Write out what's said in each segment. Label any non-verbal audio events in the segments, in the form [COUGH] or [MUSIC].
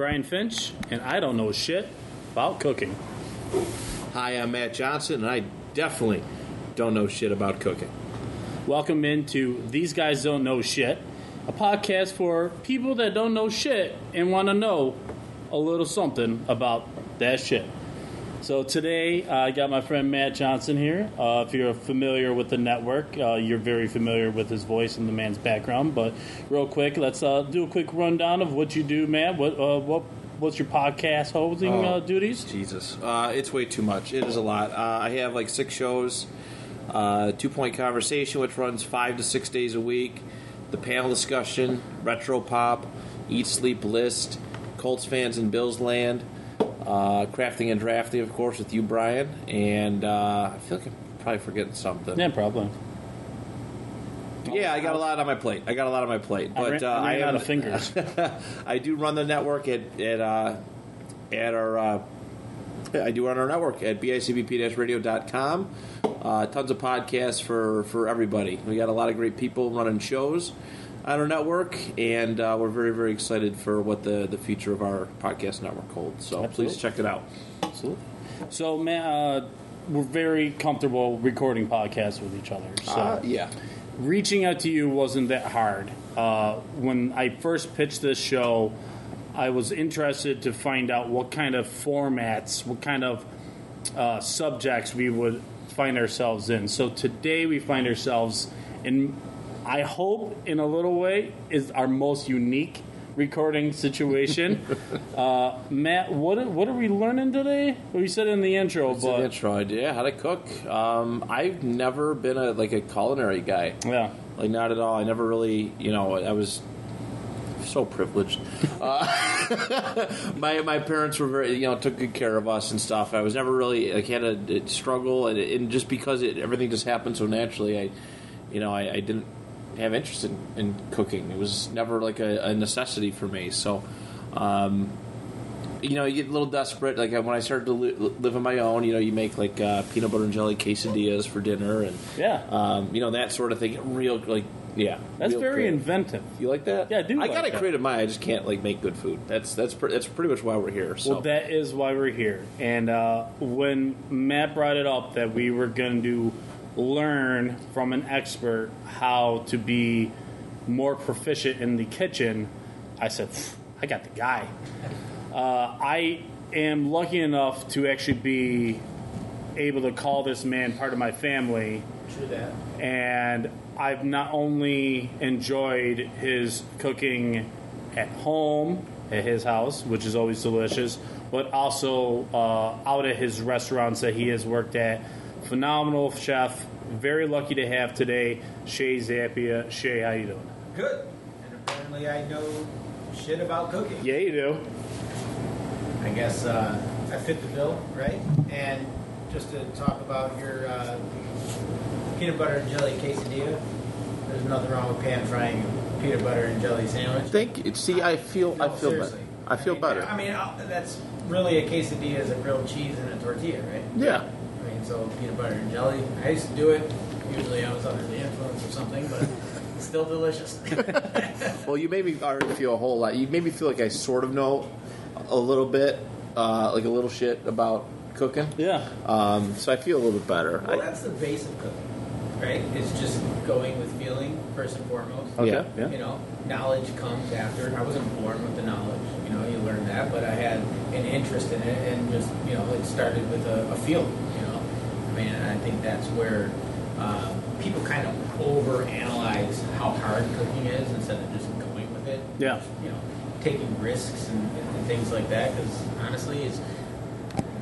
Brian Finch, and I don't know shit about cooking. Hi, I'm Matt Johnson, and I definitely don't know shit about cooking. Welcome into These Guys Don't Know Shit, a podcast for people that don't know shit and want to know a little something about that shit. So today, uh, I got my friend Matt Johnson here. Uh, if you're familiar with the network, uh, you're very familiar with his voice and the man's background. But real quick, let's uh, do a quick rundown of what you do, Matt. What uh, what what's your podcast hosting uh, duties? Jesus, uh, it's way too much. It is a lot. Uh, I have like six shows. Uh, Two Point Conversation, which runs five to six days a week. The panel discussion, Retro Pop, Eat Sleep List, Colts fans in Bills Land, uh, Crafting and Drafting, of course, with you, Brian. And uh, I feel like I'm probably forgetting something. Yeah, probably. Yeah, I got a lot on my plate. I got a lot on my plate, I but ran- uh, I ran am- out of fingers. [LAUGHS] [LAUGHS] I do run the network at at uh, at our. Uh, I do run our network at bicbp-radio.com. Uh, tons of podcasts for for everybody. We got a lot of great people running shows on our network, and uh, we're very very excited for what the the future of our podcast network holds. So Absolutely. please check it out. Absolutely. So, man, uh, we're very comfortable recording podcasts with each other. So, Uh, yeah. reaching out to you wasn't that hard. Uh, when I first pitched this show, I was interested to find out what kind of formats, what kind of uh, subjects we would find ourselves in. So today we find ourselves in, I hope, in a little way, is our most unique recording situation. [LAUGHS] uh, Matt, what what are we learning today? We said in the intro, It's but intro idea how to cook. Um, I've never been a like a culinary guy. yeah. Like not at all. I never really, you know, I was so privileged. Uh, [LAUGHS] my my parents were very, you know, took good care of us and stuff. I was never really like had a, a struggle, and, and just because it everything just happened so naturally, I, you know, I, I didn't have interest in, in cooking. It was never like a, a necessity for me. So. Um, you know, you get a little desperate. Like when I started to li- live on my own, you know, you make like uh, peanut butter and jelly quesadillas for dinner, and Yeah. um, you know that sort of thing. Real like, yeah, That's very creative. inventive. You like that? Yeah, I do I like got a that. creative mind. I just can't like make good food. That's that's pre- that's pretty much why we're here. So Well, that is why we're here. And uh, when Matt brought it up that we were going to learn from an expert how to be more proficient in the kitchen, I said, I got the guy. Uh, I am lucky enough to actually be able to call this man part of my family True that. and I've not only enjoyed his cooking at home at his house, which is always delicious, but also uh, out at his restaurants that he has worked at. Phenomenal chef. Very lucky to have today Shea Zappia. Shea, how you doing? Good. And apparently I know shit about cooking. Yeah, you do. I guess uh, I fit the bill, right? And just to talk about your uh, peanut butter and jelly quesadilla, there's nothing wrong with pan frying peanut butter and jelly sandwich. Thank you. See, I feel I feel seriously. better. I feel mean, better. I mean, uh, that's really a quesadilla is a grilled cheese and a tortilla, right? yeah. I mean, so peanut butter and jelly. I used to do it. Usually I was under the influence of something, but it's still delicious. [LAUGHS] Well, you made me already feel a whole lot. You made me feel like I sort of know a little bit, uh, like a little shit about cooking. Yeah. Um, so I feel a little bit better. Well, I, that's the base of cooking, right? It's just going with feeling first and foremost. Okay. Yeah. Yeah. You know, knowledge comes after. I wasn't born with the knowledge. You know, you learn that, but I had an interest in it, and just you know, it started with a, a feeling. You I mean, and I think that's where uh, people kind of overanalyze how hard cooking is instead of just going with it. Yeah. You know, taking risks and, and things like that. Because honestly, as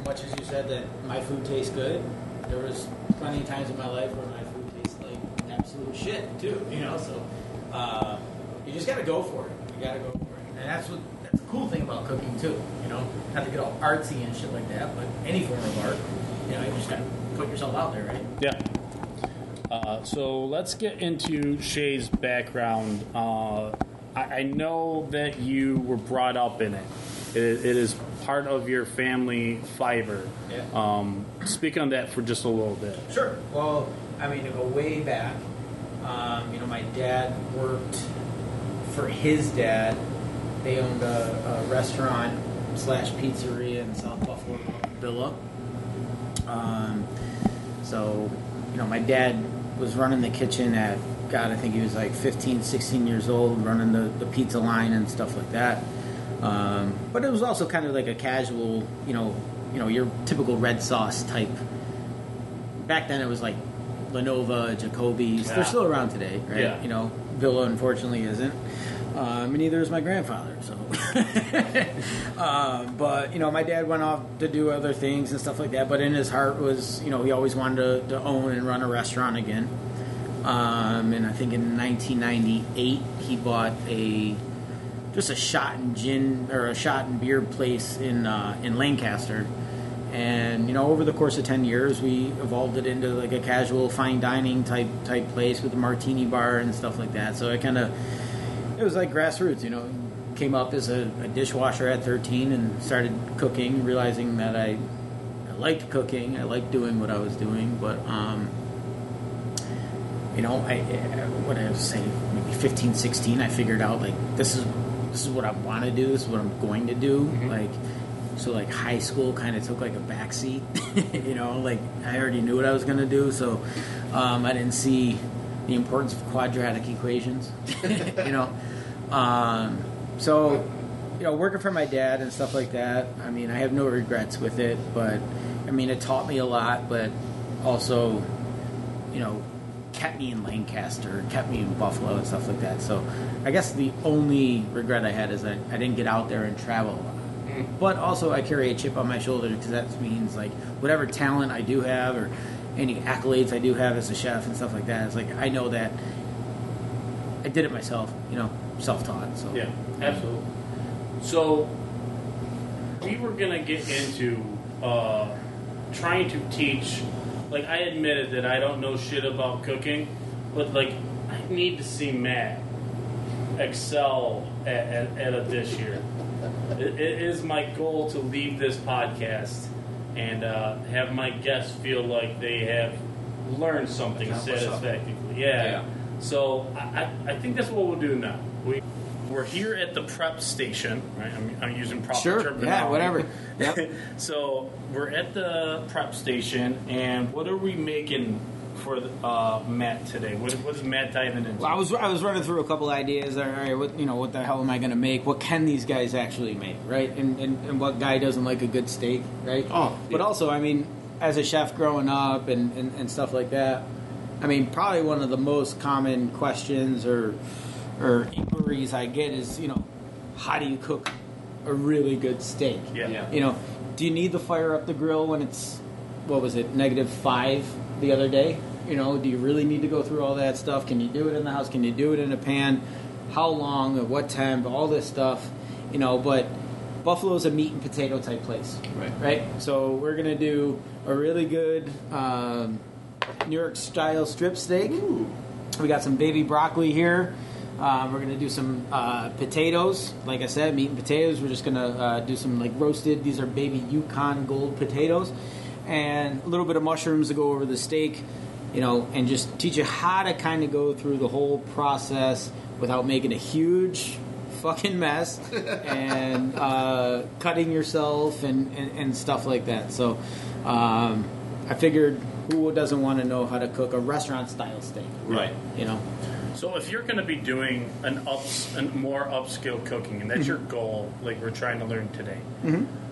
much as you said that my food tastes good, there was plenty of times in my life where my food tastes like absolute shit too. [LAUGHS] You know, so uh, you just got to go for it. You got to go for it, and that's what that's the cool thing about cooking too. You know, not to get all artsy and shit like that, but any form of art, you know, you just got to put yourself out there, right? Yeah. Uh, so let's get into Shea's background. Uh, I, I know that you were brought up in it. It, it is part of your family fiber. Yeah. Um, speak on that for just a little bit. Sure. Well, I mean, to go way back, um, you know, my dad worked for his dad. They owned a, a restaurant slash pizzeria in South Buffalo, Villa. Um, so, you know, my dad was running the kitchen at, God, I think he was like 15, 16 years old, running the, the pizza line and stuff like that. Um, but it was also kind of like a casual, you know, you know, your typical red sauce type. Back then, it was like La Nova, Jacoby's. Yeah. They're still around today, right? Yeah. You know, Villa unfortunately isn't. Um, and neither is my grandfather. So, um, [LAUGHS] but you know, my dad went off to do other things and stuff like that. But in his heart was, you know, he always wanted to, to own and run a restaurant again. Um, and I think in 1998 he bought a just a shot and gin or a shot and beer place in uh, in Lancaster. And you know, over the course of ten years, we evolved it into like a casual fine dining type type place with a martini bar and stuff like that. So it kind of it was like grassroots, you know. Came up as a, a dishwasher at 13 and started cooking, realizing that I, I liked cooking, I liked doing what I was doing, but um, you know, I I- what I was saying, maybe 15, 16, I figured out like this is this is what I want to do, this is what I'm going to do, like. So like high school kind of took like a backseat, [LAUGHS] you know. Like I already knew what I was going to do, so um, I didn't see the importance of quadratic equations, [LAUGHS] you know. Um, so you know, working for my dad and stuff like that. I mean, I have no regrets with it, but I mean, it taught me a lot, but also, you know, kept me in Lancaster, kept me in Buffalo and stuff like that. So I guess the only regret I had is that I didn't get out there and travel a lot. But also, I carry a chip on my shoulder because that means like whatever talent I do have or any accolades I do have as a chef and stuff like that. It's like I know that I did it myself, you know, self-taught. So Yeah, absolutely. So we were gonna get into uh, trying to teach. Like I admitted that I don't know shit about cooking, but like I need to see Matt excel at, at, at a dish here. It, it is my goal to leave this podcast and uh, have my guests feel like they have learned something satisfactorily. Yeah. Yeah. So I, I think that's what we'll do now. We we're here at the prep station, right? I'm, I'm using proper Sure. terminology. Yeah. Whatever. [LAUGHS] Yep. so we're at the prep station, and what are we making for uh, Matt today? What, what is Matt diving into? Well, I was I was running through a couple ideas. All right, what you know, what the hell am I going to make? What can these guys actually make, right? And, and and what guy doesn't like a good steak, right? Oh, but yeah. also, I mean, as a chef growing up and, and and stuff like that, I mean, probably one of the most common questions or or inquiries I get is, you know, how do you cook a really good steak? Yeah. Yeah. You know, do you need to fire up the grill when it's what was it negative five the other day? You know, do you really need to go through all that stuff? Can you do it in the house? Can you do it in a pan? How long? At what temp? All this stuff. You know, but Buffalo's a meat and potato type place, Right. Right. So we're gonna do a really good um, New York style strip steak. We got some baby broccoli here. Um, we're gonna do some uh, potatoes. Like I said, meat and potatoes. We're just gonna uh, do some like roasted. These are baby Yukon Gold potatoes, and a little bit of mushrooms to go over the steak. You know, and just teach you how to kind of go through the whole process without making a huge fucking mess [LAUGHS] and uh, cutting yourself and, and, and stuff like that. So um, I figured who doesn't want to know how to cook a restaurant style steak? Right. You know. So if you're going to be doing an ups, an more upscale cooking, and that's your goal, like we're trying to learn today,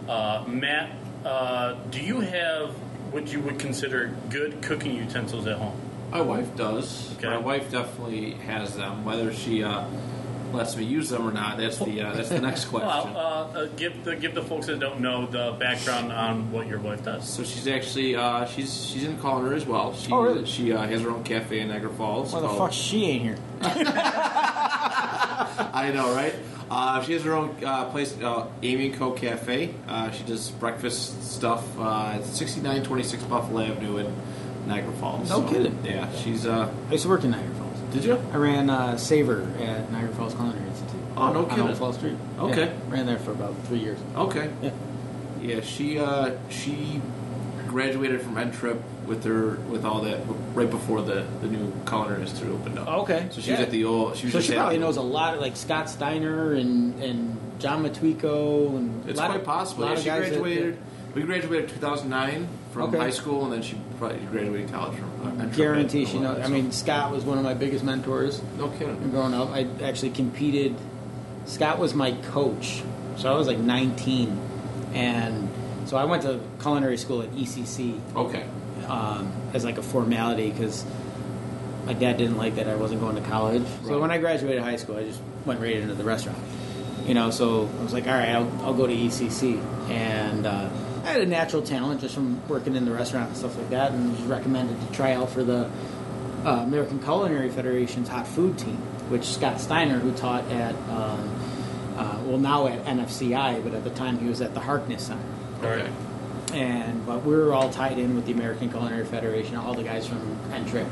uh, Matt, uh, do you have what you would consider good cooking utensils at home? My wife does. Okay. My wife definitely has them. Whether she, uh, lets me use them or not. That's the uh, that's the next [LAUGHS] question. Well, uh, uh, give the give the folks that don't know the background on what your wife does. so she's actually uh, she's she's in culinary as well. She Oh, really? she uh, has her own cafe in Niagara Falls. Why the called- fuck she ain't here? [LAUGHS] I know, right? Uh, she has her own uh, place, uh, Amy and Co Cafe. Uh, she does breakfast stuff. Uh, it's 6926 Buffalo Avenue in Niagara Falls. No kidding. Yeah, she's. Uh, I used to work in Niagara Falls. did you? I ran uh, Savor at Niagara Falls Culinary Institute. Oh, no On kidding. Old Fall Street. Okay. Yeah, ran there for about three years. Okay. Yeah. Yeah, she uh, she graduated from N-Trip with her with all that right before the, the new culinary institute opened up. Okay. So she was at the old. She was So she probably knows a lot of like Scott Steiner and and John Matwico and It's quite of, possible. Yeah, she guys that- graduated. we graduated 2009 from Okay. high school, and then she probably graduated college from. Uh, N-Trip guarantee she knows. I mean, Scott was one of my biggest mentors no kidding. growing up. I actually competed. Scott was my coach, so I was like 19, and so I went to culinary school at ECC Okay. um, as like a formality because my dad didn't like that I wasn't going to college. So when I graduated high school, I just went right into the restaurant. You know, so I was like, all right, I'll, I'll go to ECC, and uh, I had a natural talent just from working in the restaurant and stuff like that, and was recommended to try out for the uh, American Culinary Federation's hot food team, which Scott Steiner, who taught at um, uh, well now at NFCI, but at the time he was at the Harkness Center Okay. and but we were all tied in with the American Culinary Federation, all the guys from N-Trip.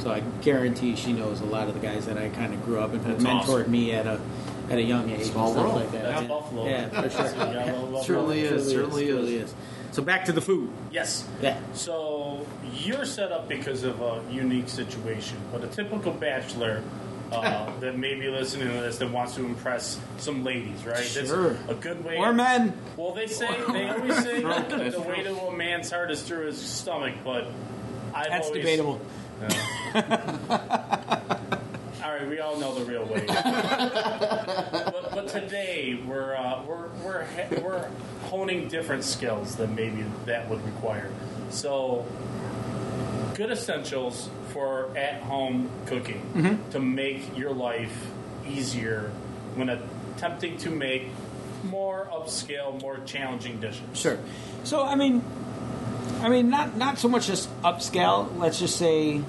So I guarantee she knows a lot of the guys that I kind of grew up and who That's mentored awesome. me at a at a young age Small and stuff world. like that. That's yeah. Buffalo. Yeah, for [LAUGHS] sure. You gotta love Buffalo. Certainly is, certainly is. So back to the food. Yes. Yeah. So you're set up because of a unique situation, but a typical bachelor uh, that may be listening to this that wants to impress some ladies, right? Sure. That's a good way. Or men. Well, they say they always say that the, way to a man's heart is through his stomach, but I've That's always, debatable. All right, we all know the real way. [LAUGHS] but, but today we're uh, we're we're we're honing different skills than maybe that would require. So, good essentials for at-home cooking mm-hmm. to make your life easier when attempting to make more upscale, more challenging dishes. Sure. So I mean, I mean not not so much just upscale. Let's just say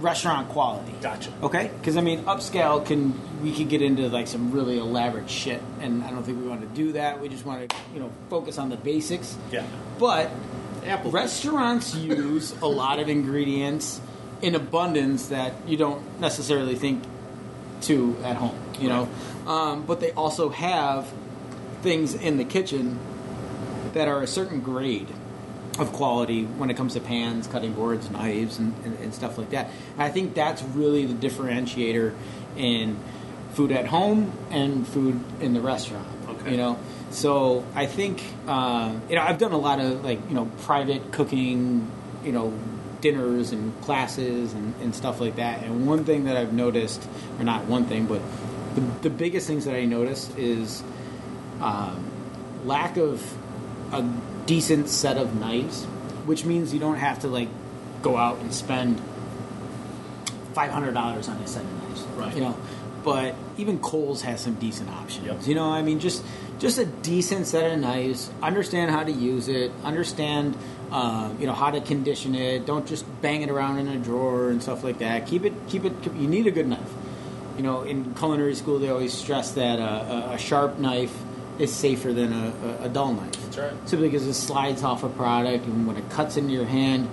restaurant quality. Gotcha. Okay, because I mean, upscale can we could get into like some really elaborate shit, and I don't think we want to do that. We just want to you know focus on the basics. Yeah. But Apple. restaurants use a lot of ingredients in abundance that you don't necessarily think to at home. You know, um, but they also have things in the kitchen that are a certain grade of quality when it comes to pans, cutting boards, knives, and, and, and stuff like that. And I think that's really the differentiator in food at home and food in the restaurant. Okay. You know, so I think uh, you know I've done a lot of like you know private cooking, you know dinners and classes and, and stuff like that. And one thing that I've noticed, or not one thing, but the, the biggest things that I notice is um, lack of a decent set of knives, which means you don't have to like go out and spend five hundred dollars on a set of knives. Right. You know, but even Kohl's has some decent options. Yep. You know, I mean, just just a decent set of knives. Understand how to use it. Understand. Uh, you know how to condition it. Don't just bang it around in a drawer and stuff like that. Keep it, keep it. Keep, you need a good knife. You know, in culinary school, they always stress that uh, a, sharp knife is safer than a, a, a dull knife. That's right. Simply because it slides off a product, and when it cuts into your hand,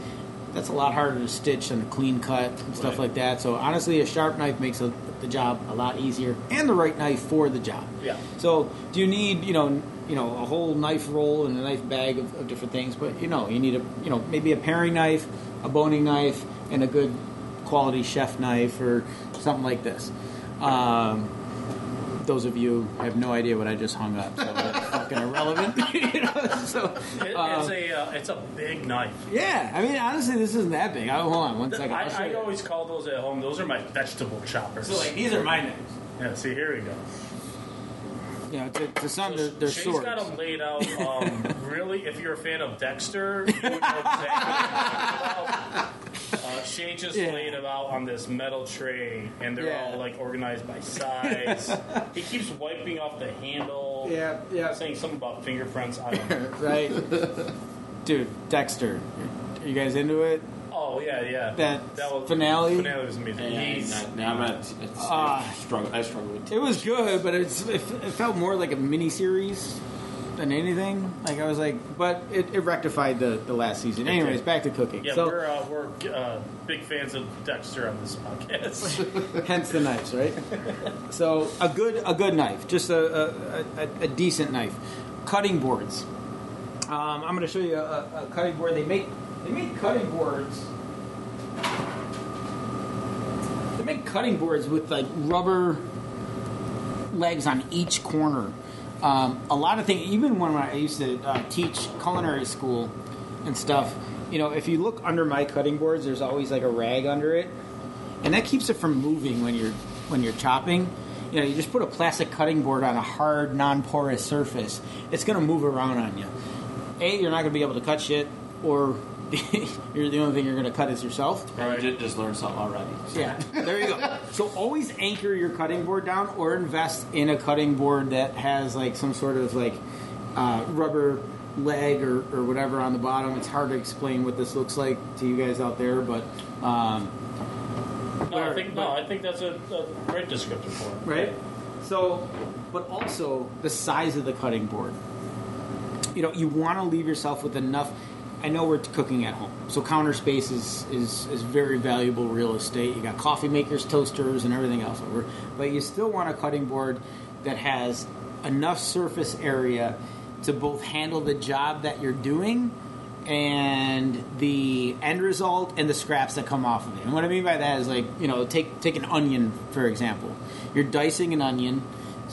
that's a lot harder to stitch than a clean cut and stuff Right. like that. So honestly, a sharp knife makes a, the job a lot easier, and the right knife for the job. Yeah. So do you need you know you know a whole knife roll and a knife bag of, of different things? But you know you need a you know maybe a paring knife, a boning knife, and a good quality chef knife or something like this. Um, those of you have no idea what I just hung up, so fucking irrelevant. [LAUGHS] you know, so uh, it's a uh, it's a big knife. yeah, I mean honestly, this isn't that big. Oh, hold on one second. I, I always call those at home. Those are my vegetable choppers. so like these are my knives. yeah, see, here we go. You know, to, to some So they're, they're Shea's swords. got them laid out. Um, [LAUGHS] really, if you're a fan of Dexter, you know exactly what I'm talking about. Uh, Shea just Yeah. laid them out on this metal tray, and they're Yeah. all like organized by size. he keeps wiping off the handle. Yeah, yeah. Saying something about fingerprints. I don't know. [LAUGHS] right? Dude, Dexter. Are you guys into it? Oh yeah, yeah. That was, finale? Finale was amazing. Yeah, He's- not- no, I'm not. It's, Ah. I struggle. I struggle with. It was good, but it's it, it felt more like a mini series than anything. Like I was like, but it, it rectified the, the last season. Anyways, back to cooking. yeah, so we're uh, we're uh, big fans of Dexter on this podcast. [LAUGHS] hence the knives, right? so a good a good knife, just a a, a, a decent knife. Cutting boards. Um, I'm going to show you a, a cutting board. They make they make cutting boards. They make cutting boards with like rubber legs on each corner. Um, a lot of things, even when I used to uh, teach culinary school and stuff, you know, if you look under my cutting boards, there's always like a rag under it, and that keeps it from moving when you're when you're chopping. You know, you just put a plastic cutting board on a hard, non-porous surface, it's going to move around on you. A, you're not going to be able to cut shit, or [LAUGHS] you're the only thing you're going to cut is yourself. I did just learn something already. Yeah, there you go. So always anchor your cutting board down, or invest in a cutting board that has like some sort of like uh, rubber leg or, or whatever on the bottom. It's hard to explain what this looks like to you guys out there, but um, no, I think no, I think that's a, a great description for it. right. So, but also the size of the cutting board. You know, you want to leave yourself with enough. I know we're cooking at home, so counter space is, is, is very valuable real estate. You got coffee makers, toasters, and everything else over, but you still want a cutting board that has enough surface area to both handle the job that you're doing and the end result and the scraps that come off of it. And what I mean by that is like, you know, take take an onion for example. You're dicing an onion.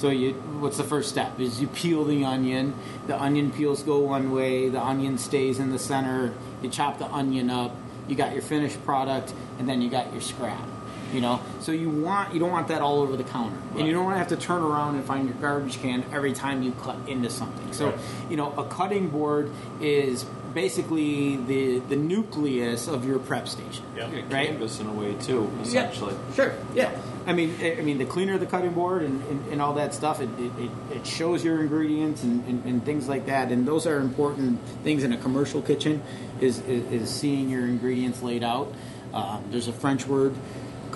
So you what's the first step? Is you peel the onion. The onion peels go one way, the onion stays in the center. You chop the onion up. You got your finished product and then you got your scrap. You know, so you want you don't want that all over the counter, and you don't want to have to turn around and find your garbage can every time you cut into something. So, Right. you know, a cutting board is basically the the nucleus of your prep station. Yeah. Right. canvas in a way too, essentially. Yeah, sure. Yeah. I mean, I I mean, the cleaner the cutting board and, and, and all that stuff, it, it, it- it shows your ingredients and, and, and things like that. And those are important things in a commercial kitchen is is, is seeing your ingredients laid out. Um, there's a French word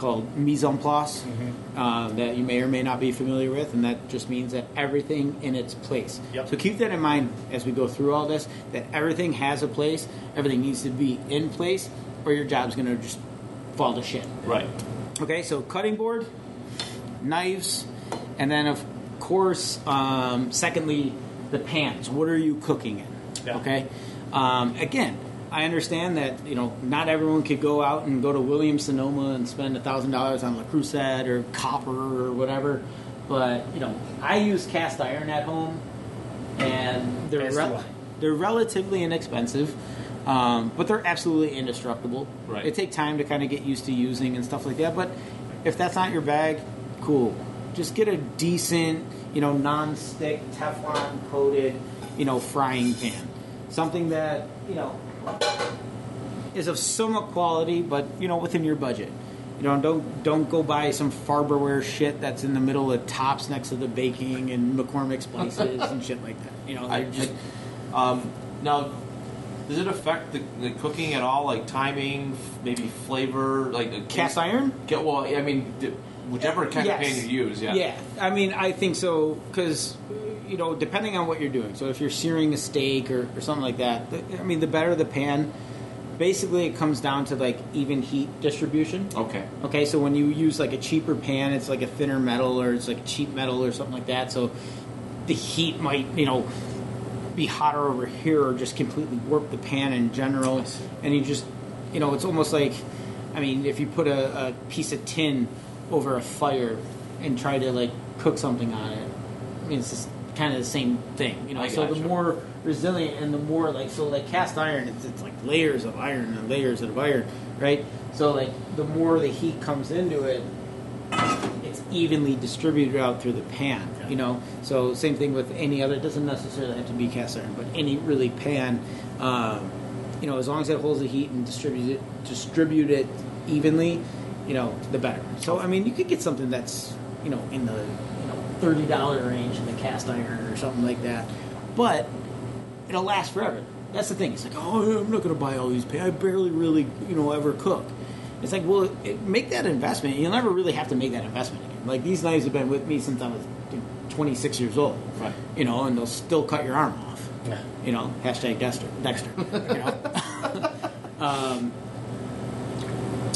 called mise en place uh, that you may or may not be familiar with, and that just means that everything in its place. Yep. So keep that in mind as we go through all this. That everything has a place. Everything needs to be in place, or your job's going to just fall to shit. Right. Okay, so cutting board, knives, and then of course, um, secondly, the pans. What are you cooking in? Yeah. Okay, um, again, I understand that you know not everyone could go out and go to Williams Sonoma and spend a thousand dollars on Le Creuset or copper or whatever, but you know I use cast iron at home, and they're As do rel- I. they're relatively inexpensive. Um, but they're absolutely indestructible. Right. They take time to kind of get used to using and stuff like that. But if that's not your bag, cool. Just get a decent, you know, non-stick Teflon coated, you know, frying pan. Something that you know is of somewhat quality, but you know, within your budget. You know, don't don't go buy some Farberware shit that's in the middle of tops next to the baking and McCormick spices and shit like that. You know, I, just um, now, does it affect the, the cooking at all? Like timing, f- maybe flavor, like a cast iron. Get well. I mean, d- whichever kind of pan you use. Yeah. Yeah, I mean, I think so because you know, depending on what you're doing. So if you're searing a steak or, or something like that, the, I mean, the better the pan. Basically, it comes down to like even heat distribution. Okay. Okay, so when you use like a cheaper pan, it's like a thinner metal or it's like cheap metal or something like that. So the heat might, you know, be hotter over here or just completely warp the pan in general. And you just, you know, it's almost like, I mean, if you put a, a piece of tin over a fire and try to like cook something on it, I mean, it's just kind of the same thing, you know. I So the more resilient and the more like, so like cast iron, it's, it's like layers of iron and layers of iron, right? So like the more the heat comes into it, it's evenly distributed out through the pan. You know, so same thing with any other. It doesn't necessarily have to be cast iron, but any really pan. Um, you know, as long as it holds the heat and distributes it, distribute it evenly, you know, the better. So I mean, you could get something that's you know in the thirty dollar range in the cast iron or something like that, but it'll last forever. That's the thing. It's like, oh, I'm not going to buy all these. I barely really you know ever cook. It's like, well, it, make that investment. You'll never really have to make that investment again. Like these knives have been with me since I was 26 years old. Right. You know, and they'll still cut your arm off. Yeah. You know, hashtag Dexter. Dexter. you know. [LAUGHS] [LAUGHS] um,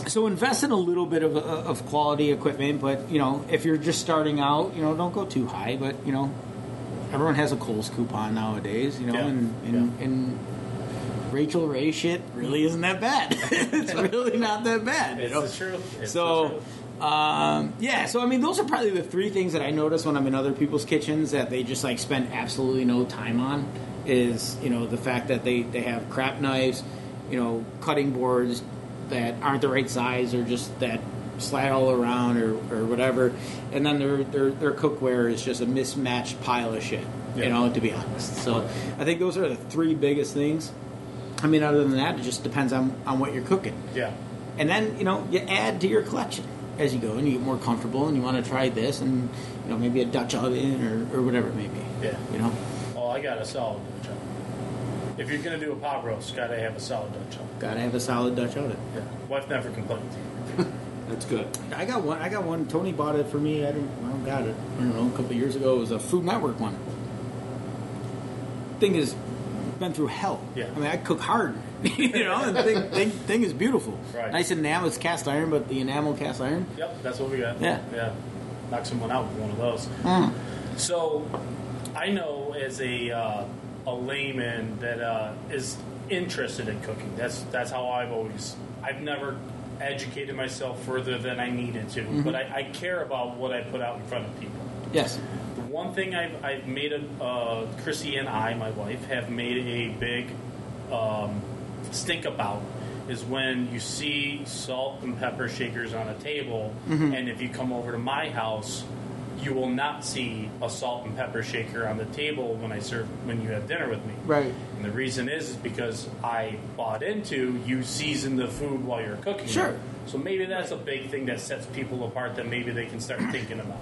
so invest in a little bit of, of quality equipment, but you know, if you're just starting out, you know, don't go too high. But you know, everyone has a Kohl's coupon nowadays. You know, Yeah. and and, and Rachael Ray shit really isn't that bad. [LAUGHS] it's really not that bad. you It's know? the truth. It's so um, yeah so i mean those are probably the three things that i notice when i'm in other people's kitchens that they just like spend absolutely no time on is you know the fact that they they have crap knives you know cutting boards that aren't the right size or just that slide all around or, or whatever and then their, their their cookware is just a mismatched pile of shit you know to be honest so i think those are the three biggest things i mean other than that it just depends on on what you're cooking yeah. and then you know you add to your collection as you go and you get more comfortable and you want to try this and you know maybe a dutch oven or, or whatever it may be Yeah. you know Oh, I got a solid. If you're gonna do a pot roast, gotta have a solid Dutch oven. gotta have a solid dutch oven Yeah. Wife never complains. [LAUGHS] That's good. i got one i got one tony bought it for me i don't, I don't got it i don't know a couple of years ago it was a food network one thing is been through hell Yeah. i mean i cook hard [LAUGHS] you know and thing, thing, thing is beautiful Right. nice enamel it's cast iron but the enamel cast iron Yep, that's what we got. Yeah. Yeah. Knock someone out with one of those. Mm. So, I know as a uh, a layman that uh, is interested in cooking. That's that's how I've always. I've never educated myself further than I needed to, Mm-hmm. but I, I care about what I put out in front of people. yes The one thing I've, I've made a uh, Chrissy and I, my wife, have made a big um, stink about is when you see salt and pepper shakers on a table, and if you come over to my house, you will not see a salt and pepper shaker on the table when I serve when you have dinner with me. right And the reason is, is because I bought into you season the food while you're cooking. it. Sure. So maybe that's a big thing that sets people apart that maybe they can start thinking about.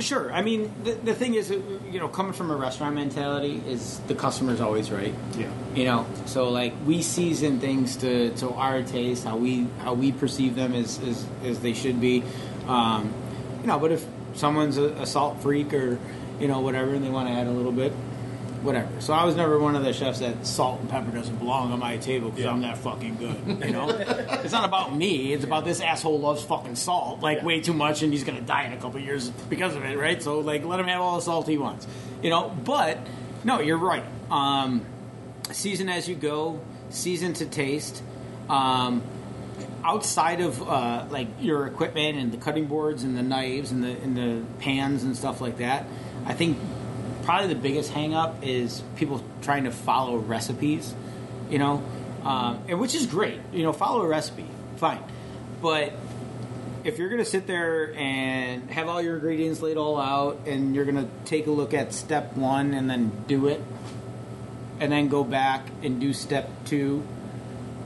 Sure. I mean, the, the thing is, you know, coming from a restaurant mentality, is the customer's always right. Yeah. You know, so like we season things to, to our taste, how we how we perceive them as as, as they should be. Um, you know, but if someone's a, a salt freak or you know whatever, and they want to add a little bit, whatever. So I was never one of the chefs that salt and pepper doesn't belong on my table because Yeah. I'm that fucking good. [LAUGHS] You know, it's not about me. It's about this asshole loves fucking salt like Yeah. way too much, and he's gonna die in a couple years because of it, right? So like, let him have all the salt he wants. You know, but no, you're right. Um, season as you go, season to taste. Um, outside of uh, like your equipment and the cutting boards and the knives and the and the pans and stuff like that, I think probably the biggest hang up is people trying to follow recipes. You know, um, and which is great. You know, follow a recipe, fine, but if you're to sit there and have all your ingredients laid all out and you're to take a look at step one and then do it and then go back and do step two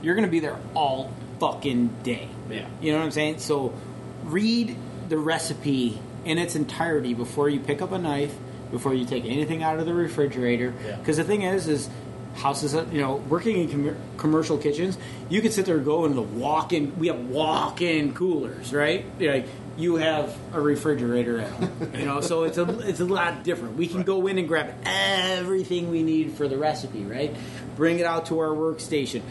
you're to be there all fucking day. Yeah. you know what i'm saying? So read the recipe in its entirety before you pick up a knife before you take anything out of the refrigerator. Yeah. because the thing is is houses that you know working in com- commercial kitchens you can sit there and go into the walk-in we have walk-in coolers right? Like you have a refrigerator at home [LAUGHS] you know? So it's a it's a lot different. We can go in and grab everything we need for the recipe right? Bring it out to our workstation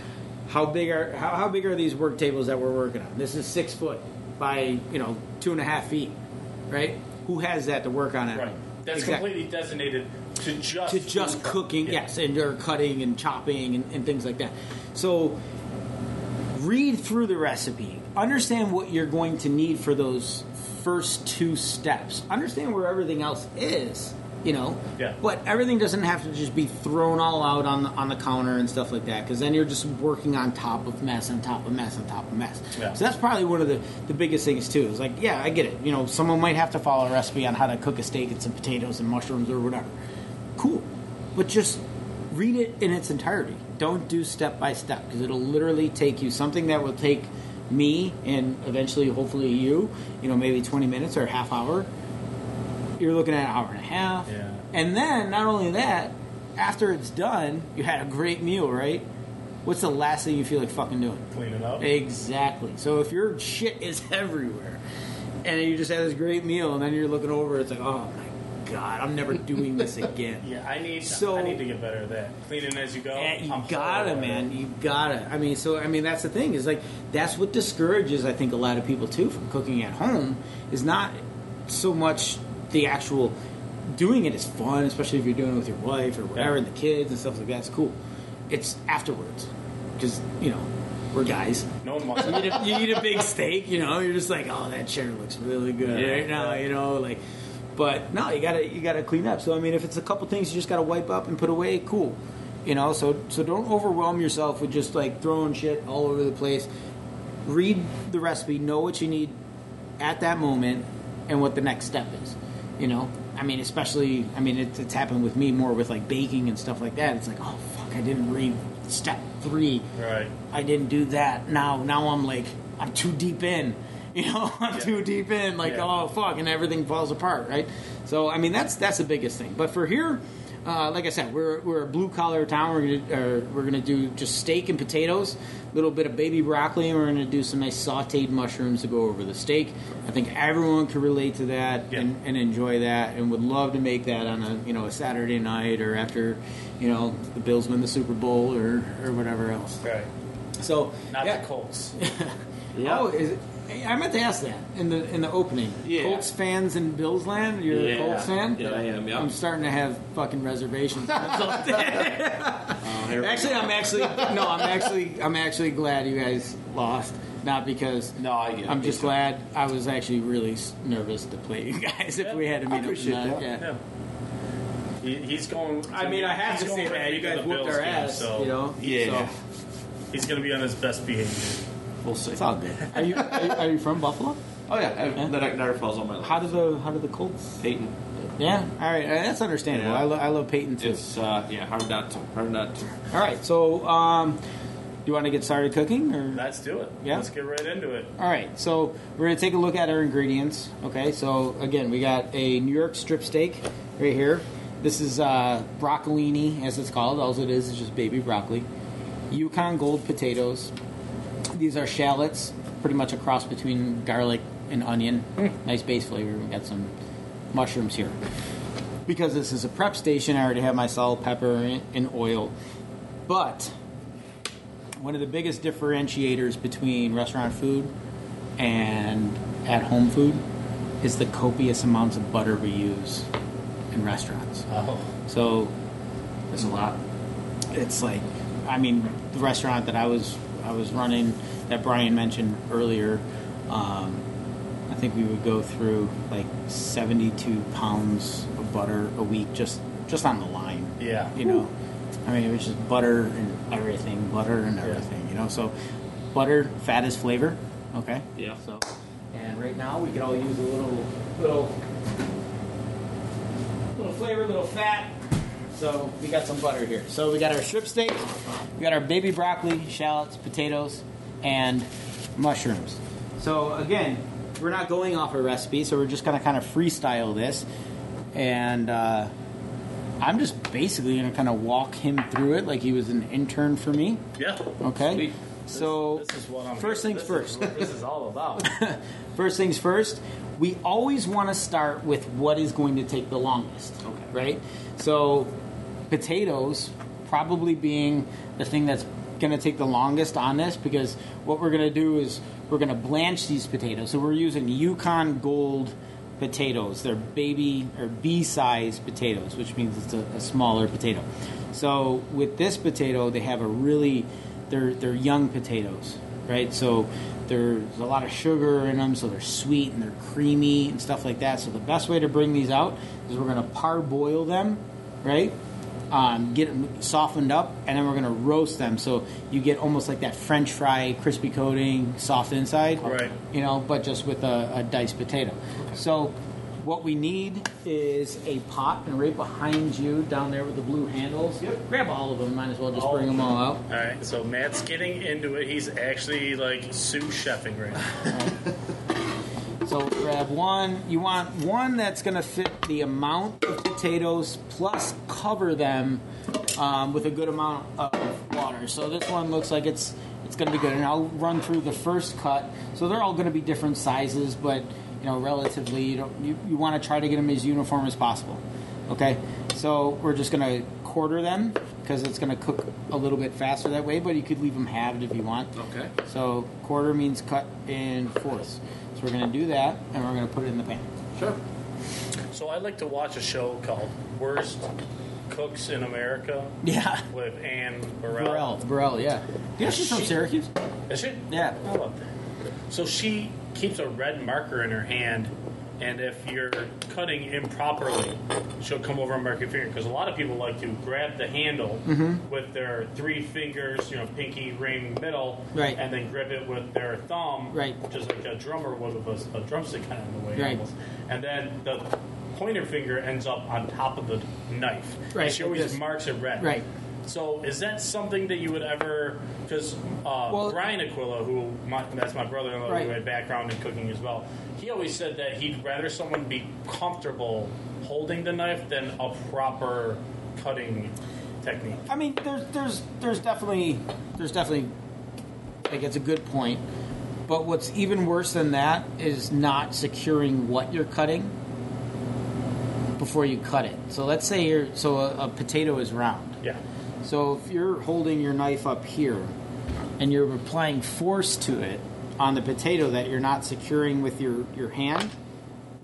how big are how, how big are these work tables that we're working on this is six foot by you know two and a half feet right who has that to work on it Right. That's Exactly completely designated to just to just cooking, Yeah. yes, and or cutting and chopping and, and things like that. So read through the recipe, understand what you're going to need for those first two steps, understand where everything else is. You know, Yeah. but everything doesn't have to just be thrown all out on the, on the counter and stuff like that, because then you're just working on top of mess, on top of mess, on top of mess. Yeah. So that's probably one of the, the biggest things too. Is like, yeah, I get it. You know, someone might have to follow a recipe on how to cook a steak and some potatoes and mushrooms or whatever cool. But just read it in its entirety. Don't do step by step because it'll literally take you something that will take me and eventually, hopefully, you, you know, maybe 20 minutes or a half hour, you're looking at an hour and a half. Yeah. And then, not only that, after it's done, you had a great meal, right? What's the last thing you feel like fucking doing? Clean it up. Exactly. So if your shit is [LAUGHS] everywhere, and you just had this great meal, and then you're looking over, it's like, oh my god, I'm never doing this [LAUGHS] again. Yeah, I need. So- I need to get better at that. Cleaning as you go. Yeah, you I'm gotta, man. You gotta. I mean, so I mean, that's the thing is like that's what discourages I think a lot of people too from cooking at home is not so much the actual doing it is fun, especially if you're doing it with your wife or whatever, Yeah. and the kids and stuff like that. It's cool. It's afterwards because you know we're guys. No one wants You eat, a, you eat a big steak, you know, you're just like, oh, that chair looks really good Yeah. right now, you know, like. But no, you gotta you gotta clean up. So I mean, if it's a couple things you just gotta wipe up and put away, cool. You know, so so don't overwhelm yourself with just like throwing shit all over the place. Read the recipe, know what you need at that moment, and what the next step is. You know, I mean, especially I mean, it's, it's happened with me more with like baking and stuff like that. It's like, oh fuck, I didn't read step three. Right. I didn't do that. Now, now I'm like, I'm too deep in. [LAUGHS] You know, I'm Yeah. too deep in. Like, Yeah. oh fuck, and everything falls apart, right? So, I mean, that's that's the biggest thing. But for here, uh, like I said, we're we're a blue collar town. We're gonna uh, we're gonna do just steak and potatoes, a little bit of baby broccoli, and we're gonna do some nice sautéed mushrooms to go over the steak. I think everyone can relate to that Yeah. and, and enjoy that, and would love to make that on a you know a Saturday night or after you know the Bills win the Super Bowl or or whatever else. Right. So Not yeah. the Colts. [LAUGHS] Yeah. Oh, is it, I meant to ask that in the in the opening. Yeah. Colts fans in Bills land. You're Yeah. a Colts fan. Yeah, I am, yeah. I'm starting to have fucking reservations. [LAUGHS] Oh, here we [LAUGHS] actually. I'm actually no. I'm actually I'm actually glad you guys lost. Not because No, I get it. I'm just glad. I was actually really nervous to play you [LAUGHS] guys if we had to meet up. appreciate tonight. that. Yeah. Yeah. He, he's going. I mean, I have to say that you guys the whooped Bills our game, ass. So You know. Yeah. So, He's going to be on his best behavior. We'll see. it's all good. [LAUGHS] Are you are you, are you from Buffalo? Oh yeah, I, Yeah. that never falls on my list. How did the how did the Colts? Peyton? Yeah. All right. That's understandable. Yeah. I, lo- I love Peyton too. It's uh, yeah, hard not to, hard not to. All right, so um, do you want to get started cooking? Or? Let's do it. Yeah. Let's get right into it. All right, so we're going to take a look at our ingredients. Okay, so again, we got a New York strip steak right here. This is uh, broccolini, as it's called. All it is is just baby broccoli. Yukon Gold potatoes. These are shallots, pretty much a cross between garlic and onion. Hmm. Nice base flavor. We got some mushrooms here. Because this is a prep station, I already have my salt, pepper, and- oil. But one of the biggest differentiators between restaurant food and at home food is the copious amounts of butter we use in restaurants. Oh. So It's a lot. it's like, I mean, the restaurant that I was I was running that Brian mentioned earlier, um, I think we would go through like seventy-two pounds of butter a week just just on the line. Yeah. You know, I mean, it was just butter and everything, butter and everything. You know, so butter, fat is flavor. Okay. Yeah. So, and right now we could all use a little, little, little flavor, little fat. So we got some butter here. So we got our strip steak, we got our baby broccoli, shallots, potatoes, and mushrooms. So again, we're not going off a recipe, so we're just gonna kind of freestyle this, and uh, I'm just basically gonna kind of walk him through it like he was an intern for me. Yeah. Okay. Sweet. So This is what I'm first things this first. Is what this is all about. [LAUGHS] First things first, we always want to start with what is going to take the longest. Okay. Right? So, potatoes probably being the thing that's going to take the longest on this because what we're going to do is we're going to blanch these potatoes. So, we're using Yukon Gold potatoes. They're baby or B size potatoes, which means it's a, a smaller potato. So, with this potato, they have a really, they're, they're young potatoes, right? So, there's a lot of sugar in them, so they're sweet and they're creamy and stuff like that. So the best way to bring these out is we're going to parboil them, right? Um, get them softened up, and then we're going to roast them. So you get almost like that French fry, crispy coating, soft inside, Right. You know, but just with a, a diced potato. So what we need is a pot, and right behind you, down there with the blue handles. yep. Grab all of them. Might as well just bring them all out. All right, so Matt's getting into it. He's actually like sous chefing right now. [LAUGHS] So grab one. You want one that's going to fit the amount of potatoes plus cover them um, with a good amount of water. So this one looks like it's it's going to be good. And I'll run through the first cut. So they're all going to be different sizes, but you know, relatively, you don't you, you want to try to get them as uniform as possible. Okay. So we're just going to quarter them because it's going to cook a little bit faster that way. But you could leave them halved if you want. Okay. So quarter means cut in fourths. So we're going to do that, and we're going to put it in the pan. Sure. So I like to watch a show called Worst Cooks in America Yeah. with Anne Burrell. Burrell. Burrell, yeah. Yeah, she's from She- Syracuse. Is she? Yeah. I love that. So she keeps a red marker in her hand, and if you're cutting improperly, she'll come over and mark your finger. Because a lot of people like to grab the handle Mm-hmm. with their three fingers, you know, pinky, ring, middle, Right. and then grip it with their thumb, Right. just like a drummer would with a, a drumstick kind of in a way, Right. almost. And then the pointer finger ends up on top of the knife. Right, And she always marks it red. Right. So is that something that you would ever? Because uh, Well- Brian Aquila, who my, that's my brother-in-law, Right. who had background in cooking as well, he always said that he'd rather someone be comfortable holding the knife than a proper cutting technique. I mean, there's there's there's definitely there's definitely like it's a good point. But what's even worse than that is not securing what you're cutting before you cut it. So let's say you're so a, a potato is round. Yeah. So if you're holding your knife up here and you're applying force to it on the potato that you're not securing with your, your hand,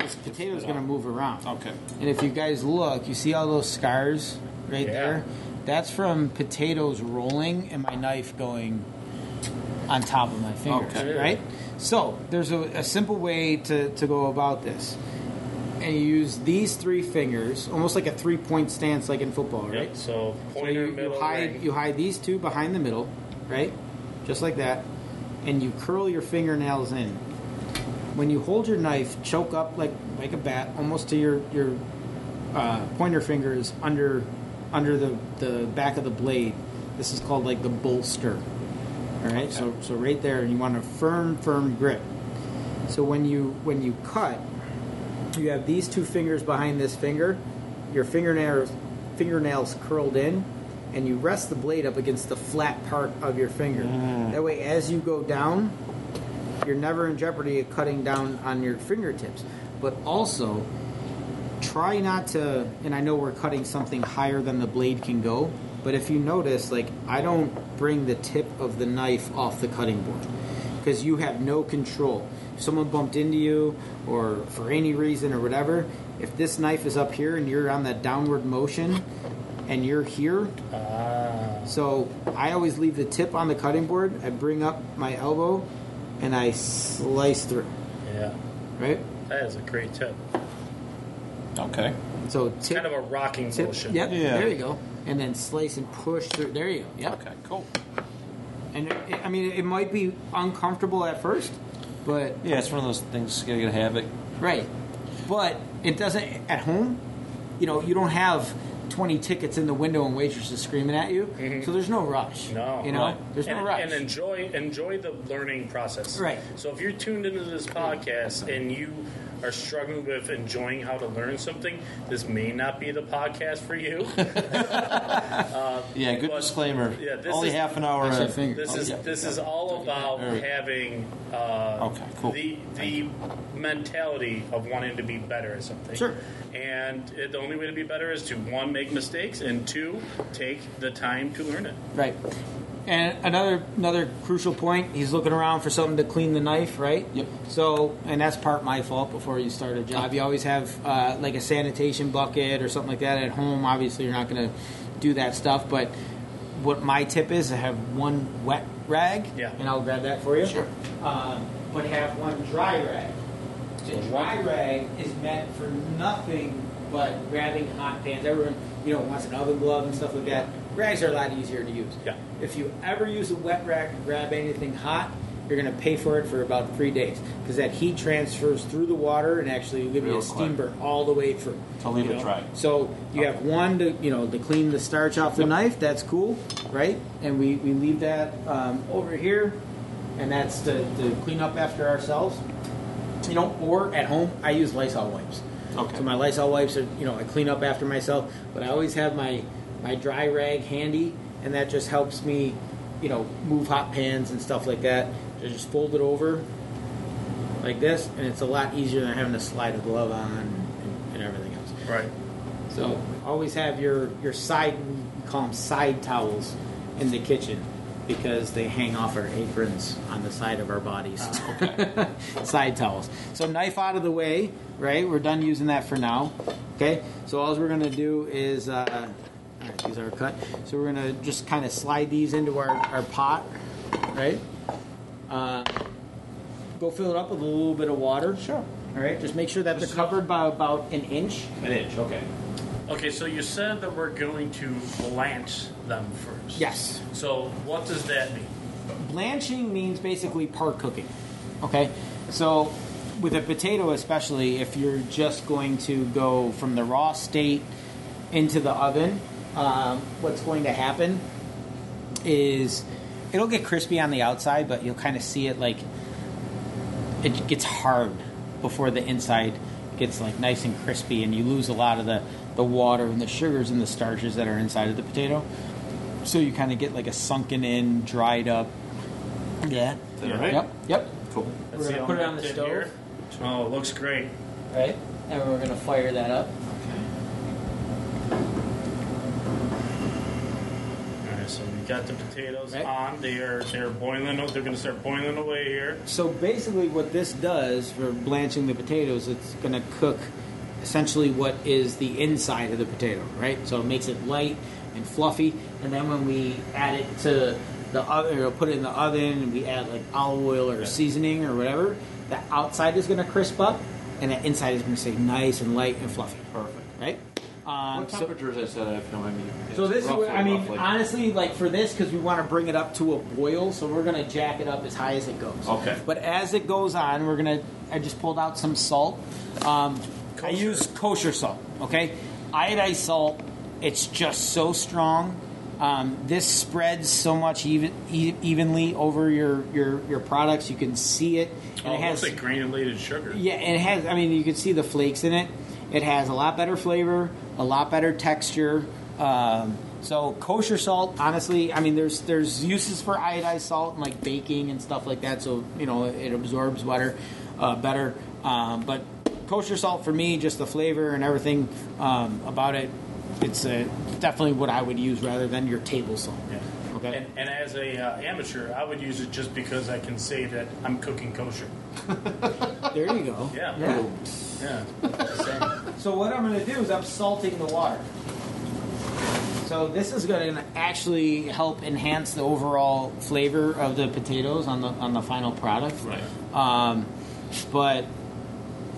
this potato is going to move around. Okay. And if you guys look, you see all those scars right Yeah. there? That's from potatoes rolling and my knife going on top of my fingers, Okay. right? So there's a, a simple way to, to go about this. And you use these three fingers, almost like a three point stance, like in football, right? Yep. So So pointer, you, middle, you hide ring. you hide these two behind the middle, right? Just like that, and you curl your fingernails in. When you hold your knife, choke up like like a bat, almost to your your uh, pointer fingers under under the the back of the blade. This is called like the bolster. All right, so so right there, and you want a firm firm grip. So when you when you cut, you have these two fingers behind this finger, your fingernails fingernails curled in, and you rest the blade up against the flat part of your finger. Mm. That way, as you go down, you're never in jeopardy of cutting down on your fingertips. But also, try not to. And I know we're cutting something higher than the blade can go, but if you notice, like I don't bring the tip of the knife off the cutting board because you have no control. If someone bumped into you, or for any reason or whatever, if this knife is up here and you're on that downward motion, and you're here, Ah. so I always leave the tip on the cutting board. I bring up my elbow, and I slice through. Yeah. Right. That is a great tip. Okay. So tip, Kind of a rocking tip. motion. Yep. Yeah. There you go. And then slice and push through. There you go. Yep. Okay. Cool. And it, I mean, it might be uncomfortable at first, but Yeah, it's one of those things you gotta get a habit. right. But it doesn't at home. You know, you don't have. 20 tickets in the window and waitresses screaming at you. So there's no rush. No, You know, right. there's and, no rush. and enjoy enjoy the learning process. Right. So if you're tuned into this podcast and you are struggling with enjoying how to learn something, this may not be the podcast for you. [LAUGHS] Yeah, good But- disclaimer. yeah, this Only is- half an hour. That's your in. finger. This Oh, is yeah. this is all about All right. having uh, Okay, cool. the the mentality of wanting to be better at something. Sure. And it, the only way to be better is to one make mistakes and two take the time to learn it. Right. And another another crucial point, he's looking around for something to clean the knife, right? Yep. So, and that's part my fault before you start a job. You always have uh, like a sanitation bucket or something like that at home. Obviously, you're not going to do that stuff, but what my tip is, I have one wet rag, Yeah. and I'll grab that for you. Sure. Um, but have one dry rag. The dry rag is meant for nothing but grabbing hot pans. Everyone, you know, wants an oven glove and stuff like that. Rags are a lot easier to use. Yeah. If you ever use a wet rag to grab anything hot, you're going to pay for it for about three days because that heat transfers through the water and actually will give you Real a steam burn all the way through. So leave you it know? dry. So you have one to you know to clean the starch off the knife. That's cool, right? And we, we leave that um, over here, and that's to, to clean up after ourselves. You know, or at home I use Lysol wipes. Okay. So my Lysol wipes are you know I clean up after myself, but I always have my my dry rag handy, and that just helps me, you know, move hot pans and stuff like that. So just fold it over like this, and it's a lot easier than having to slide a glove on and, and everything else. Right. So always have your your side we call them side towels in the kitchen because they hang off our aprons on the side of our bodies. [LAUGHS] side towels. So knife out of the way, right? We're done using that for now. Okay. So all we're gonna do is. Uh, all right, these are cut. So we're gonna just kind of slide these into our, our pot, right? Uh, go fill it up with a little bit of water. Sure. All right. Just make sure that they're covered by about an inch. An inch, okay. Okay, so you said that we're going to blanch them first. Yes. So what does that mean? Blanching means basically part cooking. Okay? So, with a potato, especially, if you're just going to go from the raw state into the oven, um, what's going to happen is it'll get crispy on the outside, but you'll kind of see it like it gets hard before the inside gets like nice and crispy, and you lose a lot of the, the water and the sugars and the starches that are inside of the potato. So you kind of get like a sunken in, dried up. Yeah. Is that right? Yep. Yep. Cool. We're Let's see gonna put it on the stove. here. Oh, it looks great. Right. And we're gonna fire that up. All right, so we got the potatoes Right. on. They are they're boiling. They're going to start boiling away here. So basically, what this does for blanching the potatoes, it's gonna cook essentially what is the inside of the potato, right? So it makes it light and fluffy, and then when we add it to the oven, or put it in the oven, and we add like olive oil or seasoning or whatever, the outside is gonna crisp up, and the inside is gonna stay nice and light and fluffy, Perfect. right? Um, What so- temperature is that set at? if you don't? So this, is Roughly, what, I mean, roughly. honestly, like for this, because we want to bring it up to a boil, so we're gonna jack it up as high as it goes. Okay. But as it goes on, we're gonna. I just pulled out some salt. Um, I use kosher salt. Okay, iodized salt. It's just so strong. Um, this spreads so much even, e- evenly over your, your your products. You can see it. And Oh, it has looks like granulated sugar. yeah, and it has. I mean, you can see the flakes in it. It has a lot better flavor, a lot better texture. Um, so kosher salt, honestly, I mean, there's there's uses for iodized salt in like baking and stuff like that. So you know, it absorbs better, uh, better. Um, but kosher salt for me, just the flavor and everything um, about it, it's uh, definitely what I would use rather than your table salt. Yeah. Okay. And, and as a uh, amateur, I would use it just because I can say that I'm cooking kosher. [LAUGHS] there you go. Yeah. Yeah. Yeah. So what I'm going to do is I'm salting the water. So this is going to actually help enhance the overall flavor of the potatoes on the on the final product. Right. Um, but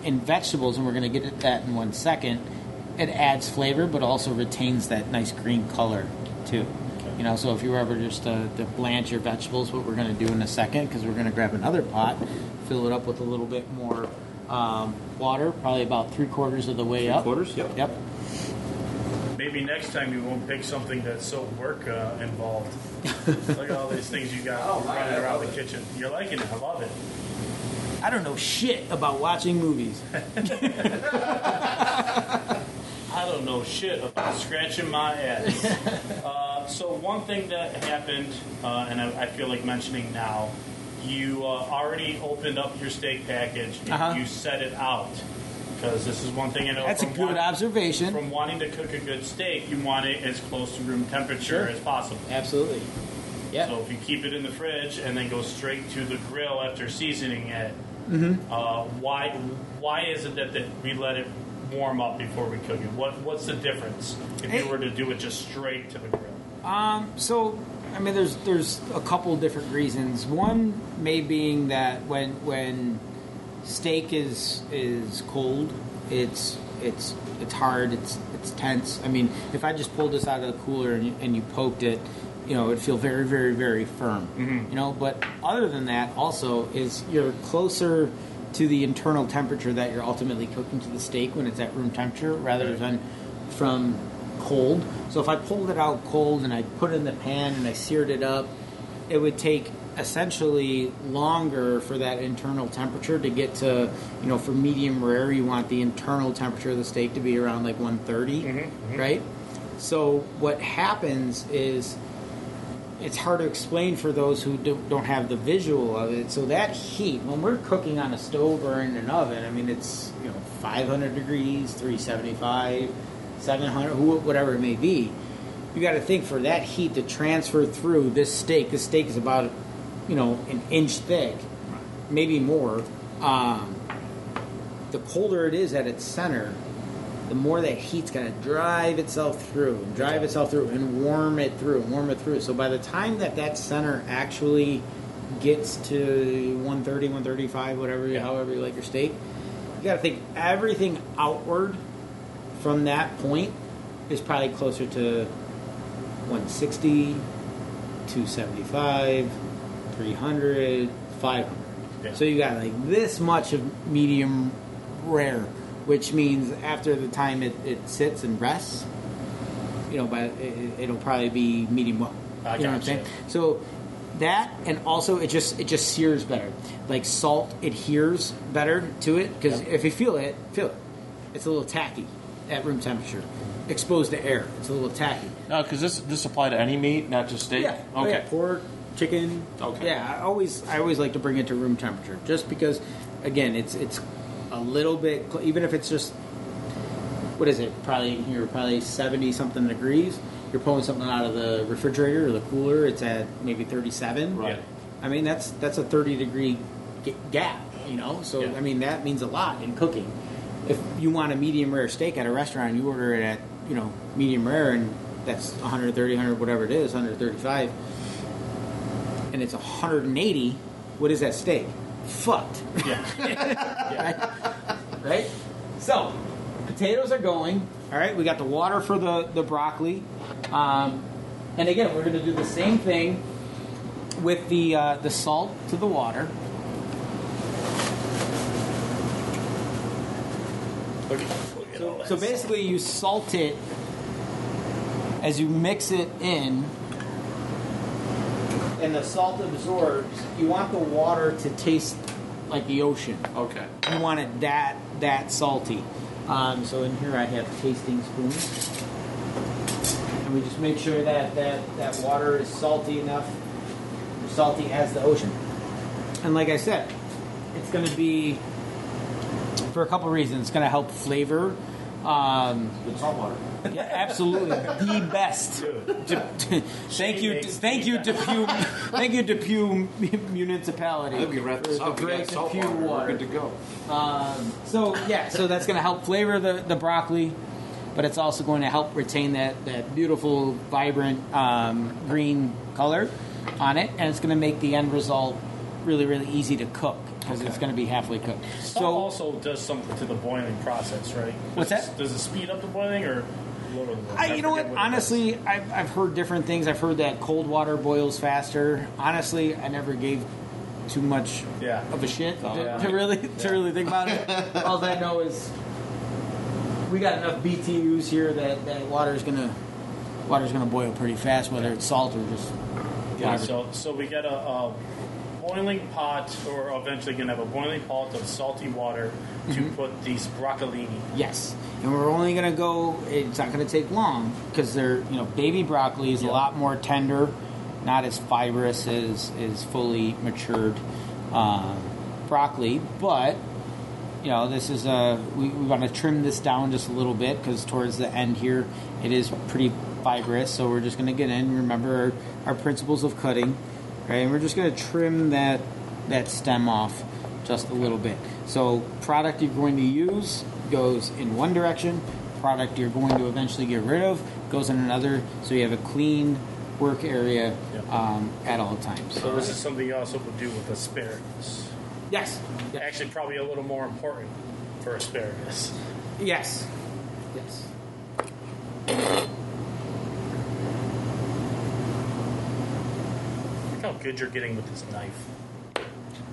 in vegetables, and we're going to get at that in one second, it adds flavor, but also retains that nice green color too. You know, so if you were ever just to, to blanch your vegetables, what we're going to do in a second, because we're going to grab another pot, fill it up with a little bit more um, water, probably about three quarters of the way up. quarters? Yep. Yep. Maybe next time you won't pick something that's so work uh, involved. [LAUGHS] Look at all these things you got Oh, running around the it. kitchen. You're liking it. I love it. I don't know shit about watching movies. [LAUGHS] I don't know shit about scratching my ass. [LAUGHS] uh, so one thing that happened, uh, and I, I feel like mentioning now, you uh, already opened up your steak package and Uh-huh. you set it out because this is one thing I know. That's a good observation. From wanting to cook a good steak, you want it as close to room temperature Sure. as possible. Absolutely. Yeah. So if you keep it in the fridge and then go straight to the grill after seasoning it, Mm-hmm. uh, why why is it that, that we let it warm up before we cook it? What what's the difference if Hey. you were to do it just straight to the grill? Um, so, I mean, there's there's a couple different reasons. One may being that when when steak is is cold, it's it's it's hard, it's it's tense. I mean, if I just pulled this out of the cooler and you, and you poked it, you know, it'd feel very, very, very firm. Mm-hmm. You know, but other than that, also is you're closer to the internal temperature that you're ultimately cooking to the steak when it's at room temperature, rather than from cold. So if I pulled it out cold and I put it in the pan and I seared it up, it would take essentially longer for that internal temperature to get to, you know, for medium rare, you want the internal temperature of the steak to be around like 130, mm-hmm. mm-hmm. right? So what happens is it's hard to explain for those who do, don't have the visual of it. So that heat, when we're cooking on a stove or in an oven, I mean, it's you know 500 degrees, 375, 700, whatever it may be. You got to think for that heat to transfer through this steak. This steak is about you know an inch thick, maybe more. Um, the colder it is at its center, the more that heat's going to drive itself through, drive itself through, and warm it through, warm it through. So by the time that that center actually gets to 130, 135, whatever, however you like your steak, you got to think everything outward from that point is probably closer to 160, 275, 300, 500. Yeah. So you got like this much of medium rare, which means after the time it, it sits and rests, you know, but it, it'll probably be medium well. I you know what I'm saying? So that and also it just it just sears better. Like salt adheres better to it because Yep. if you feel it, feel it. It's a little tacky at room temperature, exposed to air. It's a little tacky. No, because this this apply to any meat, not just steak. Yeah. Oh, Okay. yeah. Pork, chicken. Okay. Yeah. I always I always like to bring it to room temperature, just because, again, it's it's a little bit even if it's just what is it? Probably you're probably seventy something degrees. You're pulling something out of the refrigerator or the cooler. It's at maybe thirty seven. Right. I mean that's that's a thirty degree g- gap. You know, so Yeah. I mean that means a lot in cooking. If you want a medium rare steak at a restaurant, you order it at you know medium rare, and that's 130, 100, whatever it is, 135, and it's 180. What is that steak? Fucked. Yeah. right? [LAUGHS] right? So, potatoes are going. All right, we got the water for the, the broccoli. Um, and again, we're going to do the same thing with the, uh, the salt to the water. Look at, look at all So, so basically, you salt it as you mix it in, and the salt absorbs. You want the water to taste like the ocean. Okay. You want it that that salty. Um, so in here I have tasting spoons, and we just make sure that that that water is salty enough, salty as the ocean. And like I said, it's going to be for a couple reasons. It's going to help flavor. Um, Good salt water. yeah, absolutely, the best. De- thank you, thank you. Depew, thank you, Depew municipality. I think we wrap this for up. the We got great salt Depew water. We're good to go. Um, so yeah, so that's going to help flavor the, the broccoli, but it's also going to help retain that, that beautiful, vibrant um, green color on it, and it's going to make the end result really, really easy to cook because it's going to be halfway cooked. Salt So also does something to the boiling process, right? What's Does that? it- Does it speed up the boiling or lower the boiling? I, you know what? forget it does. Honestly, I've, I've heard different things. I've heard that cold water boils faster. Honestly, I never gave too much Yeah. of a shit oh, to, Yeah. to really to really think about it. [LAUGHS] All I know is we got enough BTUs here that, that water is gonna water's gonna boil pretty fast, whether it's salt or just Yeah, water. so so we get a, a boiling pot, or eventually gonna have a boiling pot of salty water to Mm-hmm. put these broccolini. Yes, and we're only gonna go. It's not gonna take long because they're you know baby broccoli is a lot more tender, not as fibrous as is fully matured uh, broccoli. But you know this is a we, we want to trim this down just a little bit because towards the end here it is pretty fibrous. So we're just gonna get in. Remember our, our principles of cutting, right? And we're just gonna trim that that stem off just a little bit. So product you're going to use goes in one direction. Product you're going to eventually get rid of goes in another. So you have a clean work area um, at all times. So this is something you also would do with asparagus. Yes. Yes. Actually, probably a little more important for asparagus. Yes. Yes. How good you're getting with this knife.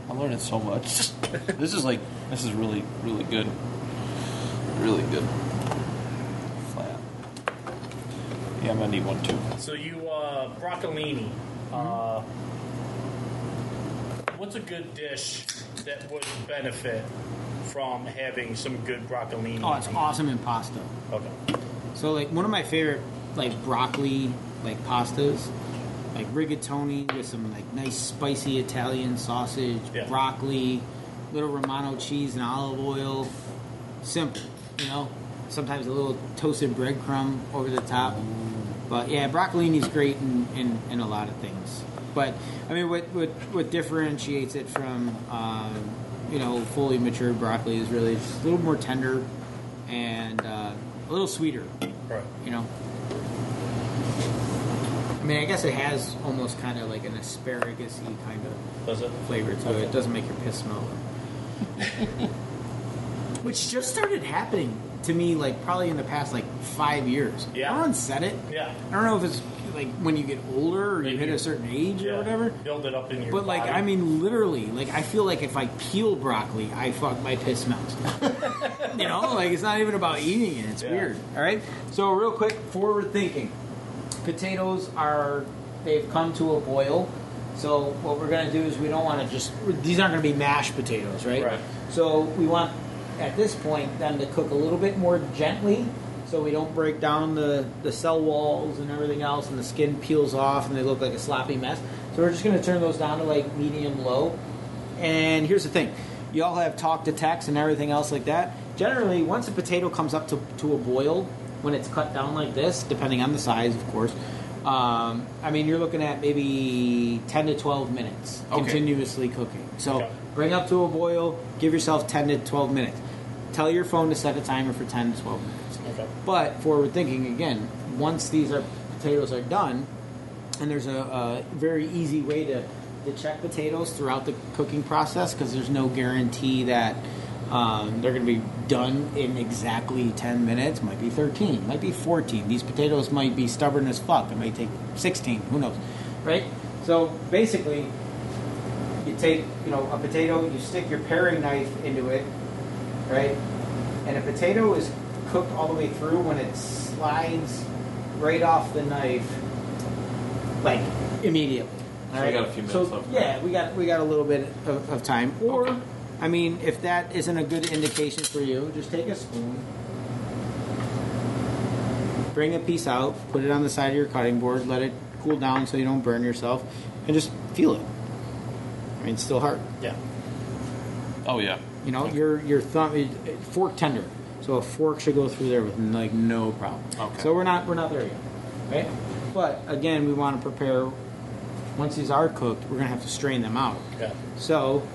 I'm learning so much. [LAUGHS] this is like this is really really good. Really good. Flat. Yeah, I'm gonna need one too. So you uh, broccolini. Uh, what's a good dish that would benefit from having some good broccolini? Oh, it's awesome in pasta. Okay. So like one of my favorite like broccoli like pastas, like rigatoni with some like nice spicy Italian sausage, Yeah. broccoli, little Romano cheese and olive oil. Simple, you know. Sometimes a little toasted breadcrumb over the top. But yeah, broccolini is great in, in, in a lot of things. But I mean, what what, what differentiates it from um, you know fully matured broccoli is really just a little more tender and uh, a little sweeter Right. you know. I mean, I guess it has almost kind of like an asparagus-y kind of Does it? flavor to it. It doesn't make your piss smell. [LAUGHS] Which just started happening to me, like probably in the past like five years. Yeah. Everyone said it. Yeah. I don't know if it's like when you get older or you Maybe. hit a certain age or whatever. Build it up in your. But like, body. I mean, literally, like I feel like if I peel broccoli, I fuck my piss smells. [LAUGHS] you know, like it's not even about eating it; it's Yeah. weird. All right. So real quick, forward thinking. Potatoes are they've come to a boil. So what we're gonna do is we don't want to just these aren't gonna be mashed potatoes, right? Right. So we want at this point them to cook a little bit more gently. So we don't break down the, the cell walls and everything else, and the skin peels off, and they look like a sloppy mess. So we're just going to turn those down to like medium low. And here's the thing: you all have talk to text and everything else like that. Generally, once a potato comes up to, to a boil, when it's cut down like this, depending on the size, of course, um, I mean you're looking at maybe 10 to 12 minutes Okay. continuously cooking. So Okay. bring up to a boil, give yourself 10 to 12 minutes. Tell your phone to set a timer for 10 to 12 minutes. Okay. But forward thinking again, once these are potatoes are done, and there's a, a very easy way to, to check potatoes throughout the cooking process because there's no guarantee that um, they're going to be done in exactly 10 minutes. Might be 13, might be 14. These potatoes might be stubborn as fuck. It might take 16. Who knows, right? So basically, you take you know a potato, you stick your paring knife into it, right? And a potato is cooked all the way through when it slides right off the knife, like immediately. So we got a few minutes So, left. Yeah, we got we got a little bit of, of time. Or, Okay. I mean, if that isn't a good indication for you, just take a spoon, bring a piece out, put it on the side of your cutting board, let it cool down so you don't burn yourself, and just feel it. I mean, it's still hard. Yeah. Oh yeah. You know, your your thumb, it, it- fork tender, so a fork should go through there with like no problem. Okay. So we're not we're not there yet, right? But again, we want to prepare. Once these are cooked, we're gonna have to strain them out. Yeah. So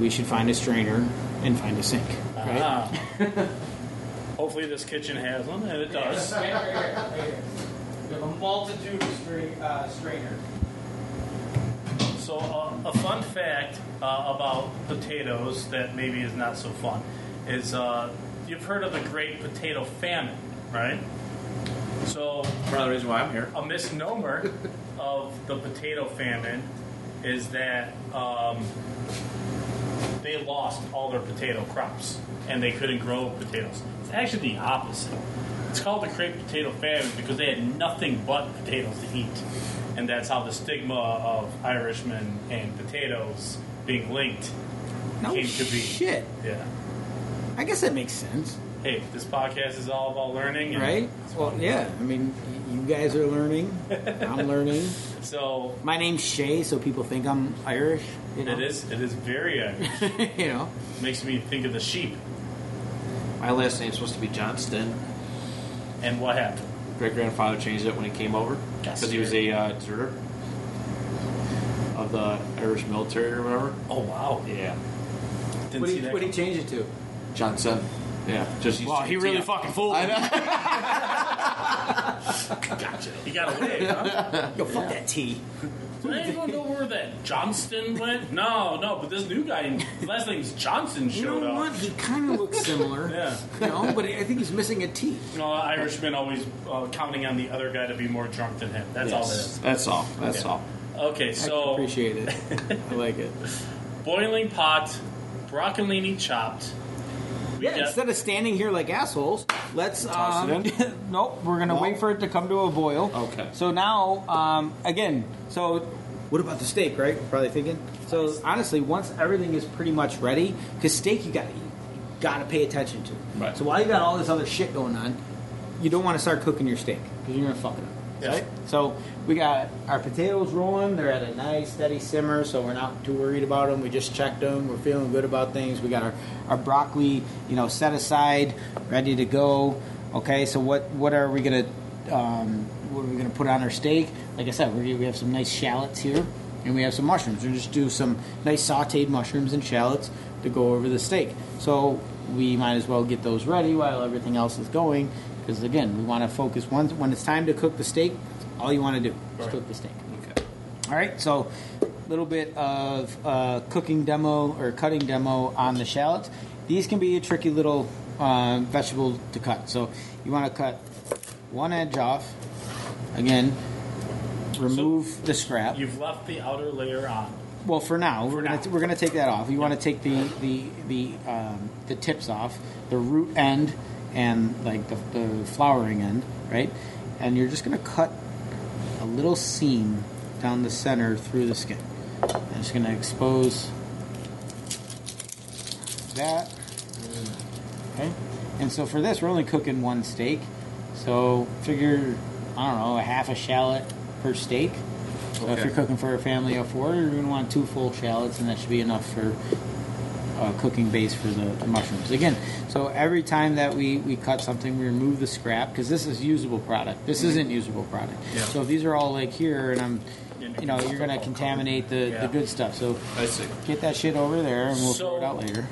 we should find a strainer and find a sink, right? Ah. [LAUGHS] Hopefully, this kitchen has one, and it does. [LAUGHS] We have a multitude of stra- uh, strainers. So, uh, a fun fact uh, about potatoes that maybe is not so fun is uh, you've heard of the Great Potato Famine, right? So, Part of the reason why I'm here. a misnomer [LAUGHS] of the potato famine is that um, they lost all their potato crops and they couldn't grow potatoes. It's actually the opposite. It's called the Great Potato Famine because they had nothing but potatoes to eat. And that's how the stigma of Irishmen and potatoes being linked No came to be. shit. Yeah. I guess that makes sense, Hey, this podcast is all about learning. and right? Well, yeah. I mean, you guys are learning. [LAUGHS] I'm learning. So My name's Shea, so people think I'm Irish. You know? it is. It is very Irish. [LAUGHS] you know. Makes me think of the sheep. My last name's supposed to be Johnston. And what happened? Great grandfather changed it when he came over That's because he was a uh, deserter of the Irish military or whatever. Oh wow! Yeah, Didn't What did he, you that. what do you change it to? Johnson. Yeah, just used Wow, he really tea. fucking fooled me. [LAUGHS] [LAUGHS] gotcha. You got away, huh? Yo, fuck that tea. Anyone know where that Johnston went? No, no. But this new guy, his last name's Johnson, showed You know up. what? He kind of looks similar. [LAUGHS] Yeah. You know, but I think he's missing a T. You know, Irishmen always uh, counting on the other guy to be more drunk than him. That's all that That's all. That's Yeah. all. Okay, I so appreciate it. [LAUGHS] I like it. boiling pot, broccolini chopped. We Yeah, instead of standing here like assholes, let's. Toss Um, it [LAUGHS] nope, we're gonna wait for it to come to a boil. Okay. So now, um, again, so what about the steak? Right? You're probably thinking. So honestly, once everything is pretty much ready, because steak you got to you got to pay attention to. Right. So while you got all this other shit going on, you don't want to start cooking your steak because you're gonna fuck it up. Right? So we got our potatoes rolling. They're at a nice steady simmer, so we're not too worried about them. We just checked them. We're feeling good about things. We got our, our broccoli, you know, set aside, ready to go. Okay, so what what are we gonna um, what are we gonna put on our steak? Like I said, we we have some nice shallots here, and we have some mushrooms. We'll just do some nice sautéed mushrooms and shallots to go over the steak. So we might as well get those ready while everything else is going. Because again, we want to focus once when it's time to cook the steak. All you want to do is Right. cook the steak. Okay. All right, so a little bit of uh, cooking demo or cutting demo on the shallots. These can be a tricky little uh, vegetable to cut. So you want to cut one edge off. Again, remove the scrap. You've left the outer layer on. Well, for now, we're now. gonna we're gonna take that off. You want to take the the the um, the tips off, the root end, and like the, the flowering end, right? And you're just gonna cut a little seam down the center through the skin. I'm just gonna expose that. Okay, and so for this, we're only cooking one steak, so figure I don't know a half a shallot per steak. So if you're cooking for a family of four, you're going to want two full shallots, and that should be enough for uh, cooking base for the, the mushrooms. Again, so every time that we, we cut something, we remove the scrap because this is usable product. This isn't usable product. Yeah. So if these are all like here, and I'm, you know, you're going to contaminate the, Yeah. the good stuff. So I see. get that shit over there, and we'll throw it out later.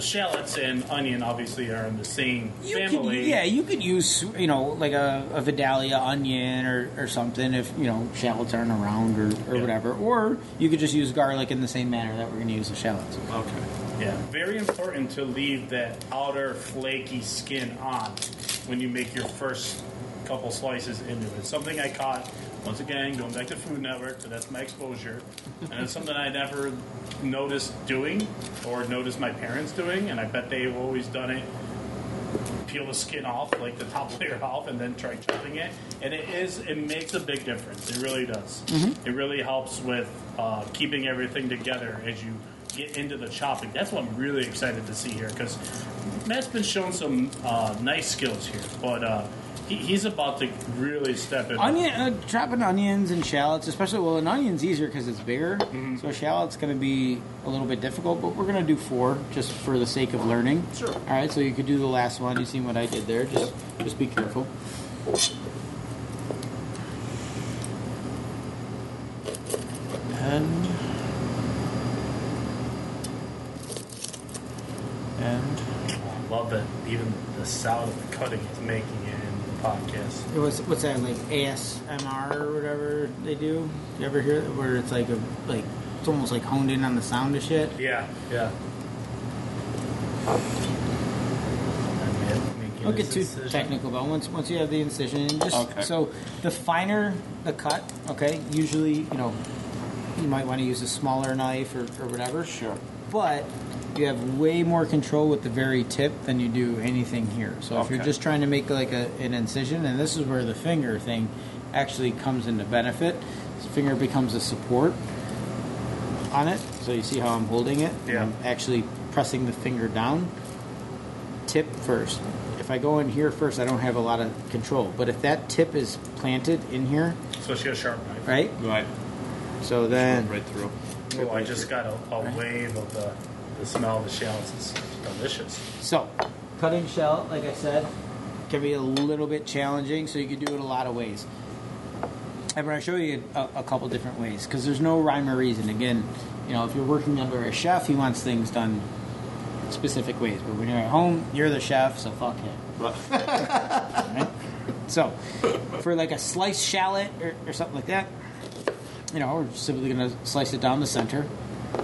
Shallots and onion obviously are in the same You could, family. yeah, you could use you know like a, a Vidalia onion or, or something if you know shallots aren't around or, or Yeah. whatever. Or you could just use garlic in the same manner that we're going to use the shallots. Okay. Yeah, very important to leave that outer flaky skin on when you make your first couple slices into it. Something I caught once again going back to Food Network, but that's my exposure, and it's something I never noticed doing or noticed my parents doing, and I bet they've always done it. Peel the skin off, like the top [LAUGHS] layer off, and then try chopping it. And it is, it makes a big difference. It really does. It really helps with uh, keeping everything together as you get into the chopping. That's what I'm really excited to see here because Matt's been showing some uh, nice skills here, but uh, he, he's about to really step in. Onion, uh, dropping onions and shallots, especially well, an onion's easier because it's bigger. So a shallot's going to be a little bit difficult, but we're going to do four just for the sake of learning. Sure. All right, so you could do the last one. You seen what I did there? Just just be careful. And and Love that even the sound of the cutting is making it in the podcast. It was what's that like ASMR or whatever they do? You ever hear that where it's like a like it's almost like honed in on the sound of shit? Yeah, yeah. Don't get too technical, but once once you have the incision, just Okay. so the finer the cut, okay. Usually, you know, you might want to use a smaller knife or, or whatever. Sure. But you have way more control with the very tip than you do anything here. So if you're just trying to make like a, an incision, and this is where the finger thing actually comes into benefit. This finger becomes a support on it. So you see how I'm holding it? Yeah. I'm actually pressing the finger down. Tip first. If I go in here first, I don't have a lot of control. But if that tip is planted in here, Especially a sharp knife. right? right. So then right through. Oh, I just got a, a wave of the, the smell of the shells. It's delicious. So, cutting shell, like I said, can be a little bit challenging. So you can do it a lot of ways. I'm going to show you a, a couple different ways because there's no rhyme or reason. Again, you know, if you're working under a chef, he wants things done specific ways. But when you're at home, you're the chef, so fuck him. Right? [LAUGHS] So, for like a sliced shallot or, or something like that, you know, we're simply going to slice it down the center,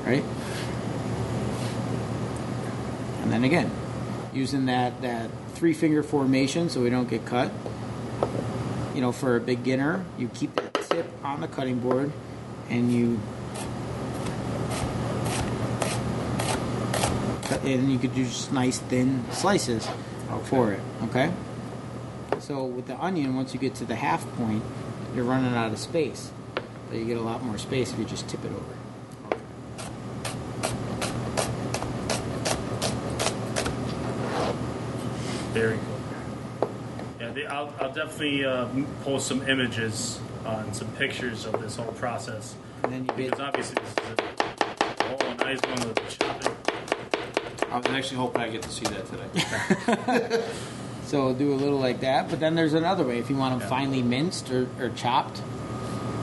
right? And then again, using that, that three finger formation so we don't get cut. You know, for a beginner, you keep that tip on the cutting board and you and you could do just nice thin slices for it. Okay. So with the onion, once you get to the half point, you're running out of space. But you get a lot more space if you just tip it over. Very cool. Yeah, the, I'll, I'll definitely uh, post some images uh, and some pictures of this whole process. And then you Because get obviously this is a, oh, a nice one with chopping. I was actually hoping I get to see that today. [LAUGHS] [LAUGHS] so we'll do a little like that. But then there's another way if you want them Yeah. finely minced or, or chopped.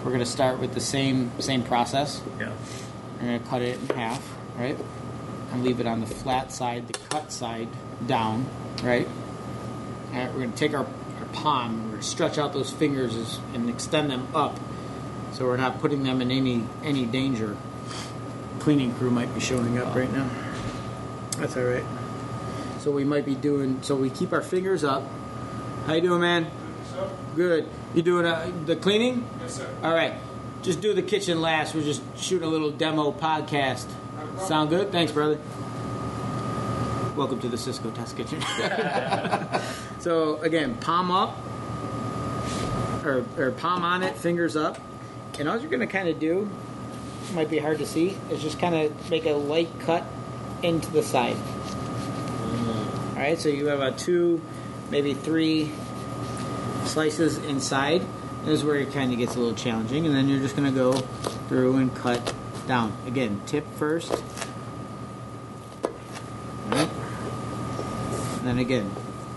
We're gonna start with the same same process. Yeah. We're gonna cut it in half, right? And leave it on the flat side, the cut side down, right? And we're gonna take our, our palm, we're gonna stretch out those fingers as- and extend them up, so we're not putting them in any any danger. Cleaning crew might be showing up right now. That's all right. So we might be doing. So we keep our fingers up. How you doing, man? Good. You doing uh, the cleaning? Yes, sir. All right. Just do the kitchen last. We're just shooting a little demo podcast. Sound good? Thanks, brother. Welcome to the Cisco Test Kitchen. [LAUGHS] so again, palm up, or, or palm on it, fingers up, and all you're going to kind of do, might be hard to see, is just kind of make a light cut into the side. Mm-hmm. All right. So you have about two, maybe three slices inside. This is where it kind of gets a little challenging, and then you're just going to go through and cut down. Again, tip first. And then again,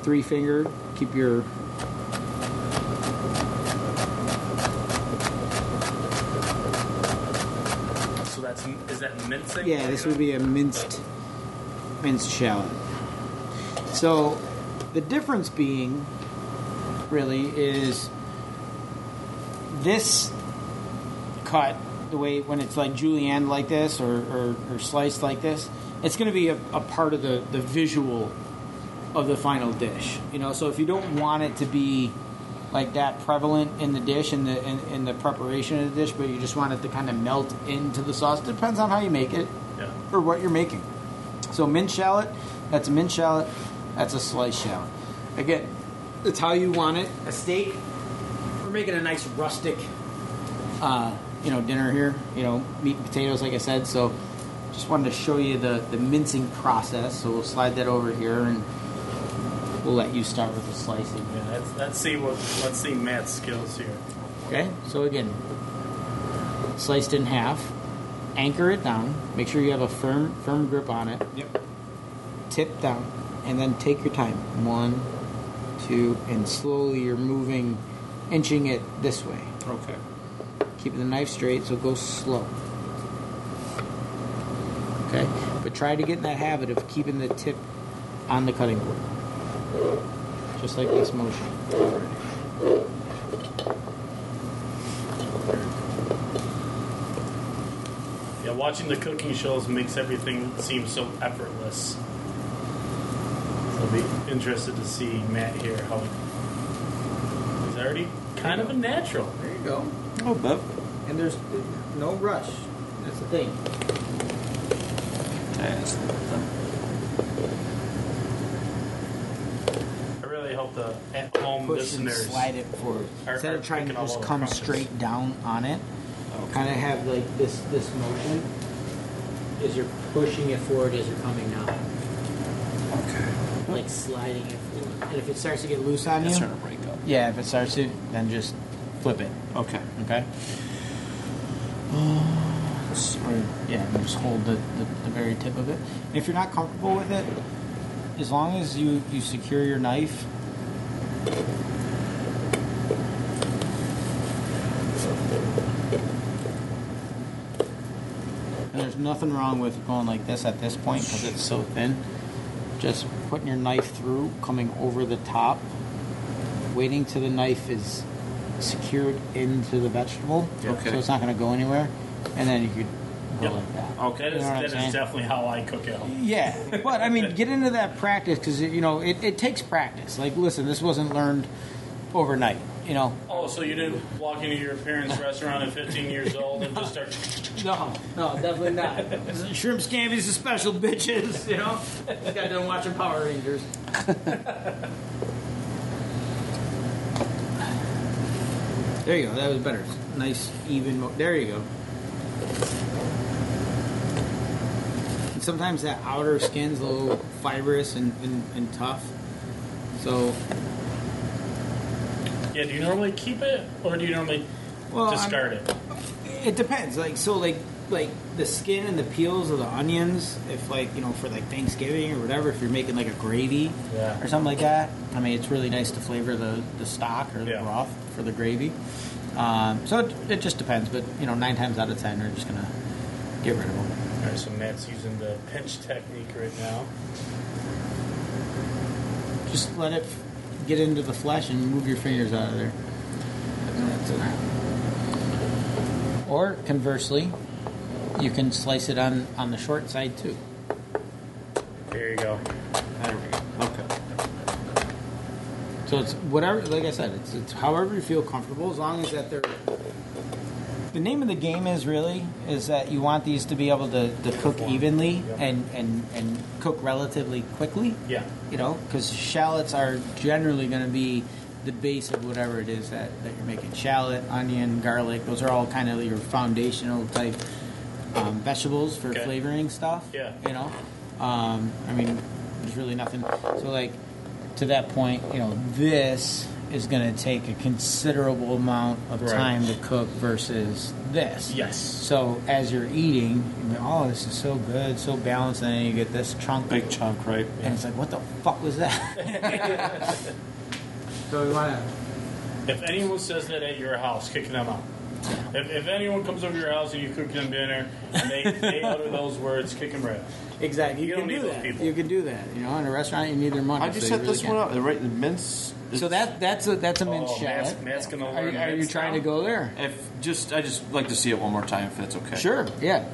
three finger. Keep your So that's is that mincing? yeah. This would be a minced minced shallot. So the difference being really is this cut the way when it's like julienne like this or, or, or sliced like this it's going to be a, a part of the, the visual of the final dish you know? So if you don't want it to be like that prevalent in the dish in the in, in the preparation of the dish but you just want it to kind of melt into the sauce depends on how you make it Yeah. or what you're making. So minced shallot that's a minced shallot that's a sliced shallot. Again it's how you want it. A steak we're making a nice rustic uh, you know dinner here you know meat and potatoes like i said. So just wanted to show you the the mincing process. So we'll slide that over here and we'll let you start with the slicing. Yeah, let's, let's see what let's see Matt's skills here. okay so again sliced in half. Anchor it down. Make sure you have a firm firm grip on it. Yep. tip down and then take your time. One two and slowly you're moving inching it this way. Okay. keep the knife straight so go slow. Okay but try to get in that habit of keeping the tip on the cutting board just like this motion. Yeah, watching the cooking shows makes everything seem so effortless. So I'll be interested to see Matt here how he's already kind of a natural. there you go. Oh, but and there's no rush. That's the thing. I really hope the at-home push and listeners. slide it forward are- instead are of trying to picking all just the come crumbs. straight down on it kind of have like this this motion as you're pushing it forward as you're coming down okay. like sliding it forward and if it starts to get loose on It's you starting to break up. yeah if it starts to then just flip it Okay. okay uh, or, yeah and just hold the, the, the very tip of it if you're not comfortable with it as long as you you secure your knife And there's nothing wrong with going like this at this point because it's so thin. Just putting your knife through, coming over the top, waiting till the knife is secured into the vegetable, Okay. so it's not going to go anywhere, and then you could go Yep. like that. Okay, that You know that is definitely how I cook at home. Yeah, but I mean, [LAUGHS] get into that practice because you know it, it takes practice. Like, listen, this wasn't learned overnight. you know. Oh, so you didn't walk into your parents' restaurant at 15 years old and just start. [LAUGHS] No, no, definitely not. Shrimp scampies are special bitches, you know. Just got done watching Power Rangers. [LAUGHS] there you go. That was better. Nice, even. Mo- there you go. Sometimes that outer skin's a little fibrous and, and, and tough. So, Yeah, do you normally keep it or do you normally well, I'm- discard it? It depends. Like so, like like the skin and the peels of the onions. If like you know for like Thanksgiving or whatever, if you're making like a gravy Yeah. or something like that. I mean, it's really nice to flavor the the stock or the Yeah. broth for the gravy. Um, so it, it just depends. But you know, nine times out of ten, we're just gonna get rid of them. All right, so Matt's using the pinch technique right now. Just let it get into the flesh and move your fingers out of there. Or conversely, you can slice it on on the short side too. There you go. There we go. Okay. So it's whatever, like I said, it's, it's however you feel comfortable, as long as that they're. The name of the game is really is that you want these to be able to, to cook evenly Yep. and, and, and cook relatively quickly. Yeah. You know, because shallots are generally going to be the base of whatever it is that, that you're making. Shallot, onion, garlic, those are all kind of your foundational type um, vegetables for Okay. flavoring stuff. Yeah. You know, um, I mean, there's really nothing. So, like, to that point, you know, this is going to take a considerable amount of Right. time to cook versus this. Yes. So, as you're eating, you go, oh, this is so good, so balanced, and then you get this chunk Big chunk, right? and it's like, what the fuck was that? [LAUGHS] [LAUGHS] so we want to. If anyone says that at your house, kick them out. If, if anyone comes over your house and you cook them dinner and they, they utter those words, kick them right out. Exactly. You, You can don't do need those that. people. You can do that. You know, in a restaurant, you need their money. How'd you so set really this can. one up? Right, the mince. So that that's a that's a minced Oh, Matt's, shallot. Matt's gonna Are, learn you- are you mince trying now. to go there? If just, I just like to see it one more time if that's okay. Sure. Yeah.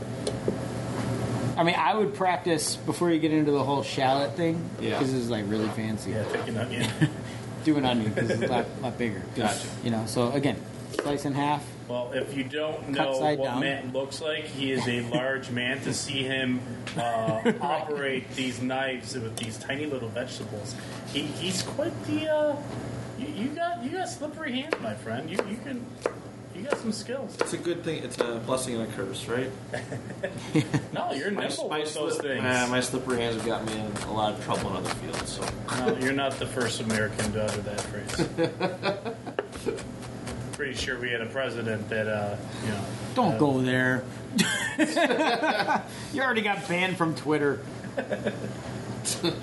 I mean, I would practice before you get into the whole shallot thing. Yeah. Because this is like really fancy. Yeah, take an onion. [LAUGHS] Do an onion because it's a lot, [LAUGHS] lot bigger. Gotcha. You know. So again, slice in half. Well, if you don't know side what down. Matt looks like, he is a large man. To see him uh, [LAUGHS] operate these knives with these tiny little vegetables, he, he's quite the. Uh, you, you got you got slippery hands, my friend. You you can you got some skills. It's a good thing. It's a blessing and a curse, right? [LAUGHS] No, you're nimble with those slip- things. uh, my slippery hands have got me in a lot of trouble in other fields. So No, you're not the first American to utter that phrase. [LAUGHS] Pretty sure we had a president that, uh, you know. Don't uh, go there. [LAUGHS] you already got banned from Twitter.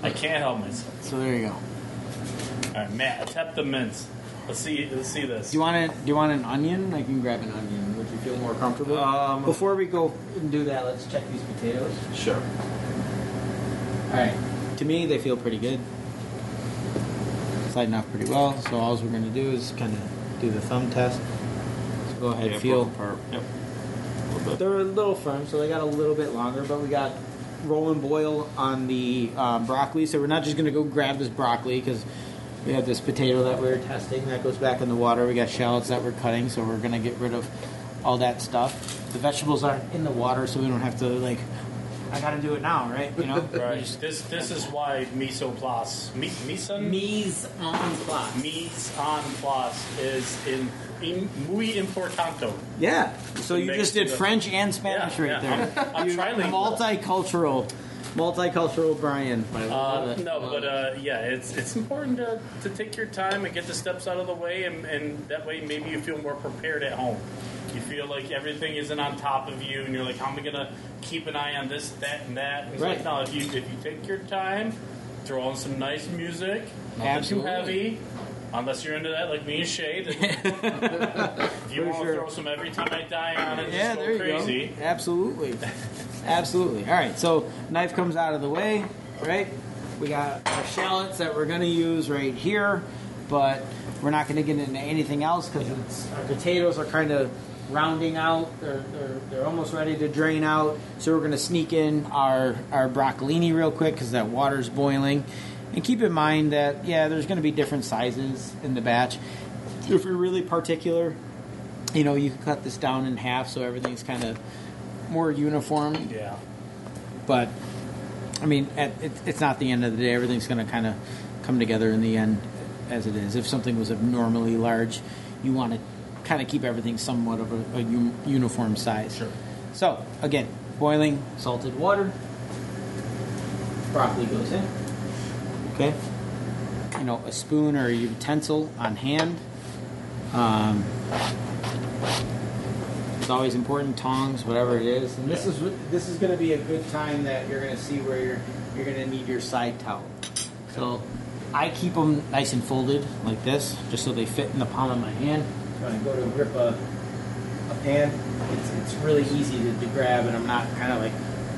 I can't help myself. So there you go. All right, Matt, tap the mince. Let's see. Let's see this. Do you want it? Do you want an onion? I can grab an onion. Would you feel more comfortable? Um, Before we go and do that, let's check these potatoes. sure. All right. To me, they feel pretty good. Sliding off pretty well. So all we're going to do is kind of do the thumb test. So go ahead, Yeah, feel. broken. Yep. A. They're a little firm, so they got a little bit longer, but we got roll and boil on the um, broccoli. So we're not just going to go grab this broccoli because we have this potato that we are testing that goes back in the water. We got shallots that we're cutting, so we're going to get rid of all that stuff. The vegetables aren't in the water, so we don't have to like. I got to do it now, right? You know, [LAUGHS] Right. This this is why miso plus mi, miso Mise en place. mise en place is in, in muy importante. Yeah. So you just did it up. French and Spanish Yeah, right yeah. there. I'm- I'm You- trilingual. Multicultural, multicultural Brian. Uh, no, but uh, yeah, it's it's important to, to take your time and get the steps out of the way, and, and that way maybe you feel more prepared at home. You feel like everything isn't on top of you, and you're like, how am I gonna keep an eye on this, that, and that? And it's Right. like, no, if you if you take your time, throw on some nice music, nothing Absolutely. too heavy. Unless you're into that, like me and Shea, then [LAUGHS] if you For want to sure. throw some every time I die on it, Yeah, just there you crazy. go. Absolutely. [LAUGHS] Absolutely. All right, so knife comes out of the way, right? We got our shallots that we're going to use right here, but we're not going to get into anything else because our potatoes are kind of rounding out. They're, they're, they're almost ready to drain out. So we're going to sneak in our, our broccolini real quick because that water's boiling. And keep in mind that, yeah, there's going to be different sizes in the batch. if you're really particular, you know, you can cut this down in half so everything's kind of more uniform. Yeah. But I mean, at, it, it's not the end of the day. Everything's going to kind of come together in the end as it is. If something was abnormally large, you want to kind of keep everything somewhat of a, a u- uniform size. Sure. So again, boiling salted water. Broccoli goes in. Okay. You know, a spoon or a utensil on hand. Um, it's always important, tongs, whatever it is. And this is this is going to be a good time that you're going to see where you're you're going to need your side towel. So I keep them nice and folded like this, just so they fit in the palm of my hand. Trying to go to grip a, a pan, it's, it's really easy to, to grab, and I'm not kind of like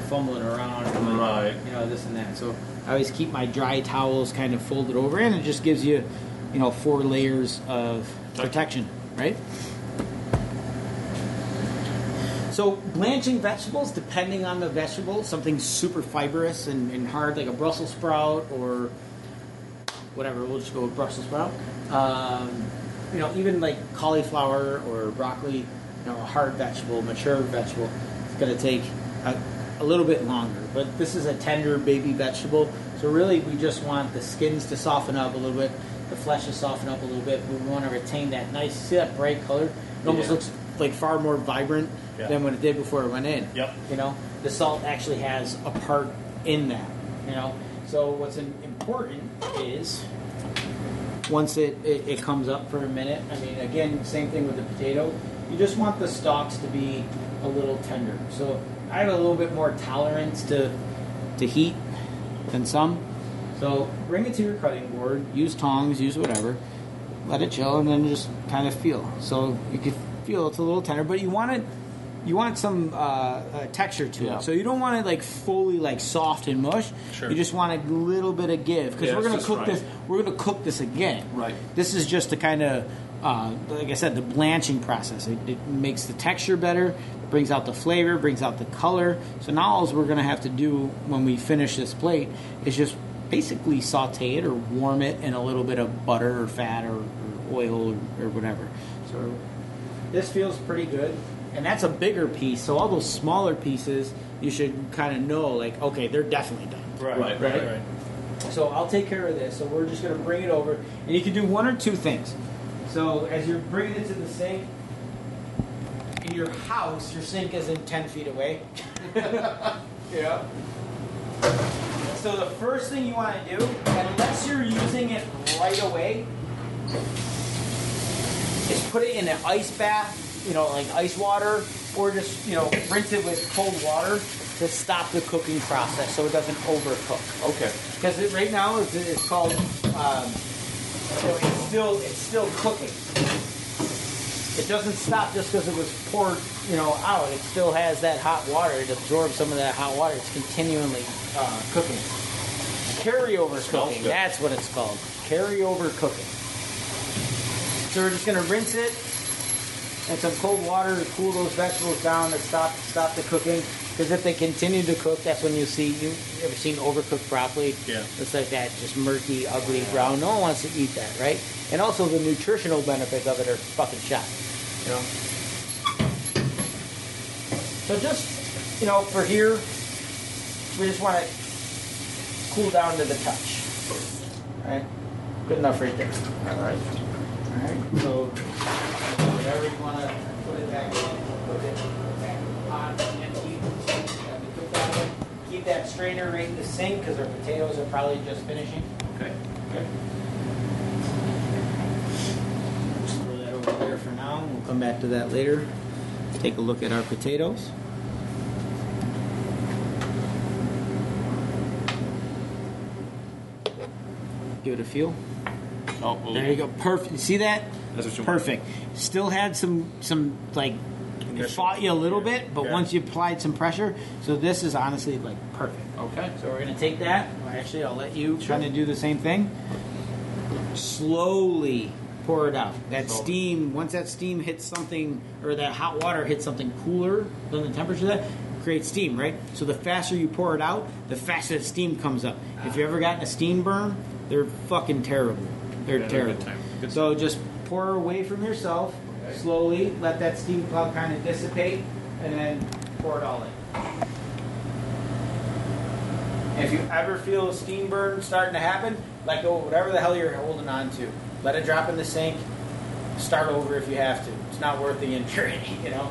fumbling around, and like, Right. you know, this and that. So I always keep my dry towels kind of folded over, and it just gives you, you know, four layers of protection, right? So blanching vegetables, depending on the vegetable, something super fibrous and, and hard like a Brussels sprout or whatever. We'll just go with Brussels sprout. Um, you know, even like cauliflower or broccoli, you know, a hard vegetable, mature vegetable, it's going to take a, a little bit longer. But this is a tender baby vegetable, so really we just want the skins to soften up a little bit, the flesh to soften up a little bit. We want to retain that nice, see that bright color. It almost Yeah. looks like far more vibrant Yeah. than what it did before it went in. Yep. You know, the salt actually has a part in that. You know, so what's important is once it, it, it comes up for a minute. I mean, again, same thing with the potato. You just want the stalks to be a little tender. So I have a little bit more tolerance to to heat than some. So bring it to your cutting board. Use tongs. Use whatever. Let it chill, and then just kind of feel. So you can feel it's a little tender, but you want it. You want some uh, uh, texture to Yeah. it. So you don't want it like fully like soft and mush. Sure. You just want a little bit of give because Yeah, we're gonna cook right. this. We're gonna cook this again. Right. This is just to kind of, uh, like I said, the blanching process. It, it makes the texture better, brings out the flavor, brings out the color. So now all we're going to have to do when we finish this plate is just basically saute it or warm it in a little bit of butter or fat or, or oil or, or whatever. So this feels pretty good. And that's a bigger piece. So all those smaller pieces, you should kind of know, like, okay, they're definitely done. Right. Right, Right. right. Right. So I'll take care of this. So we're just going to bring it over, and you can do one or two things. So as you're bringing it to the sink, in your house, your sink isn't ten feet away. [LAUGHS] yeah. So the first thing you want to do, unless you're using it right away, is put it in an ice bath, you know, like ice water, or just you know rinse it with cold water to stop the cooking process so it doesn't overcook. Okay. Because it, right now it's, it's called, um, so it's still it's still cooking. It doesn't stop just because it was poured, you know, out. It still has that hot water. It absorbs some of that hot water. It's continually uh, cooking. Carryover cooking. That's what it's called. Carryover cooking. So we're just gonna rinse it and some cold water to cool those vegetables down to stop stop the cooking. Because if they continue to cook, that's when you see you ever seen overcooked broccoli? Yeah. It's like that, just murky, ugly brown. No one wants to eat that, right? And also the nutritional benefits of it are fucking shot. You know. So just you know, for here, we just want to cool down to the touch. All right. Good enough right there. All right. Right. So whatever you want to put it back in, put it back in the pot, empty. The cook out. Keep that strainer right in the sink because our potatoes are probably just finishing. Okay. Okay. Just throw that over there for now. We'll come back to that later. Take a look at our potatoes. Give it a feel. Oh, oh, There you go. Perfect. See that? That's what you want. Perfect. Still had some some like it fought you a little bit, but Yeah. once you applied some pressure, so this is honestly like perfect. Okay. So we're gonna take that. Actually, I'll let you kind of do the same thing. Slowly pour it out. That Slowly. steam. Once that steam hits something, or that hot water hits something cooler than the temperature that, creates steam, right? So the faster you pour it out, the faster the steam comes up. If you ever gotten a steam burn, they're fucking terrible. They're Yeah, they're good. Good so just pour away from yourself. Slowly let that steam cloud kind of dissipate, and then pour it all in. If you ever feel a steam burn starting to happen, let go of whatever the hell you're holding on to. Let it drop in the sink. Start over if you have to. It's not worth the injury, [LAUGHS] you know.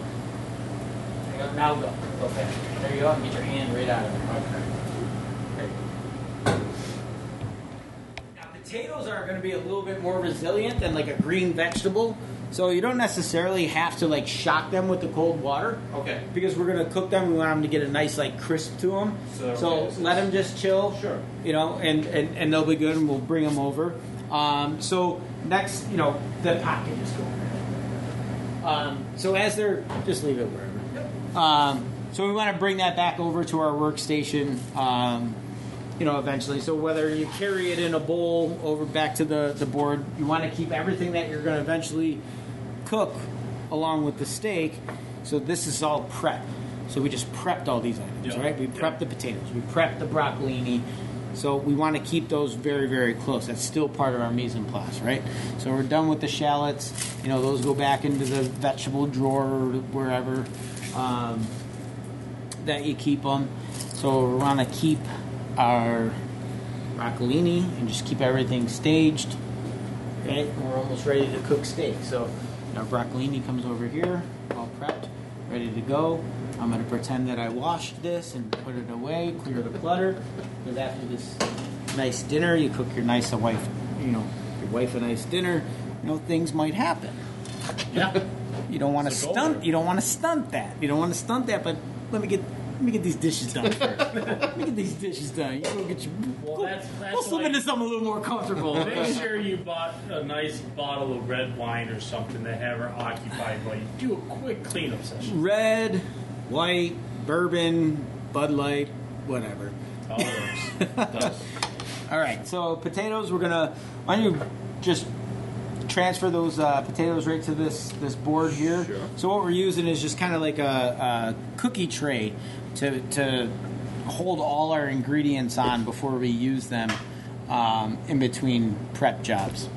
There you go. Now go. Okay. There you go. And get your hand right out of it. Okay. Now potatoes are going to be a little bit more resilient than like a green vegetable. So you don't necessarily have to like shock them with the cold water. Okay. Because we're gonna cook them, we want them to get a nice like crisp to them. So- So, let them just chill. Sure. You know, and, and, and they'll be good, and we'll bring them over. Um, so next, you know, the pot can just go. Um, so as they're, just leave it wherever. Um, so we want to bring that back over to our workstation. Um, you know, eventually. So whether you carry it in a bowl over back to the, the board, you want to keep everything that you're going to eventually cook along with the steak. So this is all prep. So we just prepped all these items, Yeah. right? We prepped the potatoes, we prepped the broccolini. So we want to keep those very, very close. That's still part of our mise en place, right? So we're done with the shallots. You know, those go back into the vegetable drawer or wherever um, that you keep them. So we want to keep our broccolini and just keep everything staged. Okay, we're almost ready to cook steak. So our broccolini comes over here, all prepped, ready to go. I'm going to pretend that I washed this and put it away, clear the clutter. Because after this nice dinner, you cook your nice wife, you know, your wife a nice dinner. You know, things might happen. Yeah. You don't want to stunt. You don't want to stunt that. You don't want to stunt that. But let me get let me get these dishes done first. [LAUGHS] let me get these dishes done. You go get your. Well, go- that's- that's slip like- into something a little more comfortable. [LAUGHS] Make sure you bought a nice bottle of red wine or something to have her occupied while you do a quick cleanup session. Red, white, bourbon, Bud Light, whatever. All works. [LAUGHS] All right, so potatoes. We're gonna. Why don't you just transfer those uh, potatoes right to this this board here? Sure. So what we're using is just kind of like a, a cookie tray to to hold all our ingredients on before we use them um, in between prep jobs.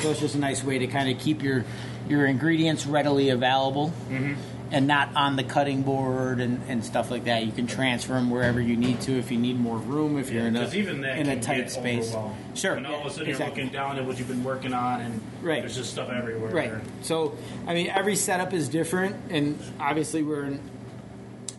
So it's just a nice way to kind of keep your your ingredients readily available and not on the cutting board and, and stuff like that. You can transfer them wherever you need to if you need more room, if you're in a even that in a can tight get space. overwhelming. Sure. And all of a sudden exactly. you're looking down at what you've been working on, and Right. there's just stuff everywhere. Right. So, I mean, every setup is different, and obviously we're in,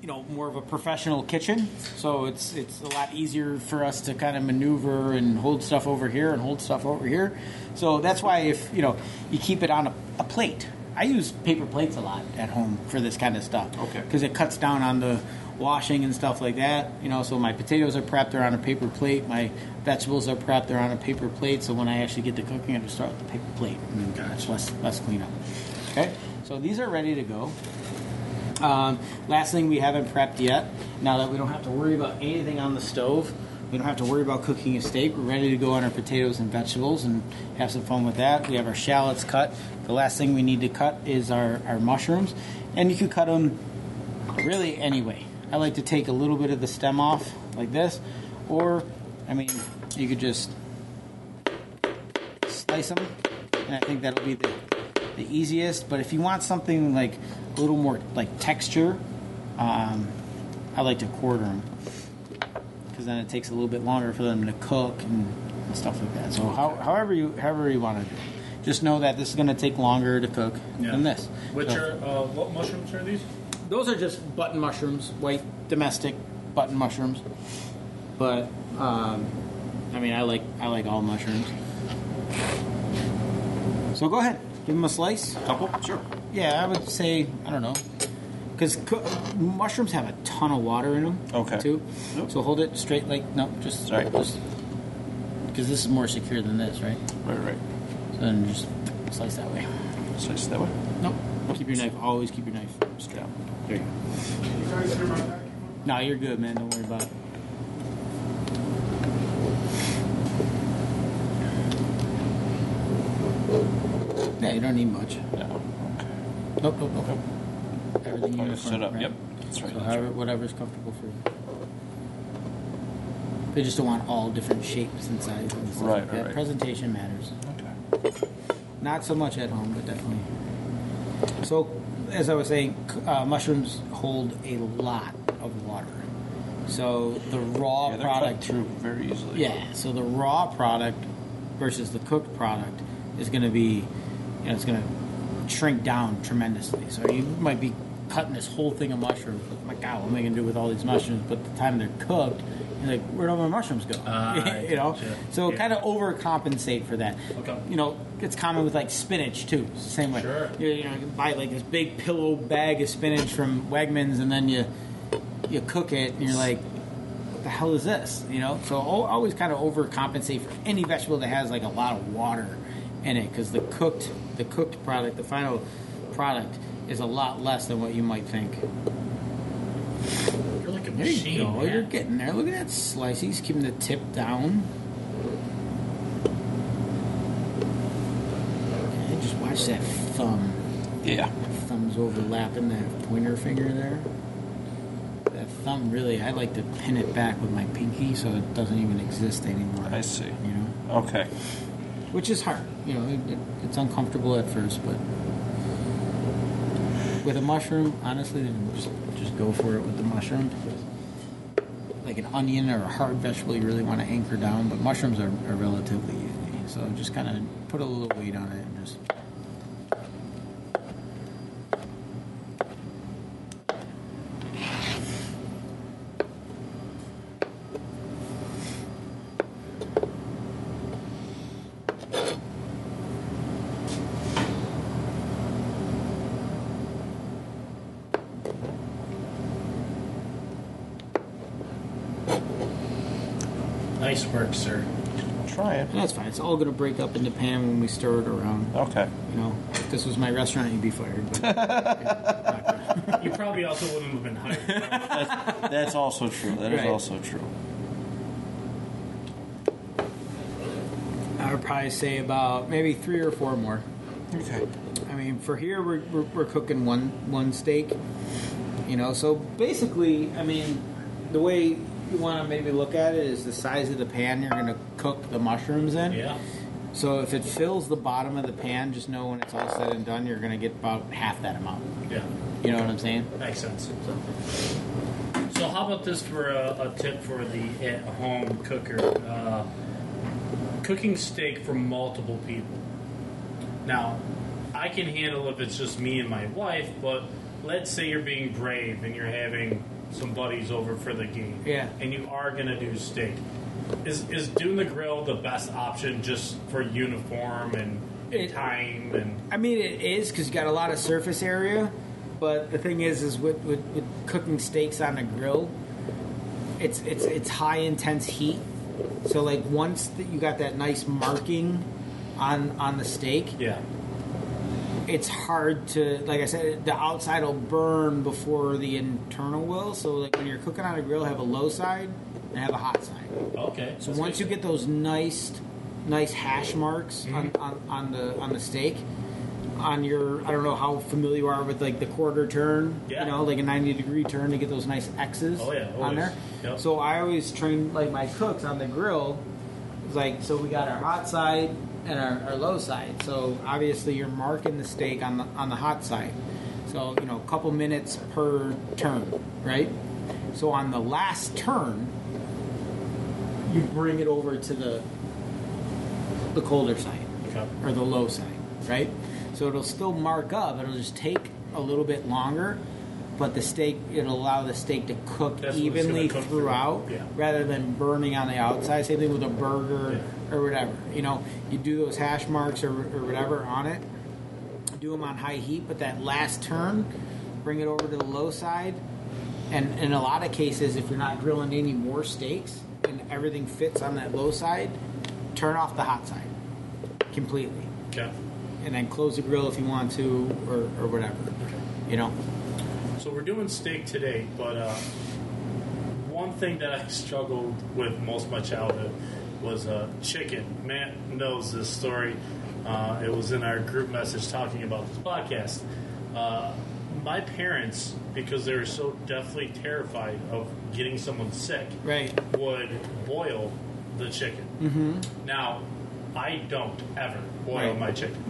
you know, more of a professional kitchen, so it's it's a lot easier for us to kind of maneuver and hold stuff over here and hold stuff over here. So that's why if you know you keep it on a, a plate. I use paper plates a lot at home for this kind of stuff. Okay. Because it cuts down on the washing and stuff like that. You know, so my potatoes are prepped; they're on a paper plate. My vegetables are prepped; they're on a paper plate. So when I actually get to cooking, I just start with the paper plate. And it's less less cleanup. Okay. So these are ready to go. Um, last thing we haven't prepped yet. Now that we don't have to worry about anything on the stove, we don't have to worry about cooking a steak. We're ready to go on our potatoes and vegetables and have some fun with that. We have our shallots cut. The last thing we need to cut is our, our mushrooms, and you can cut them really anyway. I like to take a little bit of the stem off like this, or I mean, you could just slice them, and I think that'll be the, the easiest. But if you want something like a little more like texture, um, I like to quarter them because then it takes a little bit longer for them to cook and, and stuff like that. So how, however you however you want to do, it. just know that this is going to take longer to cook Yeah. than this. Which So- are uh, what mushrooms are these? those are just button mushrooms, white domestic button mushrooms. But um, I mean, I like I like all mushrooms. So go ahead, give them a slice. Couple? Sure. Yeah, I would say I don't know, because co- mushrooms have a ton of water in them. Okay. Too. Nope. So hold it straight, like no, just Sorry. just because this is more secure than this, right? Right, right. So then just slice that way. Slice that way. Nope. Keep your knife. Always keep your knife straight. There you go. No, you're good, man. Don't worry about it. Yeah, you don't need much. Yeah. Okay. Nope, nope, nope. Everything Oh, uniform, set up. right? Yep. That's right. So That's however, right. whatever's comfortable for you. They just don't want all different shapes and sizes and stuff Right, like that. right. Presentation matters. Okay. Not so much at home, but definitely. So, as I was saying, uh, mushrooms hold a lot of water. So the raw Yeah, product through very easily. Yeah, so the raw product versus the cooked product is going to be, you know, it's going to shrink down tremendously. So you might be cutting this whole thing of mushrooms. Like, my God, what am I going to do with all these mushrooms? But the time they're cooked, you're like, where'd all my mushrooms go? Ah, [LAUGHS] you know, gotcha. so Yeah. kind of overcompensate for that. Okay. You know, it's common with like spinach too. It's the same way. Sure. You, you know, you buy like this big pillow bag of spinach from Wegmans, and then you you cook it, and you're like, what the hell is this? You know, so always kind of overcompensate for any vegetable that has like a lot of water in it, because the cooked the cooked product, the final product, is a lot less than what you might think. You're like a There you go. man. You're getting there. Look at that slice. He's keeping the tip down. Okay, just watch that thumb. Yeah. Thumb's overlapping that pointer finger there. That thumb really, I like to pin it back with my pinky so it doesn't even exist anymore. I see. You know, Okay. which is hard. You know, it, it, it's uncomfortable at first, but with a mushroom, honestly, then just just go for it with the mushroom. Like an onion or a hard vegetable, you really want to anchor down, but mushrooms are, are relatively easy. So just kind of put a little weight on it and just. Nice work, sir. Try it. And that's fine. It's all going to break up in the pan when we stir it around. Okay. You know, if this was my restaurant, you'd be fired. But [LAUGHS] You probably also wouldn't have been hired. That's, that's also true. That is Right. also true. I would probably say about maybe three or four more. Okay. I mean, for here we're, we're, we're cooking one one steak. You know, so basically, I mean, the way you want to maybe look at it is the size of the pan you're going to cook the mushrooms in. yeah. So if it fills the bottom of the pan, just know when it's all said and done, you're going to get about half that amount. Yeah. You know what I'm saying? Makes sense. So, how about this for a, a tip for the at-home cooker? Uh, cooking steak for multiple people. Now, I can handle if it's just me and my wife, but let's say you're being brave and you're having some buddies over for the game, Yeah. and you are gonna do steak. Is is doing the grill the best option just for uniform and, and It- time and I mean, it is because you got a lot of surface area, but the thing is, is with, with, with cooking steaks on a grill, it's it's it's high intense heat. So like once that you got that nice marking on on the steak, yeah, it's hard to like I said, the outside will burn before the internal will. So like when you're cooking on a grill, have a low side and have a hot side. okay. So once you get those nice, nice hash marks on, on, on the on the steak, on your I don't know how familiar you are with like the quarter turn, Yeah. you know, like a ninety degree turn to get those nice X's Oh, yeah, on there. Yep. So I always train like my cooks on the grill. It's like so we got our hot side and our, our low side. So obviously you're marking the steak on the on the hot side. So you know a couple minutes per turn, right? So on the last turn, you bring it over to the the colder side Okay. or the low side, right? So it'll still mark up. It'll just take a little bit longer, but the steak it'll allow the steak to cook That's evenly cook through. throughout, Yeah. rather than burning on the outside. Same thing with a burger Yeah. Or whatever. You know, you do those hash marks or, or whatever on it. Do them on high heat, but that last turn, bring it over to the low side. And in a lot of cases, if you're not grilling any more steaks and everything fits on that low side, turn off the hot side completely, Okay. and then close the grill if you want to, or, or whatever. Okay. You know, So we're doing steak today, but uh, one thing that I [LAUGHS] struggled with most of my childhood was a chicken. Matt knows this story. Uh, it was in our group message talking about this podcast. Uh, my parents, because they were so deathly terrified of getting someone sick, right? would boil the chicken. Mm-hmm. Now, I don't ever boil Right. my chicken.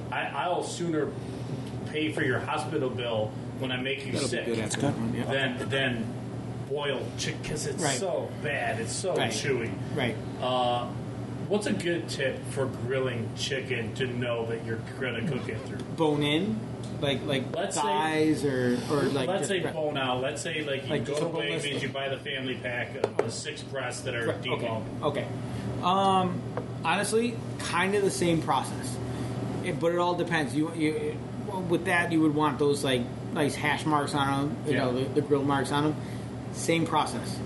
[LAUGHS] I, I'll sooner pay for your hospital bill when I make you That'll sick good after that than than boiled chicken because it's Right. so bad. It's so Right. chewy. Right. Uh, what's a good tip for grilling chicken to know that you're gonna cook it through? Bone in, like like Let's say- thighs or or like Let's say bone out. Let's say like you Like go to Wegmans, you buy the family pack of the six breasts that are Right, okay. deboned. Okay. Um, honestly, kind of the same process, It- but it all depends. You you with that you would want those like nice hash marks on them. You know the, the grill marks on them. Same process.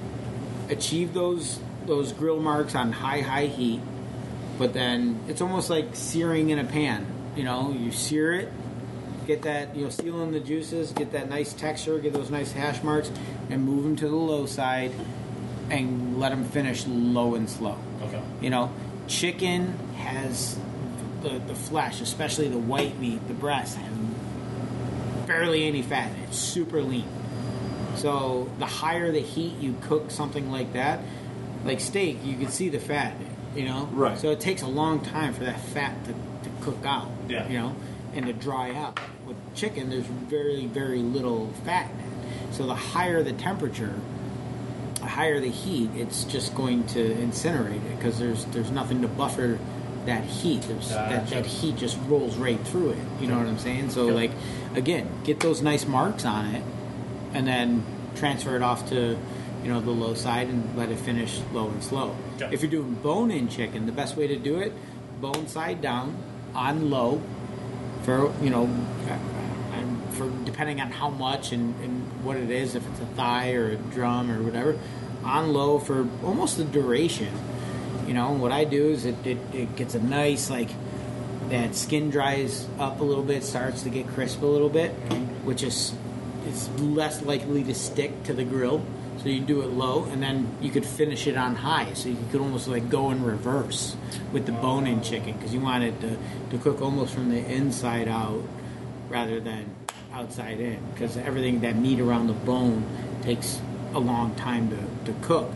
Achieve those those grill marks on high high heat, but then it's almost like searing in a pan. You know, you sear it, get that you know seal in the juices, get that nice texture, get those nice hash marks, and move them to the low side, and let them finish low and slow. Okay. You know, chicken has the the flesh, especially the white meat, the breast, has barely any fat. It's super lean. So the higher the heat you cook something like that, like steak, you can see the fat. You know, Right. So it takes a long time for that fat to, to cook out. Yeah. You know, and to dry out. With chicken, there's very very little fat in it. So the higher the temperature, the higher the heat, it's just going to incinerate it because there's there's nothing to buffer that heat. There's that, Gotcha. that heat just rolls right through it. You know what I'm saying? So like again, get those nice marks on it, and then transfer it off to you know the low side and let it finish low and slow. If you're doing bone-in chicken, the best way to do it, bone side down on low for you know uh, and for depending on how much and, and what it is if it's a thigh or a drum or whatever on low for almost the duration. You know what i do is it, it, it gets a nice like that skin dries up a little bit starts to get crisp a little bit mm-hmm. which is it's less likely to stick to the grill. So you do it low and then you could finish it on high. So you could almost like go in reverse with the bone-in chicken because you want it to, to cook almost from the inside out rather than outside in because everything that meat around the bone takes a long time to, to cook.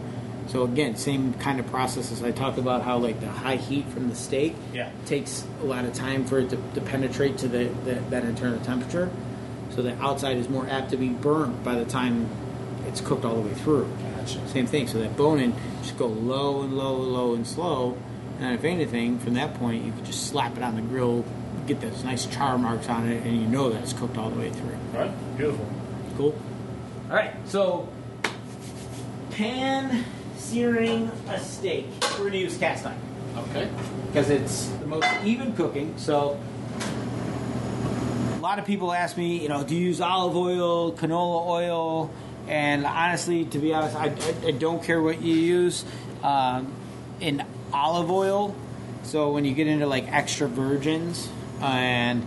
So again same kind of process as i talked about how like the high heat from the steak Yeah. takes a lot of time for it to, to penetrate to the, the that internal temperature so the outside is more apt to be burnt by the time it's cooked all the way through Gotcha. same thing so that bone in just go low and low low and slow and if anything from that point you can just slap it on the grill get those nice char marks on it and you know that it's cooked all the way through All right. Beautiful. Cool. All right, so pan searing a steak. We're going to use cast iron Okay. because it's the most even cooking. So a lot of people ask me, you know, do you use olive oil, canola oil? And honestly, to be honest, I, I, I don't care what you use. Um, in olive oil, so when you get into like extra virgins and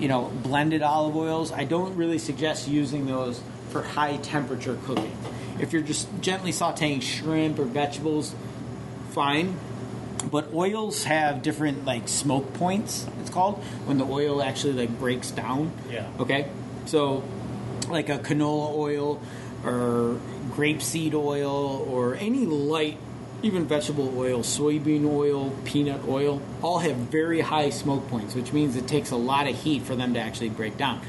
you know blended olive oils, I don't really suggest using those for high temperature cooking. If you're just gently sautéing shrimp or vegetables, fine but oils have different like smoke points it's called when the oil actually like breaks down Yeah. okay so like a canola oil or grapeseed oil or any light even vegetable oil soybean oil peanut oil all have very high smoke points which means it takes a lot of heat for them to actually break down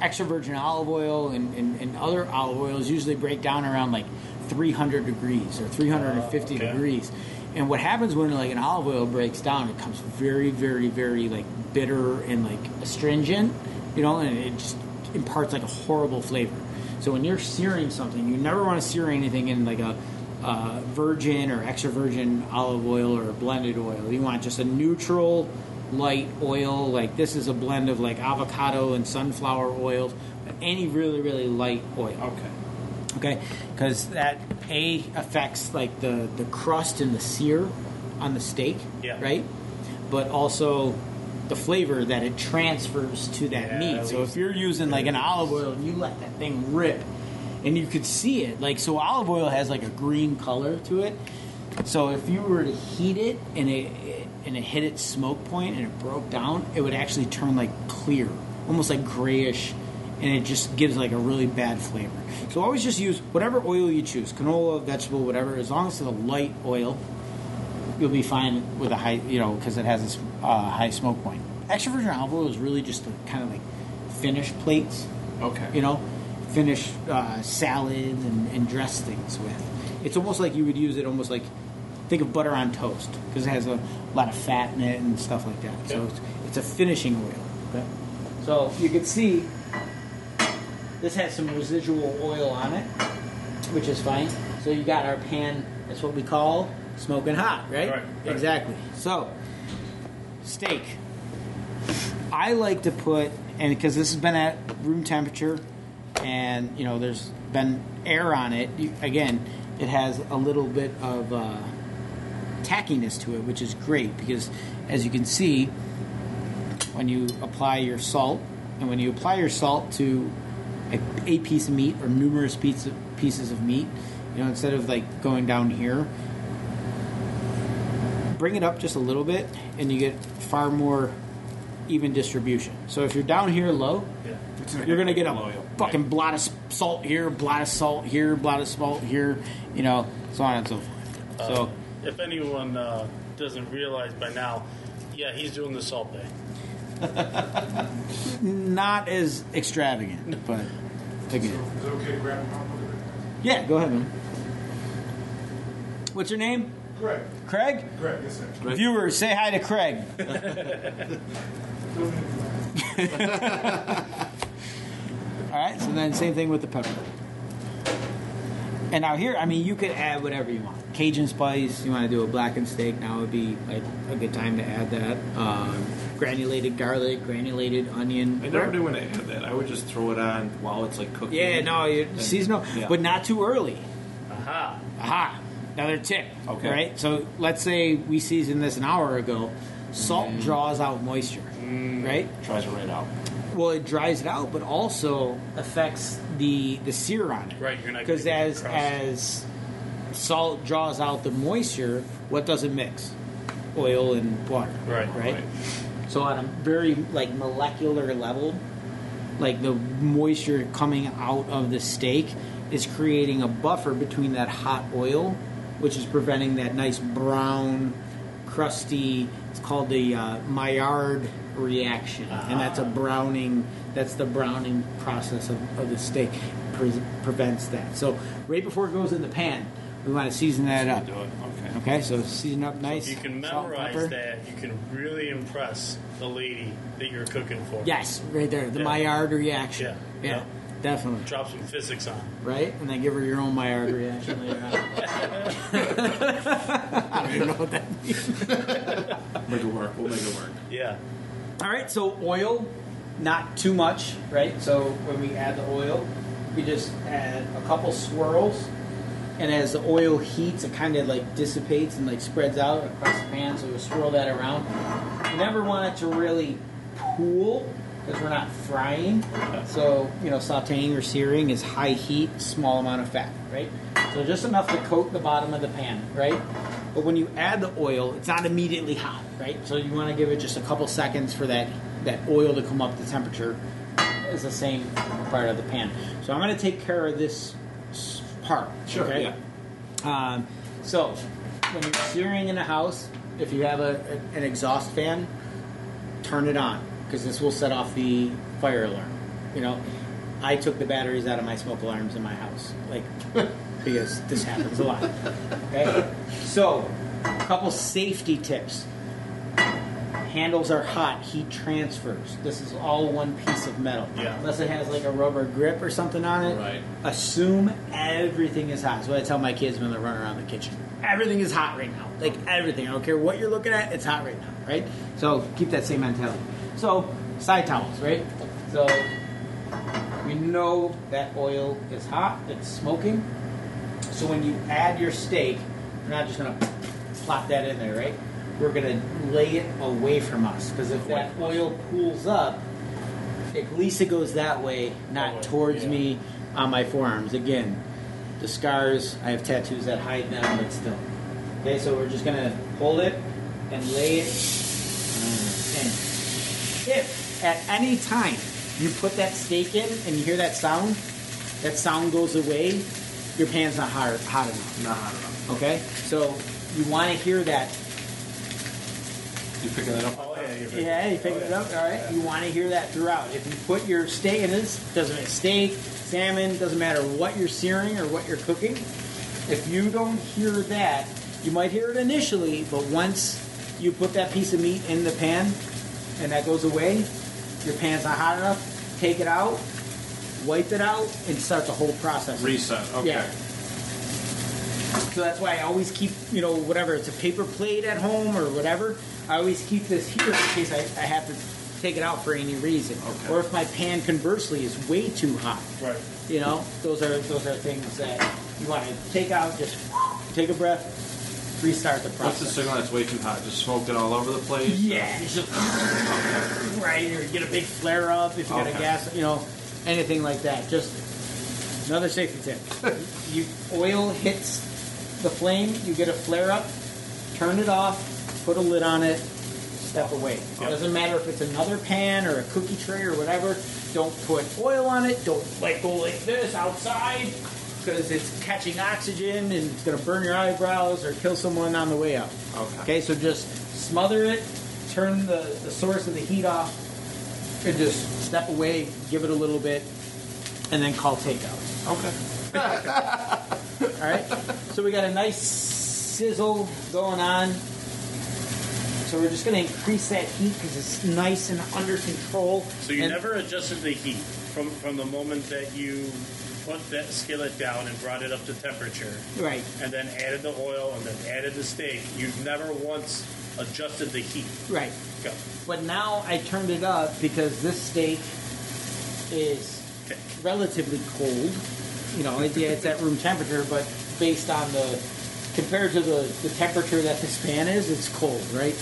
extra virgin olive oil and, and, and other olive oils usually break down around like 300 degrees or 350 okay. degrees and what happens when like an olive oil breaks down it comes very very very like bitter and like astringent you know and it just imparts like a horrible flavor. So when you're searing something you never want to sear anything in like a uh, virgin or extra virgin olive oil or blended oil. You want just a neutral light oil like this is a blend of like avocado and sunflower oils but any really really light oil. Okay. Okay? Because that a affects like the the crust and the sear on the steak Yeah. right? But also the flavor that it transfers to that Yeah, meat. so if you're using like an olive oil and you let that thing rip and you could see it like so olive oil has like a green color to it. So if you were to heat it and it and it hit its smoke point and it broke down it would actually turn like clear almost like grayish and it just gives like a really bad flavor so always just use whatever oil you choose canola vegetable whatever as long as it's a light oil you'll be fine with a high, you know, because it has this uh, high smoke point. Extra virgin olive oil is really just to kind of like finish plates, Okay. you know, finish uh, salads and, and dress things with. It's almost like you would use it almost like think of butter on toast because it has a lot of fat in it and stuff like that. So it's, it's a finishing oil. Okay. So you can see this has some residual oil on it, which is fine. So you got our pan. That's what we call smoking hot, right? Right, right. Exactly. So steak. I like to put, and because this has been at room temperature, and you know there's been air on it. You, again, it has a little bit of uh, tackiness to it, which is great because, as you can see, when you apply your salt, and when you apply your salt to a, a piece of meat or numerous pieces pieces of meat, you know, instead of like going down here, bring it up just a little bit, and you get far more even distribution. So if you're down here low, Yeah. you're gonna get a Loyal. fucking blot of salt here, blot of salt here, blot of salt here, you know, so on and so forth. Uh, So if anyone uh, doesn't realize by now, yeah, he's doing the Salt Bae. Not as extravagant, but again, Is it okay to grab a pop yeah. Go ahead, man. What's your name? Greg, Craig. Greg, yes sir. Viewers, say hi to Craig. [LAUGHS] All right, so then same thing with the pepper. And now here, I mean, you could add whatever you want. Cajun spice. You want to do a blackened steak? Now would be like a good time to add that. Um, granulated garlic, granulated onion. I never knew when I add that. I would just throw it on while it's like cooking. Yeah, no, you And- seasonal, yeah. but not too early. Aha. Aha, another tip. Okay. Right. So let's say we seasoned this an hour ago. Salt Mm. draws out moisture. Right. Tries it right out. Well, it dries it out, but also affects the the sear on it. Right, you're not because as crust. as salt draws out the moisture, what does it mix? Oil and water. Right, Right. right. So on a very like molecular level, like the moisture coming out of the steak is creating a buffer between that hot oil, which is preventing that nice brown, crusty. It's called the uh, Maillard reaction, and that's a browning. That's the browning process of, of the steak pre- prevents that. So right before it goes in the pan, we want to season that up. Okay. Okay, so season up nice. If you can salt, memorize pepper. that, you can really impress the lady that you're cooking for. Yes, right there, the Yeah. Maillard reaction. Yeah. yeah, Yeah. definitely. Drop some physics on. Right, and then give her your own Maillard reaction later on. [LAUGHS] [LAUGHS] I don't even know what that means. [LAUGHS] Make it work. We'll make it work. Yeah. All right, so oil, not too much, right? So when we add the oil, we just add a couple swirls, and as the oil heats, it kind of like dissipates and like spreads out across the pan. So we swirl that around. You never want it to really pool because we're not frying. So you know, sautéing or searing is high heat, small amount of fat, right? So just enough to coat the bottom of the pan, right? But when you add the oil, it's not immediately hot, right? So you want to give it just a couple seconds for that that oil to come up to temperature. Is the same part of the pan. So I'm going to take care of this s- part. Sure, Okay? yeah. Um, so when you're searing in a house, if you have a- an exhaust fan, turn it on because this will set off the fire alarm. You know, I took the batteries out of my smoke alarms in my house, like [LAUGHS] because this happens a lot. Okay, so a couple safety tips. Handles are hot, heat transfers. This is all one piece of metal. Yeah. Unless it has like a rubber grip or something on it. Right. Assume everything is hot. That's what I tell my kids when they're running around the kitchen. Everything is hot right now. Like uh-huh. everything. I don't care what you're looking at, it's hot right now, right? So keep that same mentality. So side towels, right? So we know that oil is hot, it's smoking. So when you add your steak, you're not just gonna plop that in there, right? We're gonna lay it away from us because if that oil pools up, at least it goes that way, not Away, towards yeah. me on my forearms. Again, the scars, I have tattoos that hide them, but still. Okay, so we're just gonna hold it and lay it in. If at any time you put that steak in and you hear that sound, that sound goes away, your pan's not hot, hot enough. Not hot enough. Okay, so you want to hear that You picking that up? Oh, yeah, you're Yeah, you pick it up. All right. You want to hear that throughout. If you put your steak in this, doesn't matter steak, salmon, doesn't matter what you're searing or what you're cooking. If you don't hear that, you might hear it initially, but once you put that piece of meat in the pan and that goes away, your pan's not hot enough. Take it out, wipe it out, and start the whole process. Reset. Okay. Yeah. So that's why I always keep, you know, whatever, it's a paper plate at home or whatever, I always keep this here in case I, I have to take it out for any reason. Okay. Or if my pan conversely is way too hot. Right. You know, those are those are things that you want to take out, just take a breath, restart the process. What's the signal that's way too hot? Just smoked it all over the place? Yeah, just [LAUGHS] right, or you get a big flare up if you got a gas, you know, anything like that. Just another safety tip. [LAUGHS] you oil hits the flame, you get a flare up, turn it off, put a lid on it, step away. It doesn't matter if it's another pan or a cookie tray or whatever. Don't put oil on it. Don't like go like this outside because it's catching oxygen and it's going to burn your eyebrows or kill someone on the way out. Okay. Okay, so just smother it, turn the, the source of the heat off, and just step away, give it a little bit, and then call takeout. Okay. [LAUGHS] All right? so we got a nice sizzle going on. So we're just going to increase that heat because it's nice and under control. So you And- never adjusted the heat from from the moment that you put that skillet down and brought it up to temperature, Right. and then added the oil and then added the steak. You've never once adjusted the heat. Right. Go. But now I turned it up because this steak is Okay. relatively cold. You know, it, yeah, it's at room temperature, but based on the compared to the, the temperature that this pan is, it's cold, right?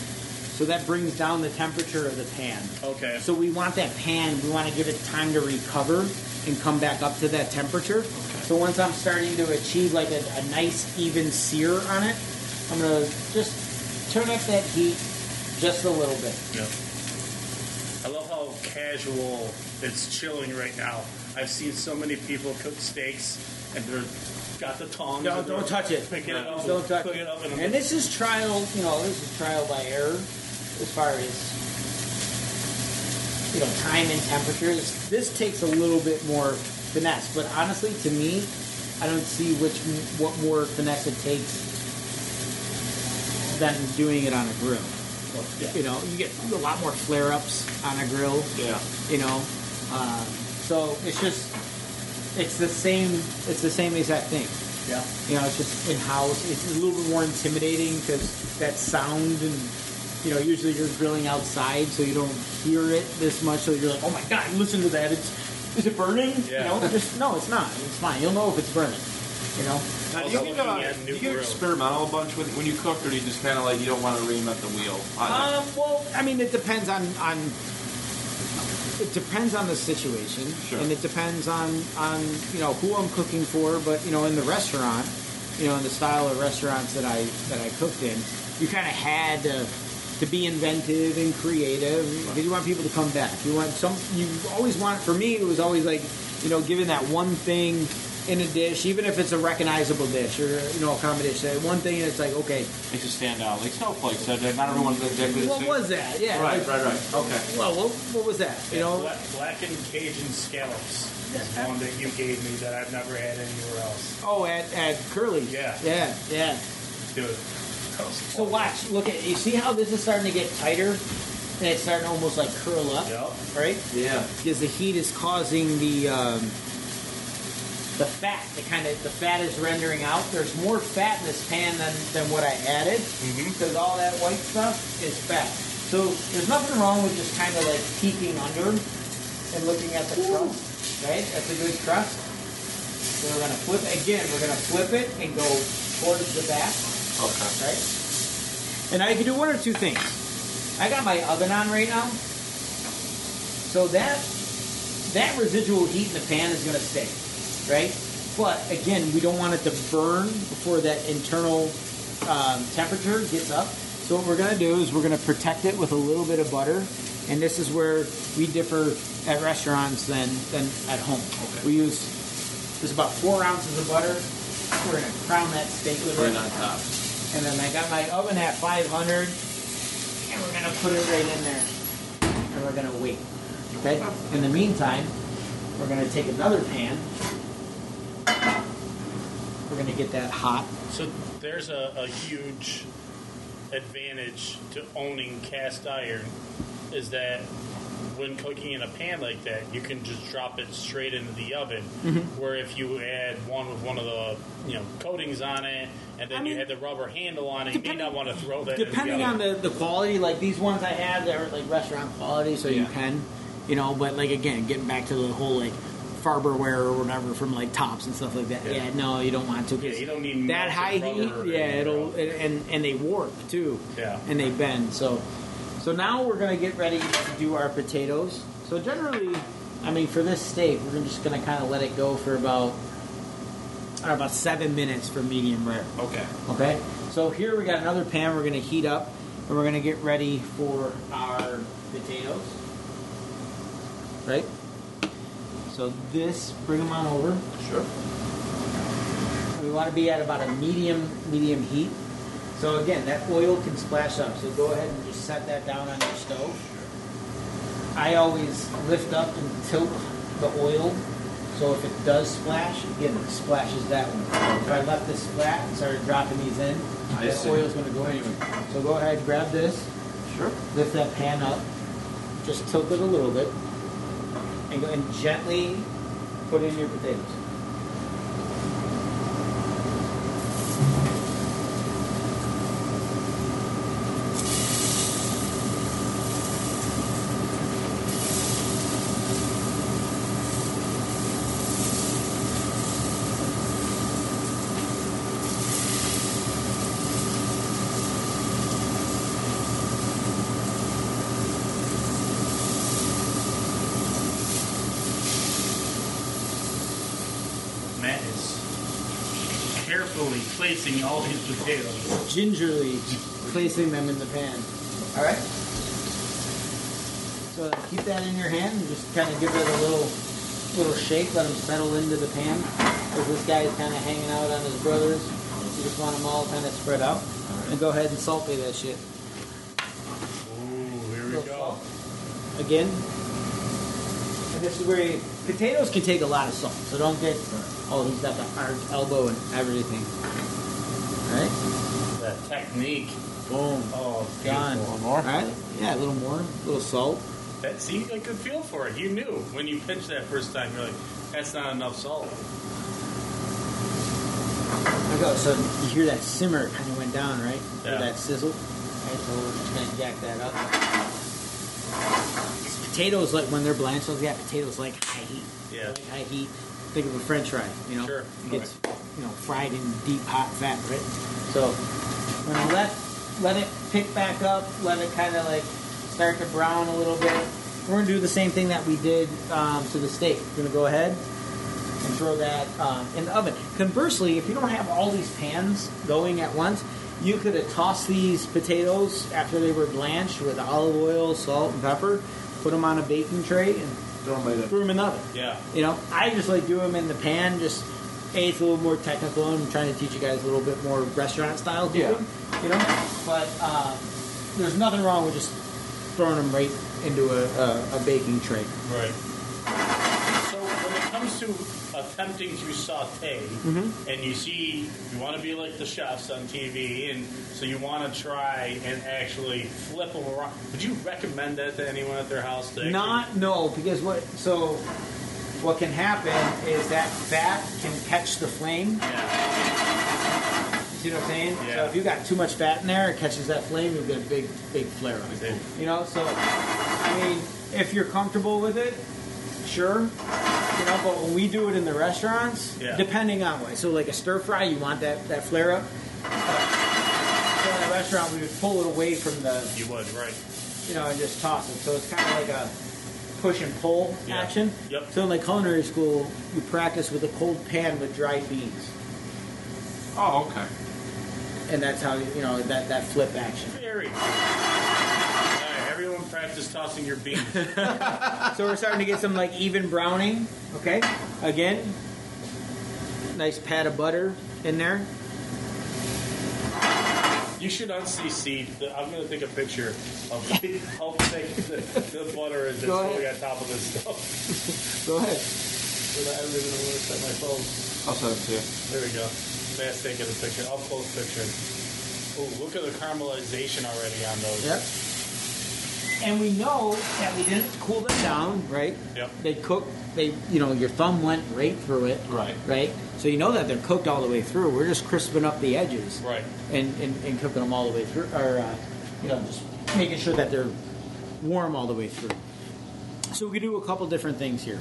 So that brings down the temperature of the pan. Okay. So we want that pan, we want to give it time to recover and come back up to that temperature. Okay. So once I'm starting to achieve like a, a nice even sear on it, I'm gonna just turn up that heat just a little bit. Yeah. I love how casual it's chilling right now. I've seen so many people cook steaks and they're got the tongs. No, don't touch it. Picking it up, Don't touch it. and, And this is trial, you know, this is trial by error as far as you know time and temperature. This, this takes a little bit more finesse, but honestly, to me, I don't see which what more finesse it takes than doing it on a grill. yeah. You know, you get a lot more flare ups on a grill. Yeah. You know, um, so it's just it's the same. It's the same exact thing. yeah. You know, it's just in house. It's a little bit more intimidating because that sound and you know, usually you're grilling outside, so you don't hear it this much. So you're like, oh my god, listen to that. It's is it burning? Yeah. You know, just no, it's not. It's fine. You'll know if it's burning. You know. Now, do you get, uh, do you get experimental a bunch with, when you cook, or do you just kind of like you don't want to reinvent the wheel? I- Um, well, I mean, it depends on on. It depends on the situation, Sure. and it depends on on you know who I'm cooking for. But you know, in the restaurant, you know, in the style of restaurants that I that I cooked in, you kind of had to to be inventive and creative because you want people to come back. You want some. You always want. For me, it was always like you know, giving that one thing in a dish, even if it's a recognizable dish or you know a common dish. That one thing that's like okay, makes it stand out. Like snowflakes. Not everyone's exactly what same. was that? Yeah, Right, like- right, right. Okay. Well, what, what was that? You know, Black, blackened Cajun scallops is one that you gave me that I've never had anywhere else. oh, at, at Curly. Yeah. yeah, yeah. Dude, that was So watch, look at you. See how this is starting to get tighter, and it's starting to almost like curl up, Yep. right? Yeah. Because the heat is causing the um, the fat. The kind of the fat is rendering out. There's more fat in this pan than, than what I added, because all that white stuff is fat. So there's nothing wrong with just kind of like peeking under and looking at the crust, right? That's a good crust. So we're gonna flip again. We're gonna flip it and go towards the back Okay. right? And I can do one or two things. I got my oven on right now, so that that residual heat in the pan is going to stay, right? But again, we don't want it to burn before that internal um, temperature gets up. So what we're going to do is we're going to protect it with a little bit of butter, and this is where we differ at restaurants than than at home. Okay. We use there's about four ounces of butter. We're going to crown that steak with it. Right on top. And then I got my oven at 500. and we're gonna put it right in there, and we're gonna wait. Okay. In the meantime, we're gonna take another pan. We're gonna get that hot. So there's a, a huge advantage to owning cast iron is that when cooking in a pan like that, you can just drop it straight into the oven. Mm-hmm. Where if you add one with one of the you know coatings on it, and then I you mean, had the rubber handle on it, you may not want to throw that. Depending in on the, oven. the, the quality, like these ones I have, they're like restaurant quality, so you can, you know. But like again, getting back to the whole like Farberware or whatever from like tops and stuff like that. Yeah, Yeah. no, you don't want to. Yeah, you don't need that high heat. Yeah, it'll and, and and they warp too. Yeah. and they bend. So, so now we're gonna get ready to do our potatoes. So generally, I mean, for this steak, we're just gonna kind of let it go for about. Know, about seven minutes for medium rare. okay. Okay, so here we got another pan we're going to heat up and we're going to get ready for our potatoes. Right? So this, bring them on over. Sure. We want to be at about a medium, medium heat. So again, that oil can splash up. So go ahead and just set that down on your stove. I always lift up and tilt the oil. So if it does splash, again, it splashes that one. If I left this flat and started dropping these in, I the oil is going to go anyway. So go ahead, grab this, Sure. lift that pan up, just tilt it a little bit, and go and gently put in your potatoes. Matt is carefully placing all these potatoes. gingerly placing them in the pan. All right. So keep that in your hand and just kind of give it a little, little shake. Let them settle into the pan. Because this guy is kind of hanging out on his brothers. You just want them all kind of spread out. And go ahead and Salt Bae that shit. Ooh, here we go. Again. And this is where you, potatoes can take a lot of salt. So don't get, oh, he's got the hard elbow and everything. All right. That technique. Boom. Oh, Gone. more. All right. Yeah, a little more. A little salt. That see, I could feel for it. You knew when you pitched that first time. You're like, that's not enough salt. I go. So you hear that simmer kind of went down, right? Or Yeah. that sizzle. Right, so we're just gonna jack that up. Potatoes, like when they're blanched, those got potatoes like high heat. Yeah. Like high heat. Think of a French fry. You know, Sure. It gets you know fried in deep hot fat, right? So when you let let it pick back up, let it kind of like start to brown a little bit. We're gonna do the same thing that we did um, to the steak. We're gonna go ahead and throw that um, in the oven. Conversely, if you don't have all these pans going at once, you could have tossed these potatoes after they were blanched with olive oil, salt, and pepper, put them on a baking tray, and throw right in. threw them in the oven. Yeah. You know, I just like do them in the pan. Just a, it's a little more technical. I'm trying to teach you guys a little bit more restaurant style cooking. Yeah. You know, but um, there's nothing wrong with just throwing them right into a, a, a baking tray. Right. So when it comes to attempting to saute, Mm-hmm. and you see you want to be like the chefs on TV, and so you want to try and actually flip them around. Would you recommend that to anyone at their house? Not no, because what so what can happen is that fat can catch the flame. Yeah. You see what I'm saying? Yeah. So if you got too much fat in there, it catches that flame, you'll get a big, big flare up. You know, so I mean, if you're comfortable with it, sure. You know, but when we do it in the restaurants, Yeah. depending on what. So like a stir fry, you want that, that flare up. So in a restaurant, we would pull it away from the You would, right? you know, and just toss it. So it's kind of like a push and pull Yeah. action. Yep. So in like culinary school, you practice with a cold pan with dried beans, Oh, okay. and that's how you know that that flip action. Very. All right, everyone practice tossing your beans. [LAUGHS] So we're starting to get some like even browning. Okay, again, nice pat of butter in there. You should unCC. The, I'm gonna take a picture of the, [LAUGHS] how thick the, the butter is that's Go going on top of this stuff. Go ahead. But I don't even know where to set my phone. I'll send it to you. There we go. Matt's taking a picture. Up close picture. Oh, look at the caramelization already on those. Yep. And we know that we didn't cool them down, right? Yep. They cook. They, you know, your thumb went right through it. Right. Right. So you know that they're cooked all the way through. We're just crisping up the edges. Right. And and, and cooking them all the way through, or uh, you know, just making sure that they're warm all the way through. So we could do a couple different things here.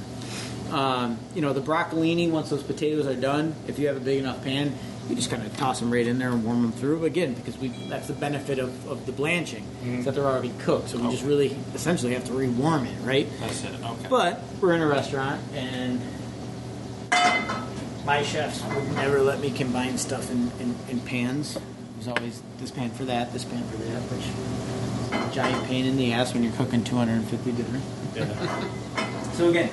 Um, you know, the broccolini, once those potatoes are done, if you have a big enough pan, you just kind of toss them right in there and warm them through again because we that's the benefit of, of the blanching is mm-hmm. that they're already cooked. So we just really essentially have to rewarm it, right? That's it. Okay. But we're in a restaurant and my chefs would never let me combine stuff in, in, in pans. There's always this pan for that, this pan for that, which is a giant pain in the ass when you're cooking 250 different. Yeah. [LAUGHS] So again,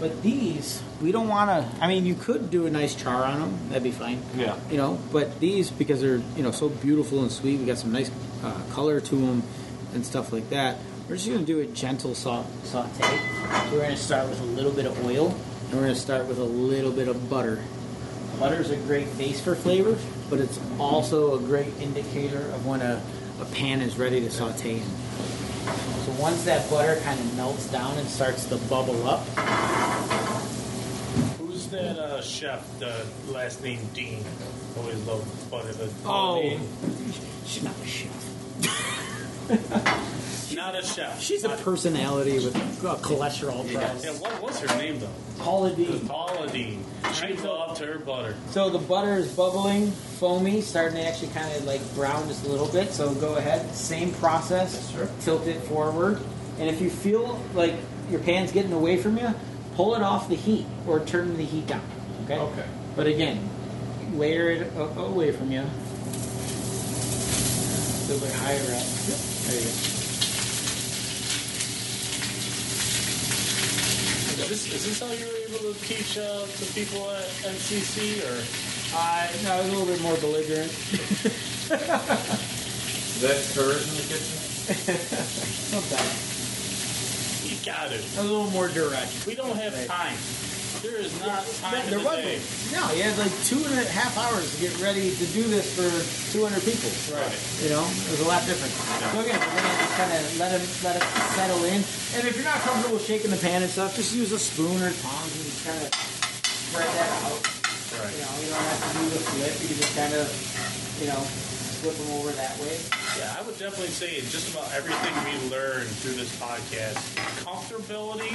but these we don't want to. I mean, you could do a nice char on them. That'd be fine. Yeah. You know, but these because they're you know so beautiful and sweet. We got some nice uh, color to them and stuff like that. We're just gonna do a gentle sau- saute. So we're gonna start with a little bit of oil, and we're gonna start with a little bit of butter. Butter is a great base for flavor, but it's also a great indicator of when a, a pan is ready to saute in. So once that butter kind of melts down and starts to bubble up, Who's that uh, chef? The last name Deen. Always love butter. The oh, Deen. she's not a chef. [LAUGHS] Not a chef. She's a personality with uh, cholesterol Yeah, problems. what was her name though? Paula Deen. Paula Deen. She loved her butter. So the butter is bubbling, foamy, starting to actually kind of like brown just a little bit. So go ahead, same process. Tilt it forward, and if you feel like your pan's getting away from you, pull it off the heat or turn the heat down. Okay. Okay. But again, layer it away from you. A little bit higher up. Yep. There you go. This, is this how you were able to teach uh, the people at NCC or? Uh, no, I was a little bit more belligerent. [LAUGHS] Is that hers in the kitchen? [LAUGHS] Sometimes. You got it. A little more direct. We don't have time. There is not time There wasn't. No, you had like two and a half hours to get ready to do this for 200 people. Right. You know, it was a lot different. So again, we're gonna just kind of let it let it settle in. And if you're not comfortable shaking the pan and stuff, just use a spoon or tongs and just kind of spread that out. Right. You know, you don't have to do the flip. You can just kind of, you know, flip them over that way. Yeah, I would definitely say just about everything we learn through this podcast, comfortability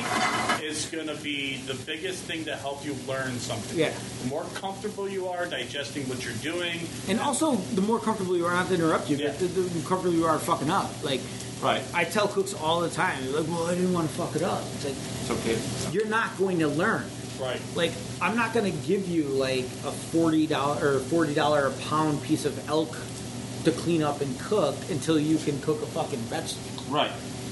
is going to be the biggest thing to help you learn something. Yeah. The more comfortable you are digesting what you're doing, And also, the more comfortable you are, not to interrupt you, Yeah. but the, the more comfortable you are fucking up. Like, Right. I tell cooks all the time, like, well, I didn't want to fuck it up. It's like, It's okay. you're not going to learn. right? Like, I'm not going to give you like a forty dollar or forty dollar a pound piece of elk to clean up and cook until you can cook a fucking vegetable. Right.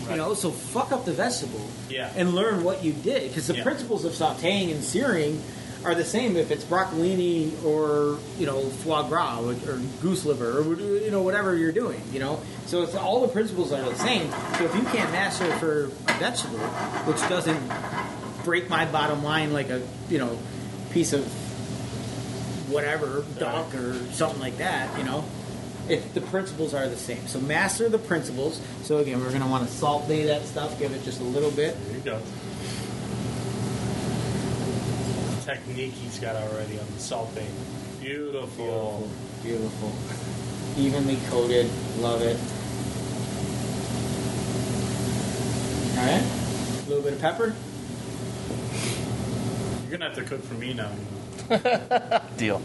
You know, so fuck up the vegetable Yeah. and learn what you did because the Yeah. principles of sautéing and searing are the same if it's broccolini or you know foie gras or, or goose liver or you know whatever you're doing. You know, so it's all the principles are the same. So if you can't master for a vegetable, which doesn't break my bottom line like a you know piece of whatever duck or something like that, you know. If the principles are the same, so master the principles. So again, we're going to want to Salt Bae that stuff, give it just a little bit. There you go. Technique he's got already on the Salt Bae. Beautiful. Beautiful. Evenly coated. Love it. All right. A little bit of pepper. You're gonna have to cook for me now. [LAUGHS] Deal.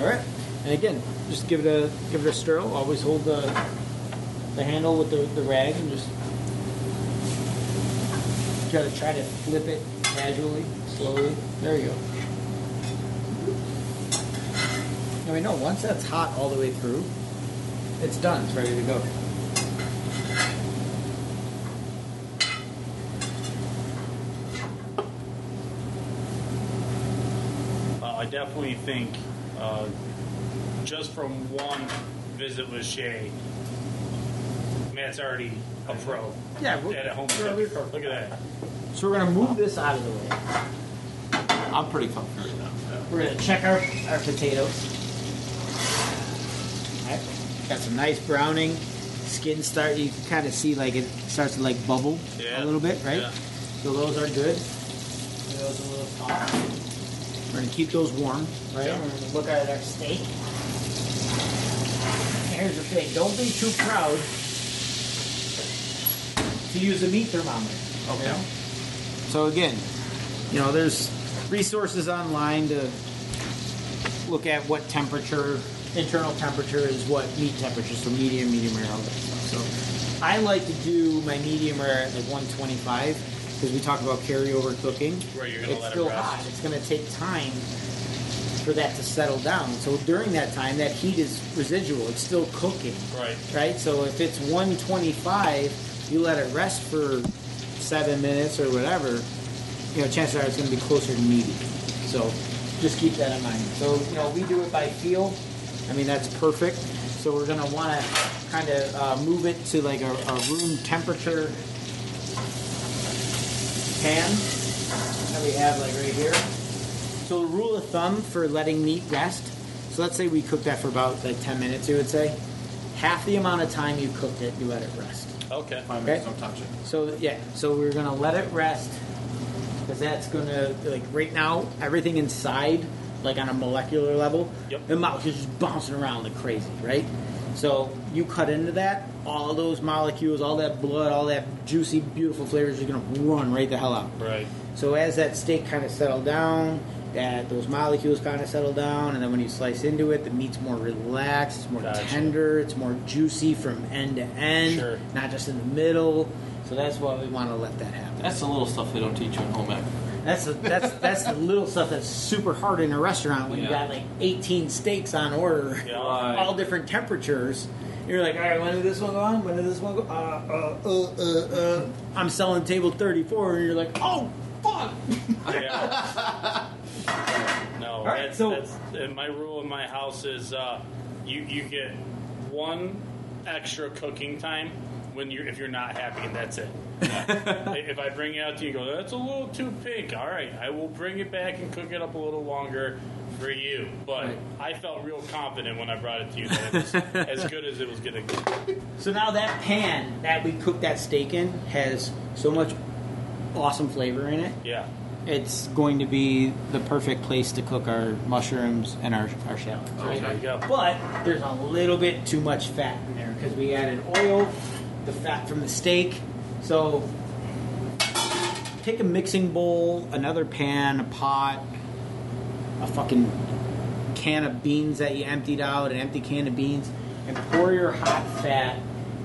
All right, and again, just give it a give it a stir. Always hold the the handle with the, the rag and just try to try to flip it casually, slowly. There you go. And we know once that's hot all the way through, it's done. It's ready to go. I definitely think uh, just from one visit with Shea, Matt's already a pro. Yeah, we're- at a home. we're- we're. Look at that. So we're gonna move this out of the way. I'm pretty comfortable right now. We're gonna check our, our potatoes. Alright. Got some nice browning. Skin start you can kind of see like it starts to like bubble Yeah. a little bit, right? Yeah. So those are good. Get Those a little soft. We're gonna keep those warm, right? Yeah. We're gonna look at our steak. Here's the thing: don't be too proud to use a meat thermometer. Okay. So again, you know, there's resources online to look at what temperature, internal temperature is what meat temperature, so medium, medium rare, all that stuff. So I like to do my medium rare at like 125 because we talk about carryover cooking. Right, you're gonna it's let still rest. hot. It's going to take time for that to settle down. So during that time, that heat is residual. It's still cooking Right. right? So if it's 125, you let it rest for seven minutes or whatever, you know, chances are it's going to be closer to medium. So just keep that in mind. So, you know, we do it by feel. I mean, that's perfect. So we're going to want to kind of uh, move it to like a, a room temperature pan that we have like right here. So the rule of thumb for letting meat rest, so let's say we cook that for about like 10 minutes, you would say. Half the amount of time you cooked it, you let it rest. Okay. Five Okay. minutes, don't touch it. So yeah, so we're gonna let it rest because that's gonna like right now everything inside, like on a molecular level, Yep. the molecules just bouncing around like crazy, right? So you cut into that, all those molecules, all that blood, all that juicy, beautiful flavors are gonna run right the hell out. Right. So as that steak kind of settled down, that those molecules kind of settle down, and then when you slice into it, the meat's more relaxed, it's more Gotcha. tender, it's more juicy from end to end, Sure. not just in the middle. So that's why we want to let that happen. That's the little stuff they don't teach you in home ec. That's the, that's that's the little stuff that's super hard in a restaurant when you Yeah. got like 18 steaks on order, Yeah. all different temperatures. You're like, all right, when did this one go on? When did this one go? Uh, uh, uh, uh, uh. I'm selling table 34, and you're like, oh, fuck. Yeah. [LAUGHS] no, right, that's, so- that's and my rule in my house is uh, you you get one extra cooking time when you are if you're not happy, and that's it. [LAUGHS] if I bring it out to you, and go that's a little too pink. All right, I will bring it back and cook it up a little longer for you. But I felt real confident when I brought it to you that it was [LAUGHS] as good as it was going to get. So now that pan that we cooked that steak in has so much awesome flavor in it. Yeah. It's going to be the perfect place to cook our mushrooms and our, our shallots. Oh, right? There you go. But there's a little bit too much fat in there because we added oil, the fat from the steak. So take a mixing bowl, another pan, a pot, a fucking can of beans that you emptied out, an empty can of beans, and pour your hot fat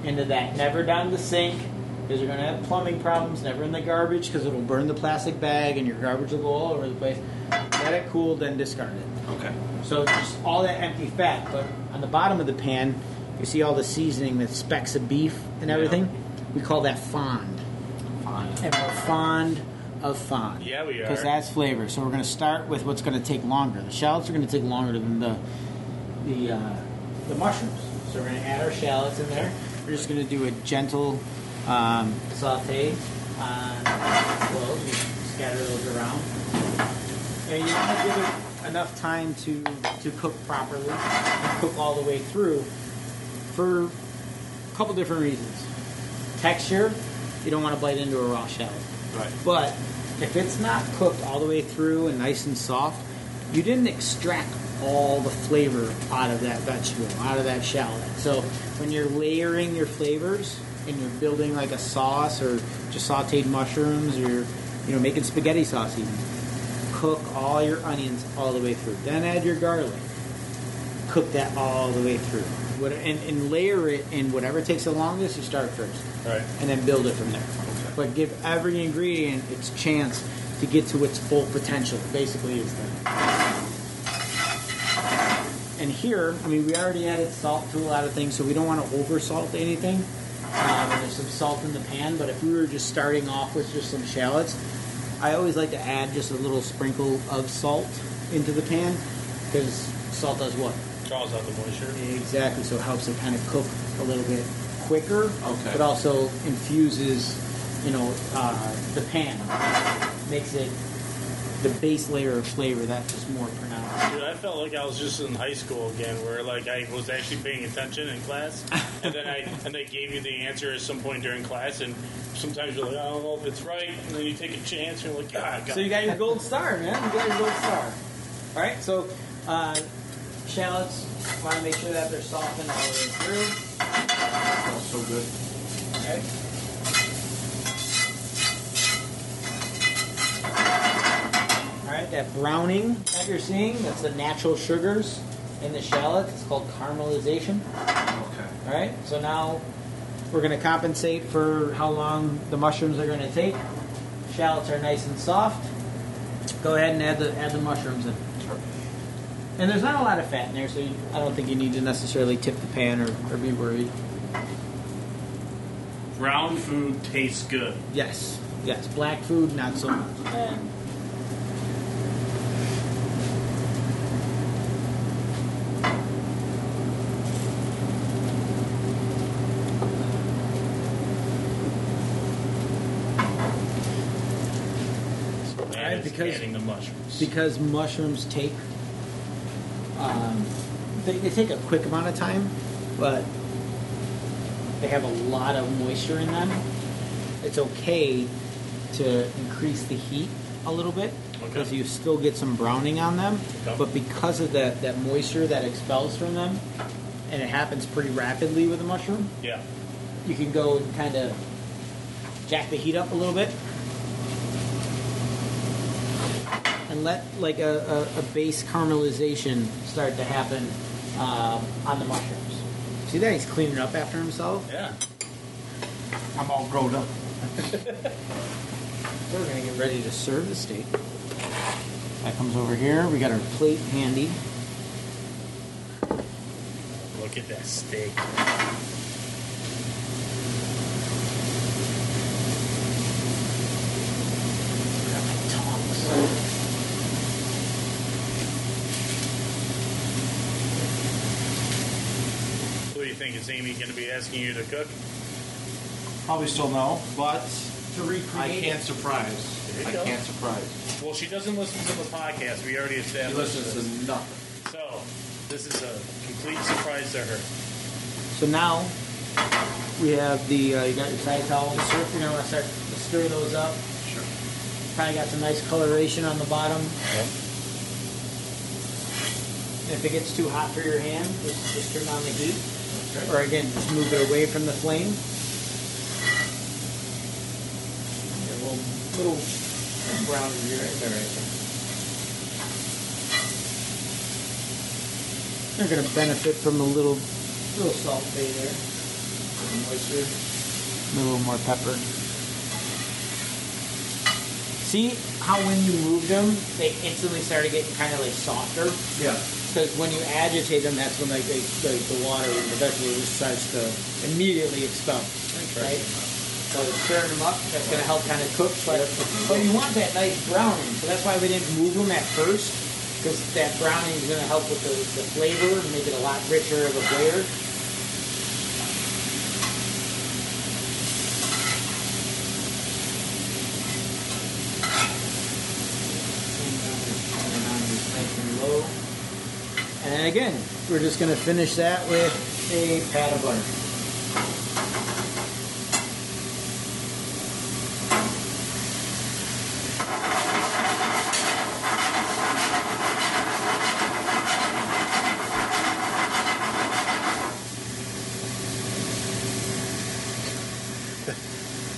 into that. Never down the sink because you're going to have plumbing problems. Never in the garbage because it'll burn the plastic bag and your garbage will go all over the place. Let it cool, then discard it. Okay. So just all that empty fat, but on the bottom of the pan, you see all the seasoning, the specks of beef and everything. We call that fond, Fine. and we're fond of fond. Yeah, we are. Because that's flavor. So we're going to start with what's going to take longer. The shallots are going to take longer than the the uh, the mushrooms. So we're going to add our shallots in there. We're just going to do a gentle um, saute on cloves. Scatter those around. And you want to give it enough time to, to cook properly cook all the way through for a couple different reasons. Texture, you don't want to bite into a raw shallot. Right. But if it's not cooked all the way through and nice and soft, you didn't extract all the flavor out of that vegetable, out of that shallot. So when you're layering your flavors and you're building like a sauce or just sauteed mushrooms or you're, you know, making spaghetti sauce even, cook all your onions all the way through. Then add your garlic. Cook that all the way through. What- And, and layer it in whatever takes the longest, you start first Right. and then build it from there. But give every ingredient its chance to get to its full potential. Basically, is that. And here, I mean, we already added salt to a lot of things, so we don't want to over salt anything. Um, there's some salt in the pan, but if we were just starting off with just some shallots, I always like to add just a little sprinkle of salt into the pan because salt does what? Draws out the moisture. Exactly. So it helps it kind of cook a little bit quicker, Okay. but also infuses, you know, uh, the pan, makes it the base layer of flavor that's just more pronounced. Dude, I felt like I was just in high school again, where like I was actually paying attention in class, and then I and they gave you the answer at some point during class, and sometimes you're like, I don't know if it's right, and then you take a chance, and you're like, God, God. So you got your gold star, man. You got your gold star. All right. So uh, shallots, want to make sure that they're softened all the way through. Smells so good. Okay. All right, that browning that you're seeing, that's the natural sugars in the shallot. It's called caramelization. Okay. All right, so now we're going to compensate for how long the mushrooms are going to take. Shallots are nice and soft. Go ahead and add the add the mushrooms in. And there's not a lot of fat in there, so you, I don't think you need to necessarily tip the pan or, or be worried. brown food tastes good. Yes, yes. Black food, not so much. And Right, it's because- adding the mushrooms. because mushrooms take um, they, they take a quick amount of time, but they have a lot of moisture in them. It's okay to increase the heat a little bit because Okay. you still get some browning on them, Okay. but because of that that moisture that expels from them, and it happens pretty rapidly with a mushroom, yeah. you can go and kind of jack the heat up a little bit and let like a, a, a base caramelization start to happen um, on the mushrooms. See that he's cleaning up after himself. Yeah. I'm all grown up. So [LAUGHS] we're gonna get ready to serve the steak. That comes over here. We got our plate handy. Look at that steak. Got my tongs. What do you think? Is Amy going to be asking you to cook? Probably still no, but To recreate. I can't it. surprise. I go. can't surprise. Well, she doesn't listen to the podcast. We already He established listens this. to nothing. So, this is a complete surprise to her. So now we have the uh, you got your side towels. You're gonna want to start to stir those up. Sure. Probably got some nice coloration on the bottom. If it gets too hot for your hand, just, just turn on the heat. Or again, just move it away from the flame. A little, little brown here, right there, right there. You're going to benefit from a little, little Salt Bae there, a little moisture, a little more pepper. See how when you move them, they instantly started getting kind of like softer. Yeah. Because when you agitate them, that's when like they, the, the water and the vegetable just starts to immediately expel. Right? So stirring them up, that's going to help kind of cook. But, but you want that nice browning. So that's why we didn't move them at first. Because that browning is going to help with the, the flavor and make it a lot richer of a flavor. Turn on these nice and low. And again, we're just going to finish that with a pat of butter.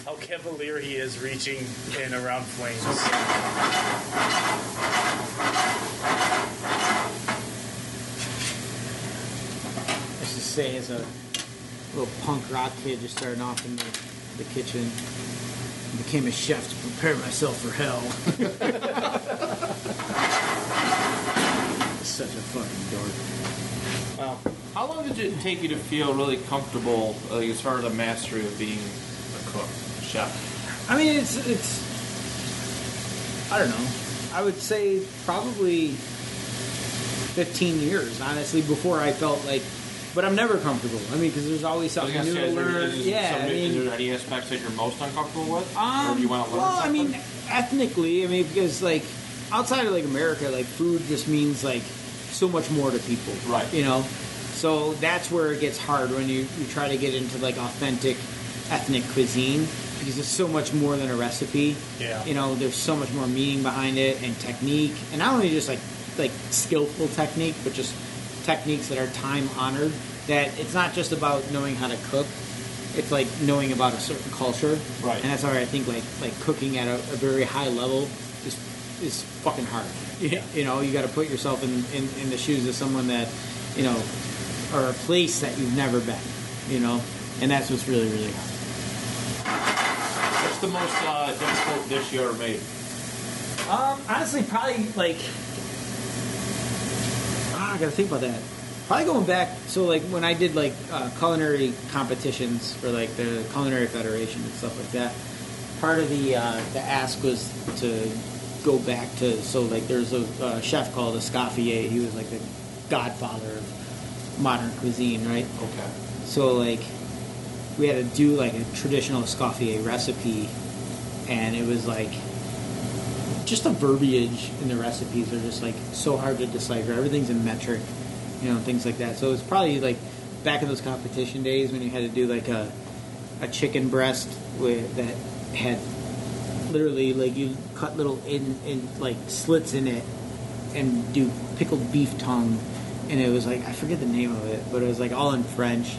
How cavalier he is reaching in around flames. Say, as a little punk rock kid just starting off in the, the kitchen, I became a chef to prepare myself for hell. [LAUGHS] Such a fucking dork. Well, How long did it take you to feel really comfortable, like, as far as the mastery of being a cook, chef? I mean, it's it's. I don't know. I would say probably 15 years, honestly, before I felt like. But I'm never comfortable. I mean, because there's always something new to learn. yeah, some, I mean, is there any aspects that you're most uncomfortable with, or um, do you want to learn well, something? I mean, ethnically, I mean, because like outside of like America, like food just means like so much more to people, Right. You know, so that's where it gets hard when you you try to get into like authentic ethnic cuisine because it's so much more than a recipe. Yeah. You know, there's so much more meaning behind it and technique, and not only just like like skillful technique, but just techniques that are time honored. That it's not just about knowing how to cook; it's like knowing about a certain culture. Right. And that's why I think like like cooking at a, a very high level is is fucking hard. Yeah. You know, you got to put yourself in, in in the shoes of someone that, you know, or a place that you've never been. You know, and that's what's really really hard. What's the most uh, difficult dish you ever made? Um, honestly, probably like ah, I gotta think about that. Probably going back. So like when I did like uh, culinary competitions for like the Culinary Federation and stuff like that. Part of the uh, the ask was to go back to so like there's a uh, chef called Escoffier. He was like the godfather of modern cuisine, right? okay. So like we had to do like a traditional Escoffier recipe, and it was like just the verbiage in the recipes are just like so hard to decipher. Everything's in metric, you know, things like that. So it's probably like back in those competition days when you had to do like a a chicken breast with that had literally like you cut little in in like slits in it and do pickled beef tongue and it was like I forget the name of it, but it was like all in French.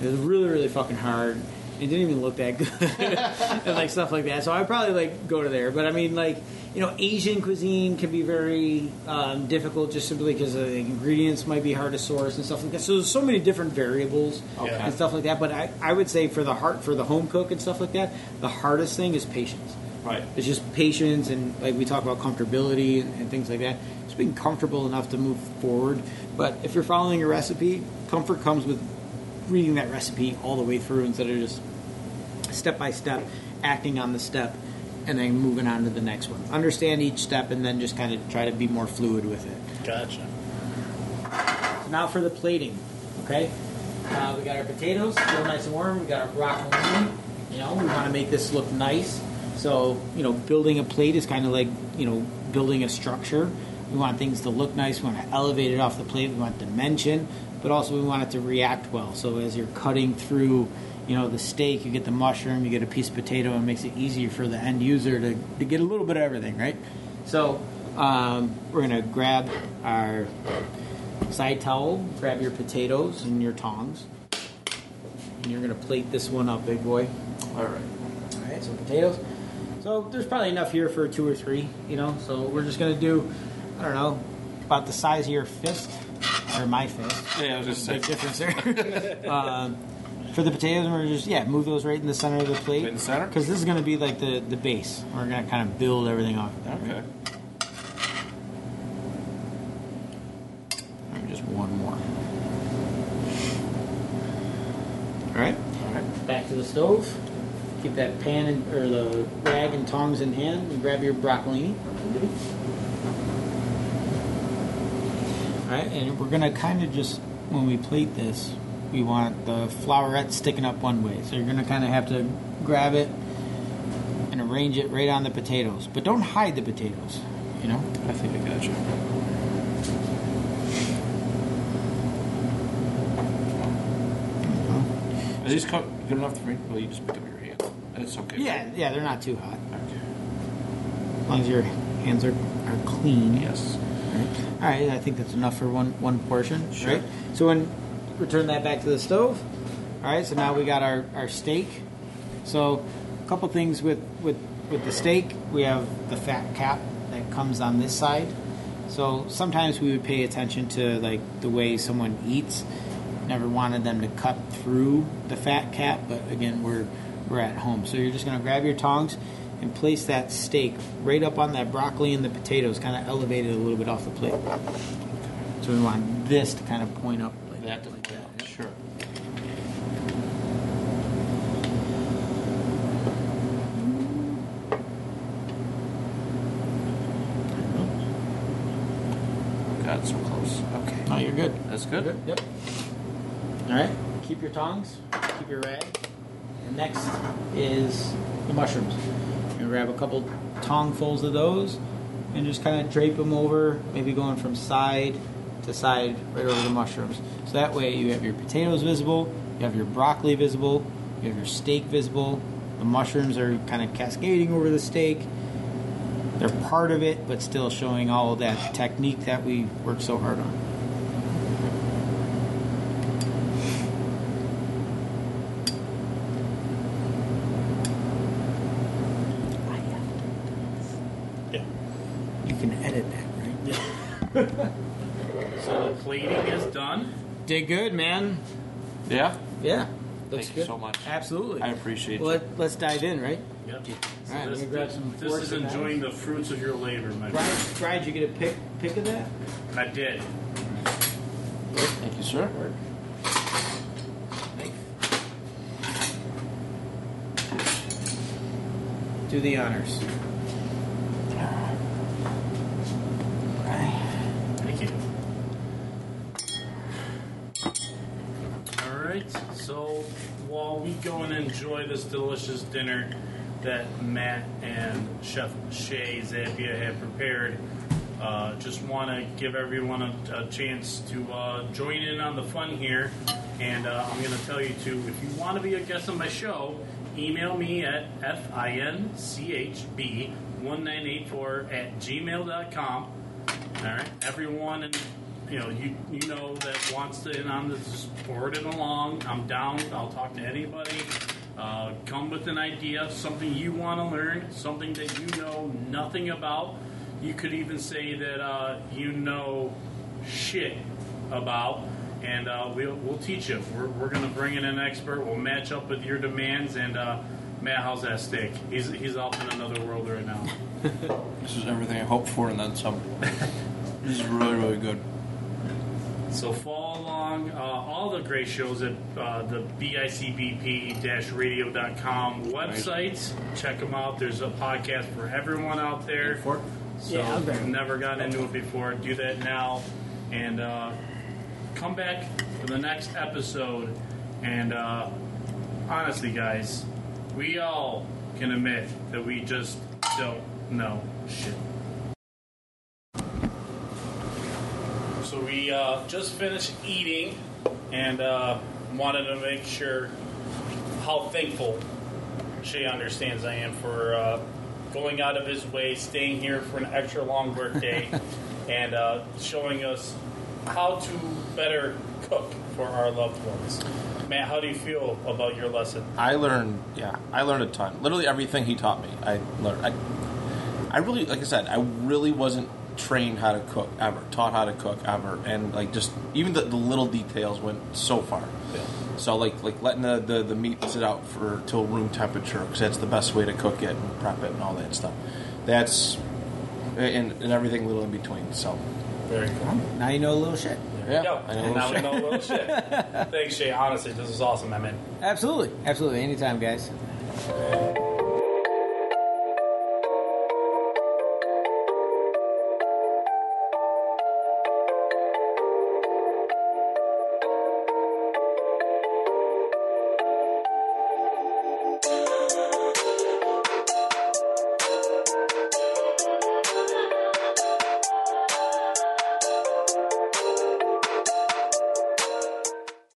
It was really really fucking hard. It didn't even look that good [LAUGHS] and like stuff like that. So I'd probably like go to there. But I mean like you know Asian cuisine can be very um, difficult just simply because the ingredients might be hard to source and stuff like that. So there's so many different variables Okay. and stuff like that. But I, I would say for the heart for the home cook and stuff like that, the hardest thing is patience. Right. It's just patience and like we talk about comfortability and, and things like that. Just being comfortable enough to move forward. But if you're following a recipe, comfort comes with reading that recipe all the way through instead of just step by step, acting on the step, and then moving on to the next one. Understand each step and then just kind of try to be more fluid with it. Gotcha. So now for the plating, okay? Uh, we got our potatoes, still nice and warm. We got our broccoli. You know, we want to make this look nice. So, you know, building a plate is kind of like, you know, building a structure. We want things to look nice. We want to elevate it off the plate. We want dimension, but also we want it to react well. So as you're cutting through, you know, the steak, you get the mushroom, you get a piece of potato, and it makes it easier for the end user to, to get a little bit of everything, right? So um, we're going to grab our side towel, grab your potatoes and your tongs. And you're going to plate this one up, big boy. All right. All right, so potatoes. So there's probably enough here for two or three, you know. So we're just going to do, I don't know, about the size of your fist, or my fist. Yeah, I was just saying. difference there. [LAUGHS] um, for the potatoes, we're just yeah move those right in the center of the plate. Right in the center? Because this is going to be like the the base. We're going to kind of build everything off. Of that, right? Okay. Alright, just one more. All right. All right. Back to the stove. Keep that pan and, or the rag and tongs in hand and grab your broccolini. All right, and we're gonna kind of just when we plate this, we want the flowerette sticking up one way. So you're gonna kind of have to grab it and arrange it right on the potatoes, but don't hide the potatoes. You know. I think I got you. Are these cut good enough to read? Well, you just pick up your hand. That's okay. Yeah, yeah, they're not too hot. Okay. As long as your hands are, are clean. Yes. All right, I think that's enough for one one portion. Sure. Right. So when return that back to the stove. All right. So now we got our, our steak. So a couple things with with with the steak, we have the fat cap that comes on this side. So sometimes we would pay attention to like the way someone eats. Never wanted them to cut through the fat cap, but again, we're we're at home. So you're just gonna grab your tongs and place that steak right up on that broccoli and the potatoes, kind of elevate it a little bit off the plate. So we want this to kind of point up like That that. Like that. Sure. God, so close. You're good. That's good. Yep. All right. Keep your tongs. Keep your rag. And next is the mushrooms. You're gonna grab a couple tongfuls of those and just kind of drape them over, maybe going from side to side right over the mushrooms. So that way you have your potatoes visible, you have your broccoli visible, you have your steak visible. The mushrooms are kind of cascading over the steak. They're part of it, but still showing all of that technique that we worked so hard on. Yeah. You can edit that, right? So the plating is done. Did good, man. Yeah. Yeah. Looks Thank you so much. Absolutely. I appreciate it. well, let, let's dive in, right? Yep. All right, this, let me grab some this forks is and enjoying the fruits of your labor, my Brian, friend. Brian, did you get a pick pick of that? I did. Thank you, sir. Do the honors. Thank you. All right. So while we go and enjoy this delicious dinner that Matt and Chef Shea Zappia have prepared, uh, just want to give everyone a, a chance to uh, join in on the fun here. And uh, I'm going to tell you to, if you want to be a guest on my show, email me at finchb1984 at gmail.com. All right, everyone, you know, you you know that wants to in on this, forward it along. I'm down. I'll talk to anybody. Uh, come with an idea, something you want to learn, something that you know nothing about. You could even say that uh, you know shit about, and uh, we'll we'll teach you. We're we're gonna bring in an expert. We'll match up with your demands. And uh, Matt, how's that steak? He's he's off in another world right now. [LAUGHS] This is everything I hoped for and then some. [LAUGHS] this is really, really good. So follow along uh, all the great shows at uh, the bicbp-radio.com website. Check them out. There's a podcast for everyone out there. So Yeah, I'll grab if it. you've never gotten into it before, do that now. And uh, come back for the next episode. And uh, honestly, guys, we all can admit that we just don't know shit. So we uh, just finished eating and uh, wanted to make sure how thankful she understands I am for uh, going out of his way, staying here for an extra long work day, [LAUGHS] and uh, showing us how to better cook for our loved ones. Matt, how do you feel about your lesson? I learned, yeah, I learned a ton. Literally everything he taught me, I learned. I, I really, like I said, I really wasn't trained how to cook ever, taught how to cook ever, and like just even the, the little details went so far. Yeah. So like like letting the, the, the meat sit out for till room temperature because that's the best way to cook it and prep it and all that stuff. That's and, and everything little in between. So Very cool. Now you know a little shit. yeah, Yo, I know. and now we know a little shit. [LAUGHS] Thanks, Shea. Honestly, this is awesome, I man. Absolutely. Absolutely. Anytime, guys.